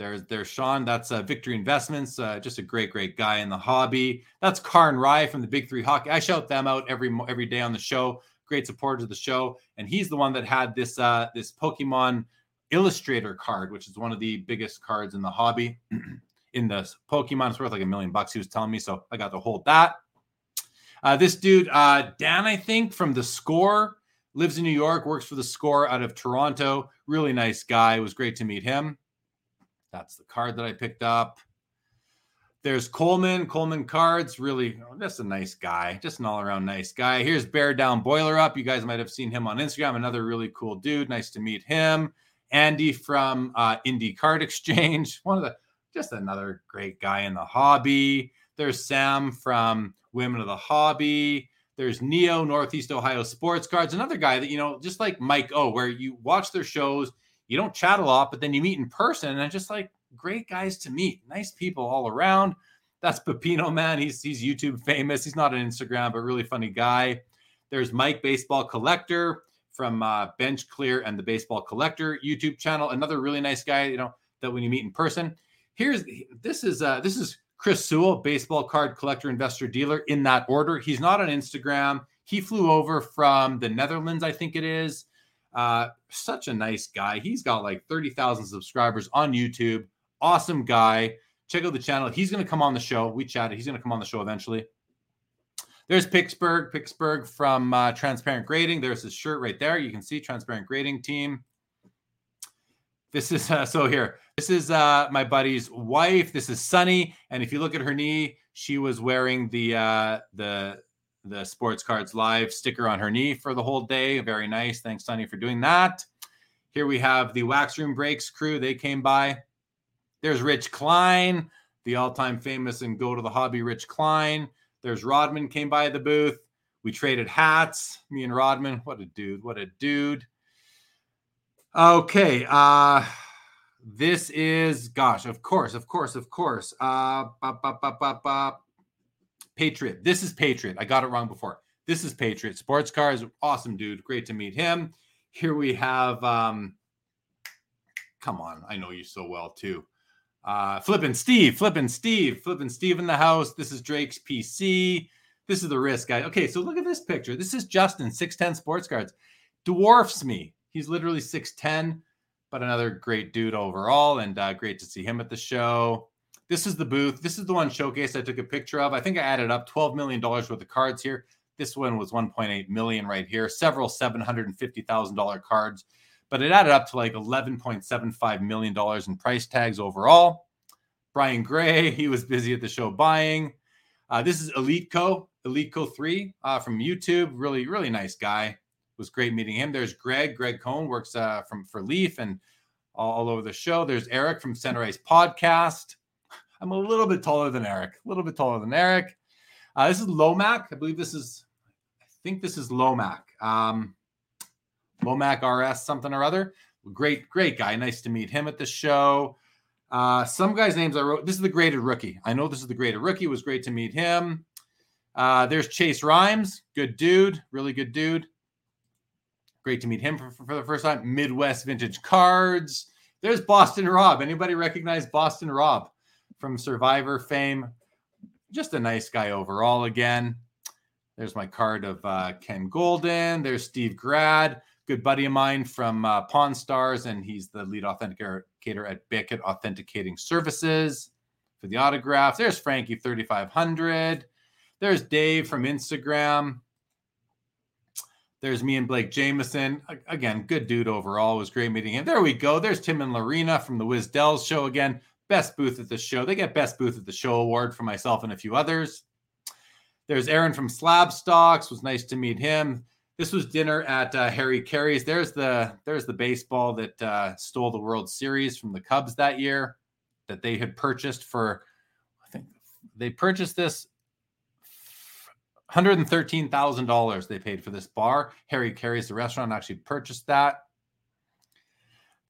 There's there's Sean. That's uh, Victory Investments. Uh, just a great great guy in the hobby. That's Karn Rye from the Big Three Hockey. I shout them out every every day on the show. Great supporter of the show, and he's the one that had this uh, this Pokemon Illustrator card, which is one of the biggest cards in the hobby. in the Pokemon, it's worth like a million bucks. He was telling me, so I got to hold that. Uh, this dude, uh, Dan, I think from the score, lives in New York, works for the score out of Toronto. Really nice guy. It was great to meet him. That's the card that I picked up. There's Coleman, Coleman Cards, really just a nice guy, just an all around nice guy. Here's Bear Down Boiler Up. You guys might have seen him on Instagram. Another really cool dude. Nice to meet him. Andy from uh, Indie Card Exchange, one of the just another great guy in the hobby. There's Sam from Women of the Hobby. There's Neo, Northeast Ohio Sports Cards, another guy that, you know, just like Mike O, where you watch their shows, you don't chat a lot, but then you meet in person and just like great guys to meet, nice people all around. That's Pepino, man. He's he's YouTube famous. He's not on Instagram, but really funny guy. There's Mike Baseball Collector from uh, Bench Clear and the Baseball Collector YouTube channel. Another really nice guy, you know, that when you meet in person. Here's this is uh this is Chris Sewell, baseball card collector, investor, dealer in that order. He's not on Instagram. He flew over from the Netherlands, I think it is. Uh, such a nice guy. He's got like 30,000 subscribers on YouTube. Awesome guy. Check out the channel. He's going to come on the show. We chatted. He's going to come on the show eventually. There's Pittsburgh, Pittsburgh from uh, Transparent Grading. There's his shirt right there. You can see Transparent Grading team. This is uh, so here. This is uh, my buddy's wife. This is Sunny, and if you look at her knee, she was wearing the uh, the the Sports Cards Live sticker on her knee for the whole day. Very nice. Thanks, Sunny, for doing that. Here we have the Wax Room Breaks crew. They came by. There's Rich Klein, the all-time famous and go to the hobby Rich Klein. There's Rodman came by the booth. We traded hats. Me and Rodman. What a dude! What a dude! Okay. Uh this is gosh, of course, of course, of course. Uh bop, bop, bop, bop, bop. Patriot. This is Patriot. I got it wrong before. This is Patriot. Sports cars, awesome dude. Great to meet him. Here we have um come on, I know you so well too. Uh flipping Steve, flipping Steve, flipping Steve in the house. This is Drake's PC. This is the risk guy. Okay, so look at this picture. This is Justin, 610 sports cards. Dwarfs me. He's literally 6'10, but another great dude overall, and uh, great to see him at the show. This is the booth. This is the one showcase I took a picture of. I think I added up $12 million worth of cards here. This one was 1.8 million right here, several $750,000 cards, but it added up to like $11.75 million in price tags overall. Brian Gray, he was busy at the show buying. Uh, this is Elite Co. Elite Co 3 uh, from YouTube. Really, really nice guy was great meeting him. There's Greg. Greg Cohn works uh, from for Leaf and all, all, over the show. There's Eric from Center Ice Podcast. I'm a little bit taller than Eric. A little bit taller than Eric. Uh, this is Lomac. I believe this is. I think this is Lomac. Um, Lomac RS something or other. Great, great guy. Nice to meet him at the show. Uh, some guys' names I wrote. This is the graded rookie. I know this is the graded rookie. It was great to meet him. Uh, there's Chase Rhymes. Good dude. Really good dude. Great to meet him for, for the first time. Midwest Vintage Cards. There's Boston Rob. Anybody recognize Boston Rob from Survivor fame? Just a nice guy overall again. There's my card of uh, Ken Goldin. There's Steve Grad, good buddy of mine from uh, Pawn Stars, and he's the lead authenticator at Beckett Authenticating Services for the autograph. There's Frankie 3500. There's Dave from Instagram. There's me and Blake Jamieson. Again, good dude overall. It was great meeting him. There we go. There's Tim and Lorena from the Wiz Dells show again. Best booth at the show. They get best booth at the show award for myself and a few others. There's Aaron from Slabstox. Was nice to meet him. This was dinner at uh, Harry Caray's. There's the there's the baseball that uh, stole the World Series from the Cubs that year that they had purchased for. I think they purchased this $113,000 they paid for this bar. Harry Caray's the restaurant actually purchased that.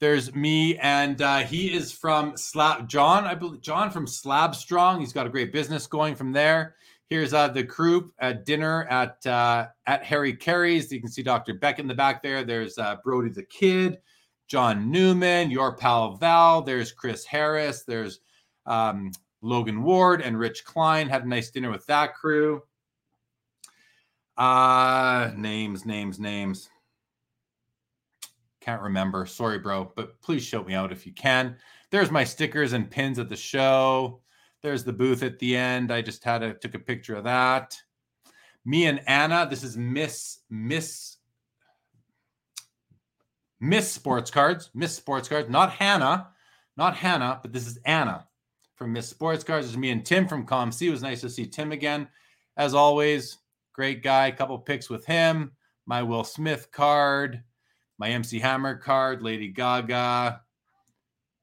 There's me, and uh, he is from Slab John. I believe John from Slab Strong. He's got a great business going from there. Here's uh, the crew at dinner at uh, at Harry Caray's. You can see Dr. Beck in the back there. There's uh, Brody the Kid, John Newman, your pal Val. There's Chris Harris. There's um, Logan Ward and Rich Klein. Had a nice dinner with that crew. Uh names, names, names. Can't remember. Sorry, bro, but please show me out if you can. There's my stickers and pins at the show. There's the booth at the end. I just had a took a picture of that. Me and Anna. This is Miss Miss Miss Sports Cards. Miss Sports Cards. Not Hannah. Not Hannah, but this is Anna from Miss Sports Cards. This is me and Tim from COMC. It was nice to see Tim again. As always, great guy. Couple picks with him. My Will Smith card. My MC Hammer card. Lady Gaga.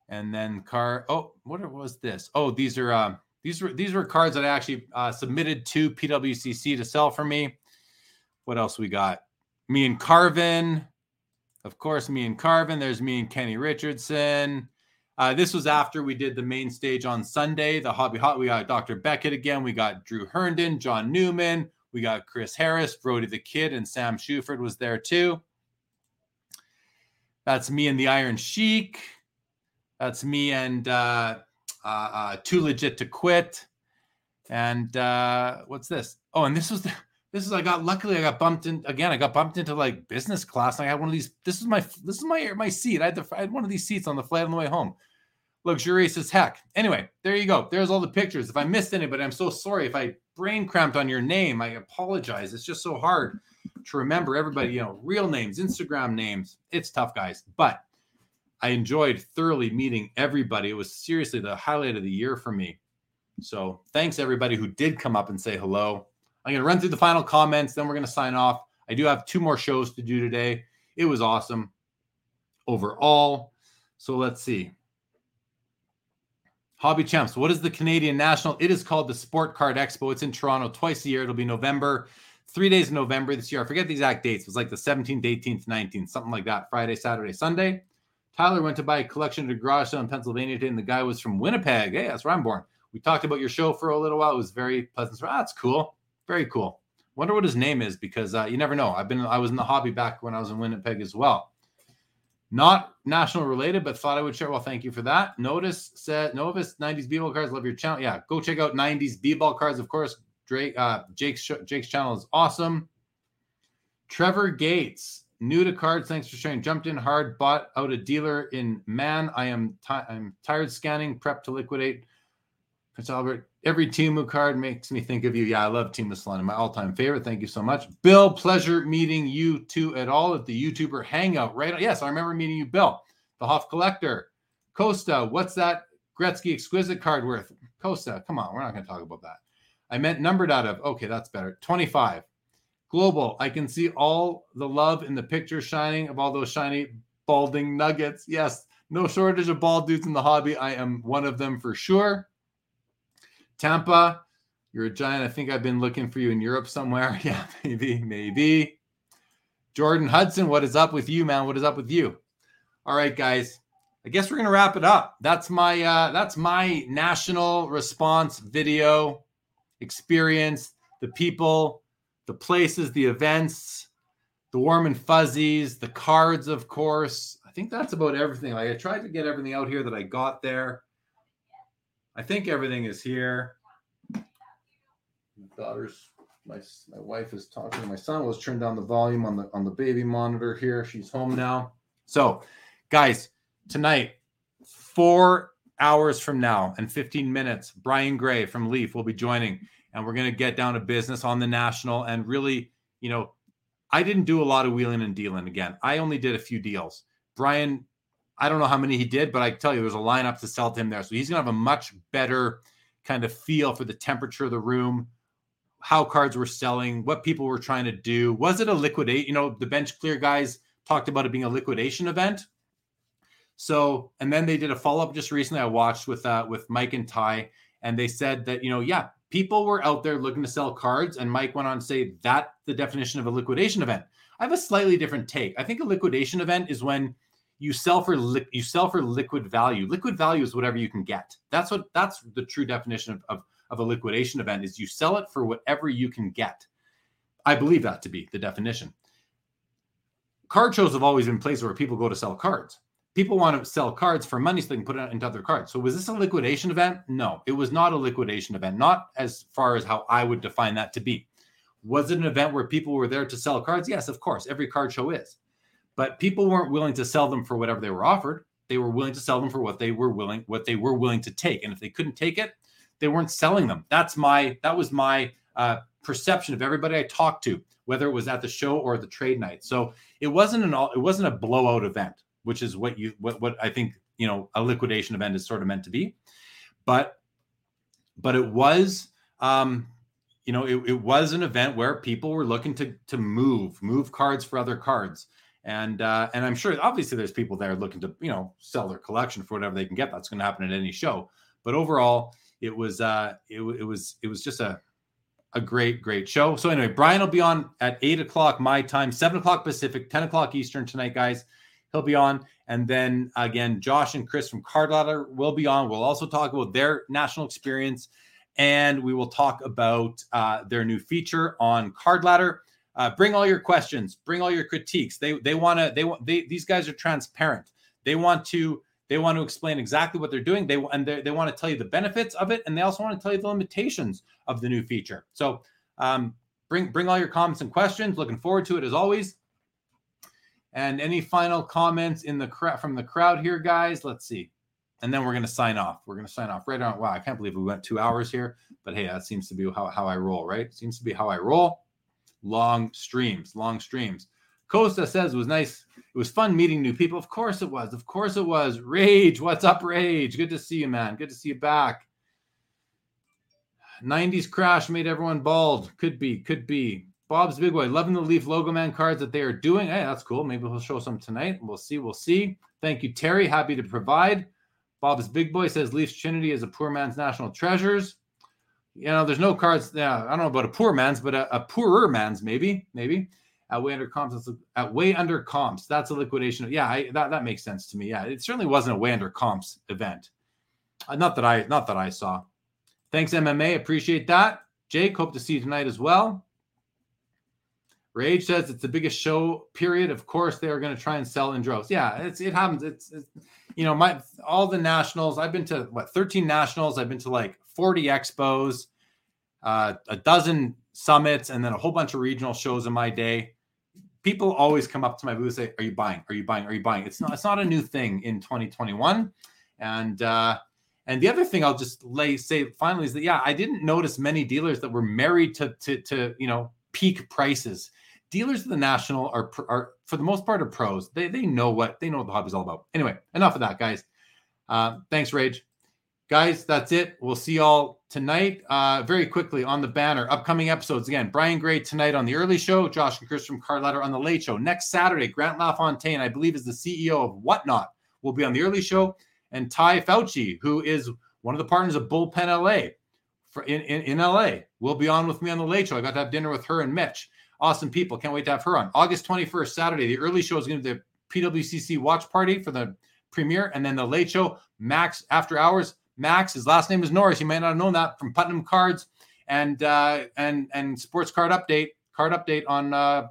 And then card. Oh, what was this? Oh, these are. Uh, these were these were cards that I actually uh, submitted to PWCC to sell for me. What else we got? Me and Carvin, of course. Me and Carvin. There's me and Kenny Richardson. Uh, this was after we did the main stage on Sunday. The Hobby Hot. We got Dr. Beckett again. We got Drew Herndon, John Newman. We got Chris Harris, Brody the Kid, and Sam Shuford was there too. That's me and the Iron Sheik. That's me and uh, uh, uh, Too Legit to Quit. And uh, what's this? Oh, and this was the, this is I got luckily I got bumped in again. I got bumped into like business class. And I had one of these. This is my this is my my seat. I had the I had one of these seats on the flight on the way home. Luxurious as heck. Anyway, there you go. There's all the pictures. If I missed anybody, I'm so sorry. If I brain cramped on your name, I apologize. It's just so hard to remember everybody. You know, real names, Instagram names. It's tough, guys. But I enjoyed thoroughly meeting everybody. It was seriously the highlight of the year for me. So thanks everybody who did come up and say hello. I'm going to run through the final comments, then we're going to sign off. I do have two more shows to do today. It was awesome overall. So let's see. Hobby Champs, what is the Canadian National? It is called the Sport Card Expo. It's in Toronto twice a year. It'll be November, three days in November this year. I forget the exact dates. It was like the 17th, 18th, 19th, something like that. Friday, Saturday, Sunday. Tyler went to buy a collection at a garage sale in Pennsylvania today, and the guy was from Winnipeg. Hey, that's where I'm born. We talked about your show for a little while. It was very pleasant. Ah, that's cool. Very cool. Wonder what his name is because uh, you never know. I've been I was in the hobby back when I was in Winnipeg as well. Not national related, but thought I would share. Well, thank you for that. Notice said Novus 90s B-ball cards. Love your channel. Yeah, go check out 90s B-ball cards. Of course, Drake uh, Jake's Jake's channel is awesome. Trevor Gates New to cards, thanks for sharing. Jumped in hard, bought out a dealer in man. I am t- I'm tired scanning, prep to liquidate. Prince Albert, every Teemu card makes me think of you. Yeah, I love Teemu Selanne, my all-time favorite. Thank you so much. Bill, pleasure meeting you two at all at the YouTuber Hangout. Right? Yes, I remember meeting you, Bill. The Hoff Collector. Costa, what's that Gretzky exquisite card worth? Costa, come on, we're not going to talk about that. I meant numbered out of. Okay, that's better. 25. Global, I can see all the love in the picture shining of all those shiny balding nuggets. Yes, no shortage of bald dudes in the hobby. I am one of them for sure. Tampa, you're a giant. I think I've been looking for you in Europe somewhere. Yeah, maybe, maybe. Jordan Hudson, what is up with you, man? What is up with you? All right, guys. I guess we're gonna wrap it up. That's my uh that's my national response video experience. The people the places, the events, the warm and fuzzies, the cards, of course. I think that's about everything. Like I tried to get everything out here that I got there. I think everything is here. My daughter's my my wife is talking. My son was turned down the volume on the on the baby monitor here. She's home now. So, guys, tonight, four hours from now and 15 minutes, Brian Gray from Leaf will be joining and we're going to get down to business on the national and really, you know, I didn't do a lot of wheeling and dealing again. I only did a few deals. Brian, I don't know how many he did, but I tell you, there's a lineup to sell to him there. So he's going to have a much better kind of feel for the temperature of the room, how cards were selling, what people were trying to do. Was it a liquidate? You know, the bench clear guys talked about it being a liquidation event. So, and then they did a follow up just recently. I watched with uh, with Mike and Ty, and they said that you know, yeah, people were out there looking to sell cards, and Mike went on to say that the definition of a liquidation event. I have a slightly different take. I think a liquidation event is when you sell for li- you sell for liquid value. Liquid value is whatever you can get. That's what that's the true definition of, of, of a liquidation event is you sell it for whatever you can get. I believe that to be the definition. Card shows have always been places where people go to sell cards people want to sell cards for money so they can put it into other cards. So was this a liquidation event? No, it was not a liquidation event, not as far as how I would define that to be. Was it an event where people were there to sell cards? Yes, of course. Every card show is. But people weren't willing to sell them for whatever they were offered. They were willing to sell them for what they were willing what they were willing to take. And if they couldn't take it, they weren't selling them. That's my that was my uh, perception of everybody I talked to, whether it was at the show or the trade night. So it wasn't an all, it wasn't a blowout event, which is what you what what I think you know a liquidation event is sort of meant to be, but but it was um you know it, it was an event where people were looking to to move move cards for other cards and uh, and I'm sure obviously there's people there looking to you know sell their collection for whatever they can get. That's going to happen at any show. But overall, it was uh, it, it was it was just a a great great show. So anyway, Brian will be on at eight o'clock my time, seven o'clock Pacific, ten o'clock Eastern tonight, guys. He'll be on, and then again, Josh and Chris from Card Ladder will be on. We'll also talk about their national experience, and we will talk about uh, their new feature on Card Ladder uh, bring all your questions, bring all your critiques. They they want to they want they these guys are transparent. They want to they want to explain exactly what they're doing. They and they, they want to tell you the benefits of it, and they also want to tell you the limitations of the new feature. So um, bring bring all your comments and questions. Looking forward to it as always. And any final comments in the crowd from the crowd here, guys? Let's see. And then we're to sign off. We're to sign off right on. Wow, I can't believe we went two hours here. But hey, that seems to be how, how I roll, right? Seems to be how I roll long streams, long streams. Costa says it was nice. It was fun meeting new people. Of course it was. Of course it was. Rage, what's up, Rage? Good to see you, man. Good to see you back. 90s crash made everyone bald. Could be, could be. Bob's Big Boy, loving the Leaf Logo Man cards that they are doing. Hey, that's cool. Maybe he'll show some tonight. We'll see. We'll see. Thank you, Terry. Happy to provide. Bob's Big Boy says Leafs Trinity is a poor man's national treasures you know, there's no cards. Yeah, I don't know about a poor man's, but a, a poorer man's maybe, maybe at way under comps. At way under comps, that's a liquidation. Yeah, I, that that makes sense to me. Yeah, it certainly wasn't a way under comps event. Uh, not that I, not that I saw. Thanks, MMA. Appreciate that. Jake, hope to see you tonight as well. Rage says it's the biggest show period. Of course, they are going to try and sell in droves. Yeah, it's it happens. It's, it's you know my all the nationals. I've been to what 13 nationals. I've been to like 40 expos, uh, a dozen summits, and then a whole bunch of regional shows in my day. People always come up to my booth and say, "Are you buying? Are you buying? Are you buying?" It's not. It's not a new thing in 2021. And uh, and the other thing I'll just lay say finally is that yeah, I didn't notice many dealers that were married to to to you know peak prices. Dealers of the national are are for the most part are pros. They they know what they know what the hobby's all about. Anyway, enough of that, guys. Uh, thanks, Rage. Guys that's it. We'll see y'all tonight uh very quickly on the banner. Upcoming episodes again brian gray tonight on the early show josh and chris from card ladder on the late show. Next saturday grant lafontaine i believe is the ceo of whatnot will be on the early show. And ty fauci who is one of the partners of bullpen la for in, in, in la will be on with me on the late show. I got to have dinner with her and mitch awesome people can't wait to have her on august 21st saturday the early show is going to be the pwcc watch party for the premiere and then the late show max after hours Max. His last name is Norris. You may not have known that from Putnam Cards and uh, and and Sports Card Update. Card Update on uh,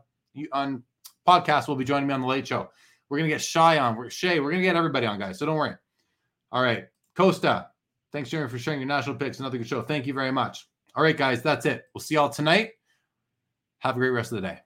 on podcast will be joining me on the Late Show. We're gonna get Shy on. We're Shay. We're gonna get everybody on, guys. So don't worry. All right, Costa. Thanks, Jeremy, for sharing your national picks. Another good show. Thank you very much. All right, guys, that's it. We'll see y'all tonight. Have a great rest of the day.